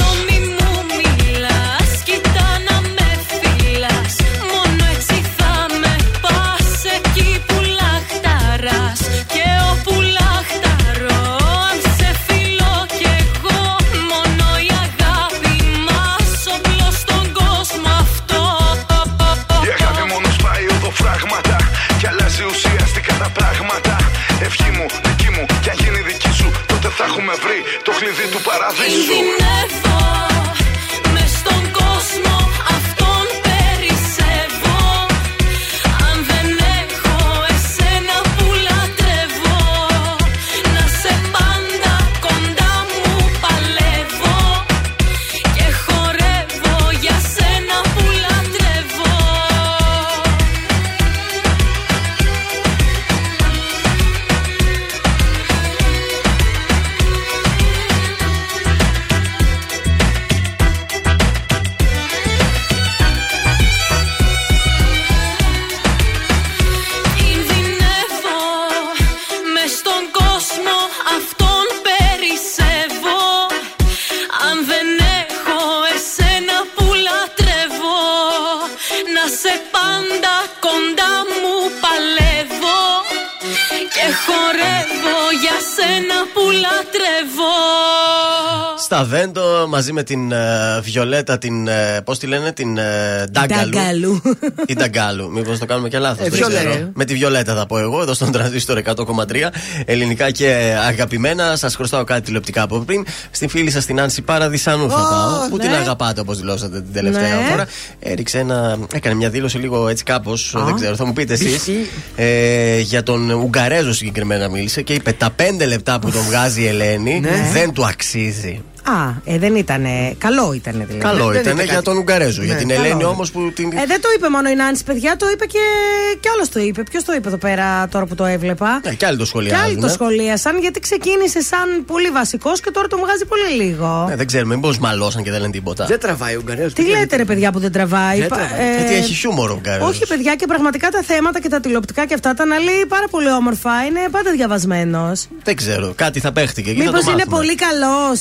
Μαζί με την ε, Βιολέτα, την. Ε, Πώς τη λένε, την ε, Ντάγκαλου. Νταγκαλού. Ή Νταγκάλου. Μήπως το κάνουμε και λάθος. Ε, Βιολέτα. Με τη Βιολέτα θα πω εγώ, εδώ στον τρανζίστορ 100,3. Ελληνικά και αγαπημένα. Σας χρωστάω κάτι τηλεοπτικά από πριν. Στην φίλη σας την Άνση Παραδισανού θα Ω, πάω. Που ναι. την αγαπάτε όπως δηλώσατε την τελευταία Ναι. φορά. Έριξε ένα. Έκανε μια δήλωση λίγο έτσι κάπως. Δεν ξέρω, θα μου πείτε εσείς. Ισχύει. Ε, για τον Ουγγαρέζο συγκεκριμένα μίλησε και είπε τα πέντε λεπτά που τον βγάζει η Ελένη Ναι. δεν του αξίζει. Α, ε, δεν ήτανε. Καλό ήτανε δηλαδή. Καλό δεν ήταν είπε για κάτι. τον Ουγγαρέζο. Για Ναι, την καλό Ελένη είναι. όμως που την. Ε, δεν το είπε μόνο η Νάνση, παιδιά, το είπε και, και άλλος το είπε. Ποιος το είπε εδώ πέρα τώρα που το έβλεπα; Ναι, και άλλοι το Και σχολιάζουν. άλλοι το σχολίασαν γιατί ξεκίνησε σαν πολύ βασικός και τώρα τον βγάζει πολύ λίγο. Ναι, δεν ξέρουμε, μήπως μαλώσαν και δεν λένε τίποτα. Δεν τραβάει ο Ουγγαρέζος. Τι λέτε ρε παιδιά που δεν τραβάει; Δεν Πα- τραβάει. ε, Γιατί έχει χιούμορ ο Ουγγαρέζος. Όχι παιδιά και πραγματικά τα θέματα και τα τηλεοπτικά και αυτά τα αναλύει πάρα πολύ όμορφα. Είναι πάντα διαβασμένος. Δεν ξέρω, κάτι θα παίχτηκε. εκεί θα Μήπως το είναι μάθουμε. πολύ καλός.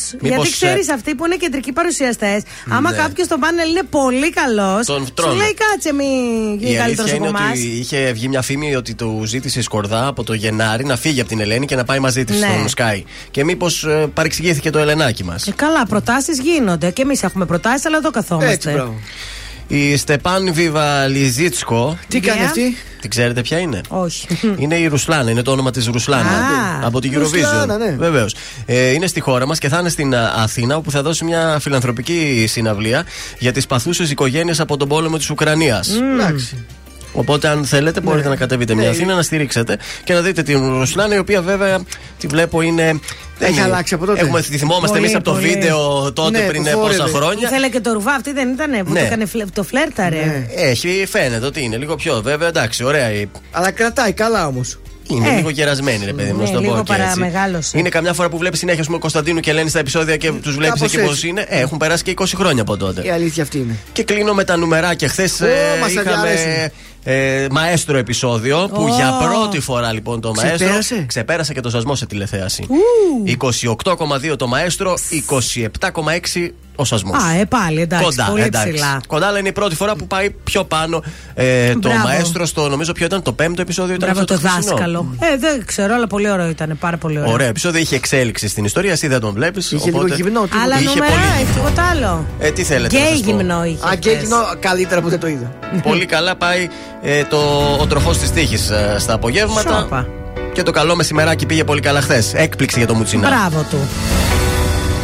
Γιατί ε, ξέρεις αυτοί που είναι κεντρικοί παρουσιαστές, άμα Ναι. κάποιος στο πάνελ είναι πολύ καλός, Τον σου τρώνε. λέει κάτσε μη Η γίνει καλύτερος αλήθεια από είναι εμά. ότι είχε βγει μια φήμη ότι του ζήτησε η Σκορδά από το Γενάρη να φύγει από την Ελένη και να πάει μαζί της Ναι. στον Sky. Και μήπως παρεξηγήθηκε το Ελενάκι μας. Ε, καλά, προτάσεις γίνονται. Και εμείς έχουμε προτάσεις, αλλά εδώ καθόμαστε. Έτσι, μπράβο. Η Στεπάν Βιβα Λιζίτσκο. Τι κάνει Yeah. αυτή; Την ξέρετε ποια είναι; Όχι. Είναι η Ρουσλάνα, είναι το όνομα της Ρουσλάνα. Α, από την Eurovision. Ρουσλάνα, ναι. Βεβαίως. Ε, είναι στη χώρα μας και θα είναι στην α, Αθήνα, όπου θα δώσει μια φιλανθρωπική συναυλία για τις παθούσες οικογένειες από τον πόλεμο της Ουκρανίας. Εντάξει. Οπότε, αν θέλετε, μπορείτε να κατεβείτε μια Ναι. Αθήνα να στηρίξετε και να δείτε την Ρουσλάνα, η οποία βέβαια τη βλέπω είναι. δεν Έχει είναι- αλλάξει από τότε. Έχουμε, τη θυμόμαστε Πολύ, εμείς από το πολύ. βίντεο τότε Ναι, πριν που ε, πόσα φόρευε. χρόνια. Ήθελε και το ρουβά, αυτή δεν ήταν που Ναι. το έκανε φλε- το φλέρταρε. Ναι. Έχει, φαίνεται ότι είναι λίγο πιο. Βέβαια, εντάξει, ωραία. η- Αλλά κρατάει καλά όμως. Είναι Ε. λίγο γερασμένη, ρε παιδί μου, Ναι, να σου το λίγο πω και έτσι. παραμεγάλωσε. Είναι καμιά φορά που βλέπεις συνέχεια ας πούμε, Κωνσταντίνου και Ελένη στα επεισόδια και τους βλέπεις Κάπως εκεί πώς έτσι. είναι. Ε, έχουν περάσει και 20 χρόνια από τότε. Η αλήθεια αυτή είναι. Και κλείνω με τα νουμεράκια. Χθες μας είχαμε αρέσουν. Ε, μαέστρο επεισόδιο που Ω. για πρώτη φορά λοιπόν το μαέστρο. Ξεπέρασε; Ξεπέρασε και το σασμό σε τηλεθέαση. 28,2 το μαέστρο, 27,6 ο σασμός. Α, ε, πάλι εντάξει. Κοντά, πολύ εντάξει. ψηλά. Κοντά, αλλά είναι η πρώτη φορά που πάει πιο πάνω ε, το Μπράβο. μαέστρο στο, νομίζω ποιο ήταν το πέμπτο επεισόδιο. Ήταν Μπράβο αυτό το χθεσινό; δάσκαλο. Ε, δεν ξέρω, αλλά πολύ ωραίο ήταν. Πάρα πολύ ωραίο. Ωραίο επεισόδιο, είχε εξέλιξη στην ιστορία, εσύ δεν τον βλέπεις. Είχε λίγο γυμνό, τι Αλλά είχε νούμερα, πολύ έχει τίποτα άλλο. Ε, τι θέλετε. να Γκέι σας πω; γυμνό είχε. Α, και χθες. εκείνο καλύτερα που δεν το είδα. Πολύ καλά πάει ε, το, ο τροχός της τύχης στα απογεύματα. Σόπα. Και το καλό μεσημεράκι πήγε πολύ καλά χθες. Έκπληξη για το Μουτσινά. Μπράβο του.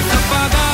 φωνάζεις Δεν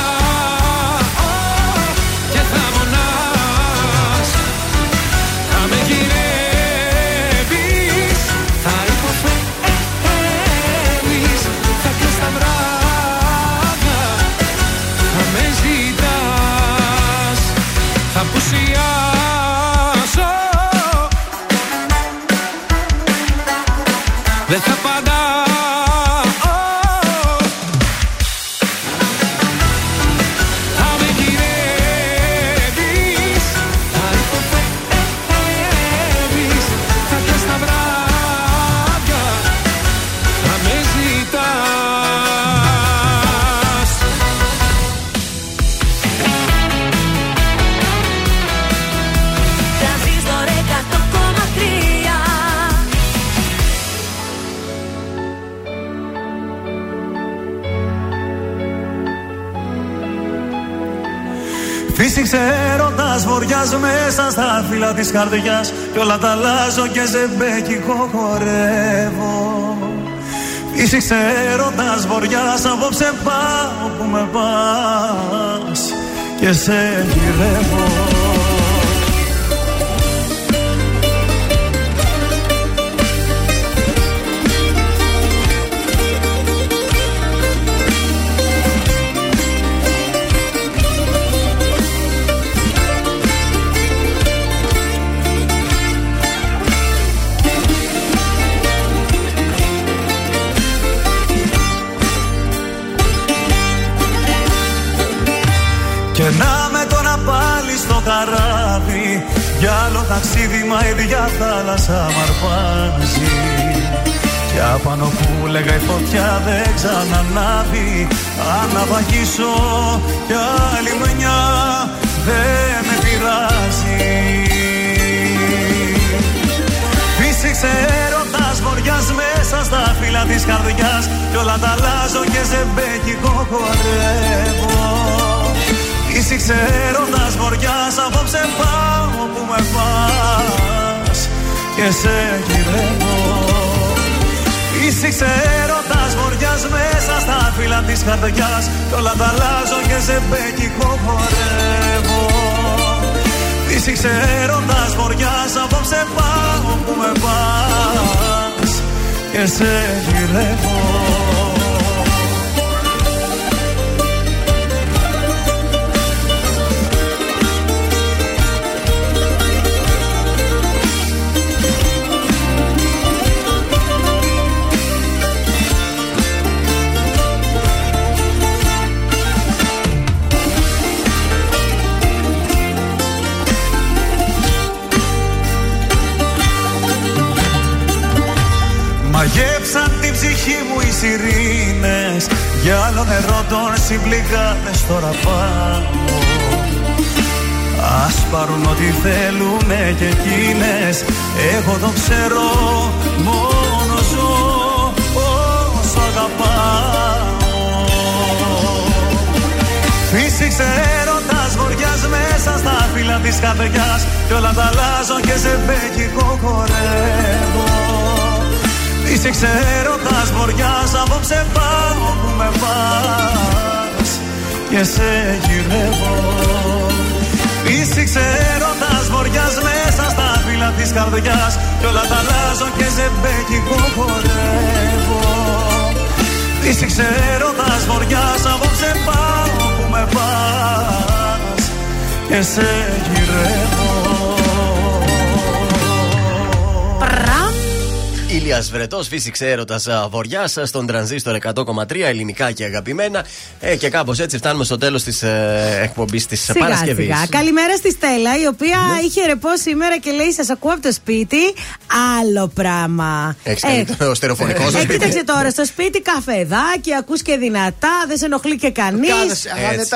βοριάς μέσα στα φύλλα της καρδιάς Κι όλα τα αλλάζω και σε μπέκικο χορεύω Φύσηξε έρωτας βοριάς απόψε πάω που με πας Και σε γυρεύω ταξίδι μα η ίδια θάλασσα μ' αρπάζει. Και απάνω που λέγα η φωτιά δεν ξανανάβει. Αν να βαγίσω κι άλλη μενιά δεν με πειράζει Φύσηξε έρωτας βοριάς μέσα μέσα στα φύλλα της καρδιάς. Κι όλα τα αλλάζω και σε μπέκικο χορεύω Είσαι έρωτας βοριάς Απόψε πάω που με πας. Και σε γυρεύω. Είσαι έρωτας βοριάς Μέσα στα φύλλα της καρδιάς. Κι όλα τα αλλάζω και σε μπέκικο χορεύω. Είσαι έρωτας βοριάς Απόψε πάω που με πας. Και σε γυρεύω ψυχή μου οι σιρήνες Για άλλο νερό των συμπληγάδες τώρα πάω. Ας πάρουν ό,τι θέλουνε και εκείνες Εγώ το ξέρω μόνο ζω όσο αγαπάω. Φύσηξε έρωτας βοριάς μέσα στα φύλλα της καρδιάς Κι όλα τα αλλάζω και σε μπέκικο χορεύω Είσαι ξέρωτας βοριάς Απόψε πάω που με πας. Και σε γυρεύω. Είσαι ξέρωτας βοριάς Μέσα στα φύλλα της καρδιάς. Κι όλα τα αλλάζω και σε μπέκικο χορεύω. Είσαι ξέρωτας βοριάς Απόψε πάω που με πας. Και σε γυρεύω Ήλια Βρετός, φύσηξε έρωτας βοριάς στον τρανζίστορ 100,3 ελληνικά και αγαπημένα. Ε, και κάπως έτσι φτάνουμε στο τέλος της ε, εκπομπής της Παρασκευής. Καλημέρα στη Στέλλα, η οποία ναι. είχε ρεπό σήμερα και λέει: Σας ακούω από το σπίτι. Άλλο πράγμα. Έχεις ε, το στερεοφωνικό σου. Ε, κοίταξε τώρα στο σπίτι καφεδάκι, ακούς και δυνατά, δεν σε ενοχλεί και κανείς.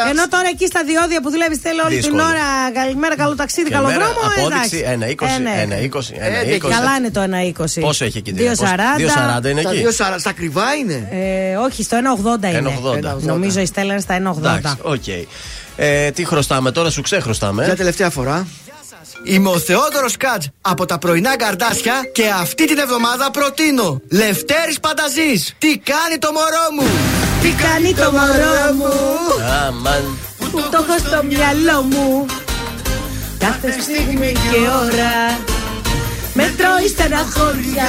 Ενώ τώρα εκεί στα διόδια που δουλεύεις θέλω όλη την ώρα. Καλημέρα, καλό ταξίδι, καλό δρόμο. Απόδειξη 1,20. Καλά είναι το 1,20. Πόσο έχει εκεί 2,40. 2,40 είναι εκεί. Στα 2,40 στα ακριβά είναι. Ε, όχι, στο 1,80 είναι. 1,80. Νομίζω η Στέλλα είναι στα 1,80. Εντάξει, οκ. Ε, τι χρωστάμε τώρα, σου ξεχρωστάμε. Για τελευταία φορά. Είμαι ο Θεόδωρος Κάτζ από τα πρωινά καρντάσια και αυτή την εβδομάδα προτείνω Λευτέρης Πανταζής Τι κάνει το μωρό μου; Τι κάνει το μωρό μου; Αμάν Που το έχω στο μυαλό μου Κάθε στιγμή και ώρα με τρώει στεναχώρια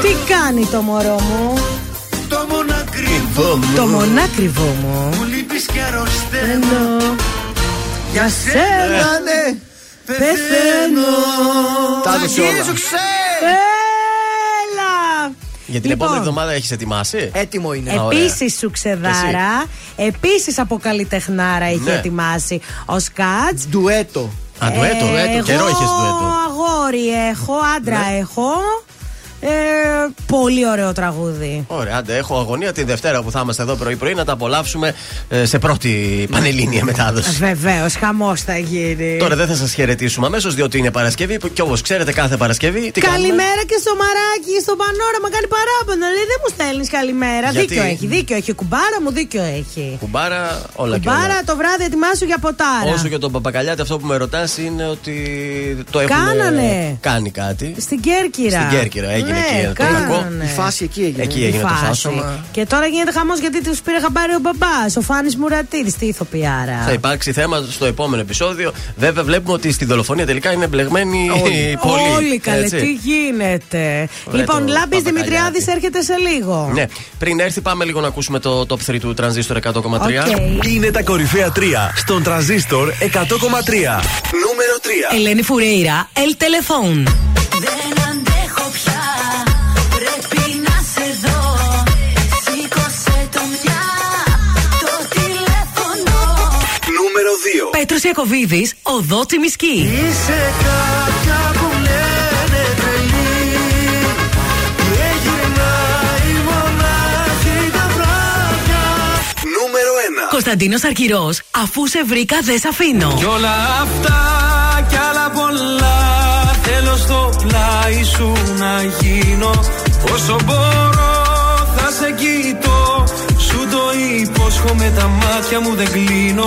Τι κάνει το μωρό μου; Το μονάκριβό μου. Το μονάκριβό μου. Μου λείπεις και αρρωσταίνω. Για σένα ναι. Πεθαίνω. Τα έδωσε όλα. Έλα. Για την Λοιπόν. επόμενη εβδομάδα έχεις ετοιμάσει; Έτοιμο είναι. Επίσης σου ξεδάρα, επίσης από καλλιτεχνάρα είχε Ναι. ετοιμάσει ο Σκάτς. Ντουέτο Α, ντουέτο, ντουέτο. Καιρό είχες ντουέτο. αγόρι έχω, άντρα έχω. Ε, πολύ ωραίο τραγούδι. Ωραία, άντε, έχω αγωνία τη Δευτέρα που θα είμαστε εδώ πρωί-πρωί να τα απολαύσουμε ε, σε πρώτη πανελλήνια μετάδοση. Βεβαίως, χαμός θα γίνει. Τώρα δεν θα σας χαιρετήσουμε αμέσως διότι είναι Παρασκευή που- και όπως ξέρετε κάθε Παρασκευή. Τι κάνουμε; Καλημέρα και στο μαράκι, στο πανόραμα κάνει παράπονο. Λέει δεν μου στέλνεις καλημέρα. Γιατί; Δίκιο έχει, δίκιο έχει. Κουμπάρα μου, δίκιο έχει. Κουμπάρα, όλα και Κουμπάρα όλα. το βράδυ ετοιμάσου για ποτάρα. Όσο για τον Παπακαλιάτη, αυτό που με ρωτάς είναι ότι το έχουν Κάνανε. κάνει κάτι. Στην Κέρκυρα. Στην Κέρκυρα έγινε ναι, εκεί το κακό. κάνανε. Η φάση εκεί έγινε Εκεί Η έγινε το φάση. φάσομα. Και τώρα γίνεται χαμός γιατί τους πήρε χαμπάρι ο μπαμπάς, ο Φάνης Μουρατίδης, τι ηθοποιάρα. Θα υπάρξει θέμα στο επόμενο επεισόδιο. Βέβαια, βλέπουμε ότι στη δολοφονία τελικά είναι μπλεγμένοι πολλοί. Όλοι καλέ, έτσι. τι γίνεται. Βρε λοιπόν, το Λάμπης Παπακαλιάτη. Δημητριάδης έρχεται σε λίγο. Ναι. Πριν έρθει, πάμε λίγο να ακούσουμε το top 3 του Transistor 100,3. Οκ. Είναι τα κορυφαία 3 στον Transistor 100,3. Νούμερο 3. Ελένη Φουρέιρα, El Telephone. Νούμερο 2. Πέτρος Ιακοβίδης, Οδό Τσιμισκή. Είσαι κάποια που λένε τρελή Και γυρνάει μονάχη τα βράδια Νούμερο 1. Κωνσταντίνος Αρκυρός, αφού σε βρήκα δεν σ' αφήνω. Κι όλα αυτά κι άλλα πολλά Θέλω στο πλάι σου σου να γίνω Όσο μπορώ θα σε κοιτώ Σου το υπόσχομαι τα μάτια μου δεν κλείνω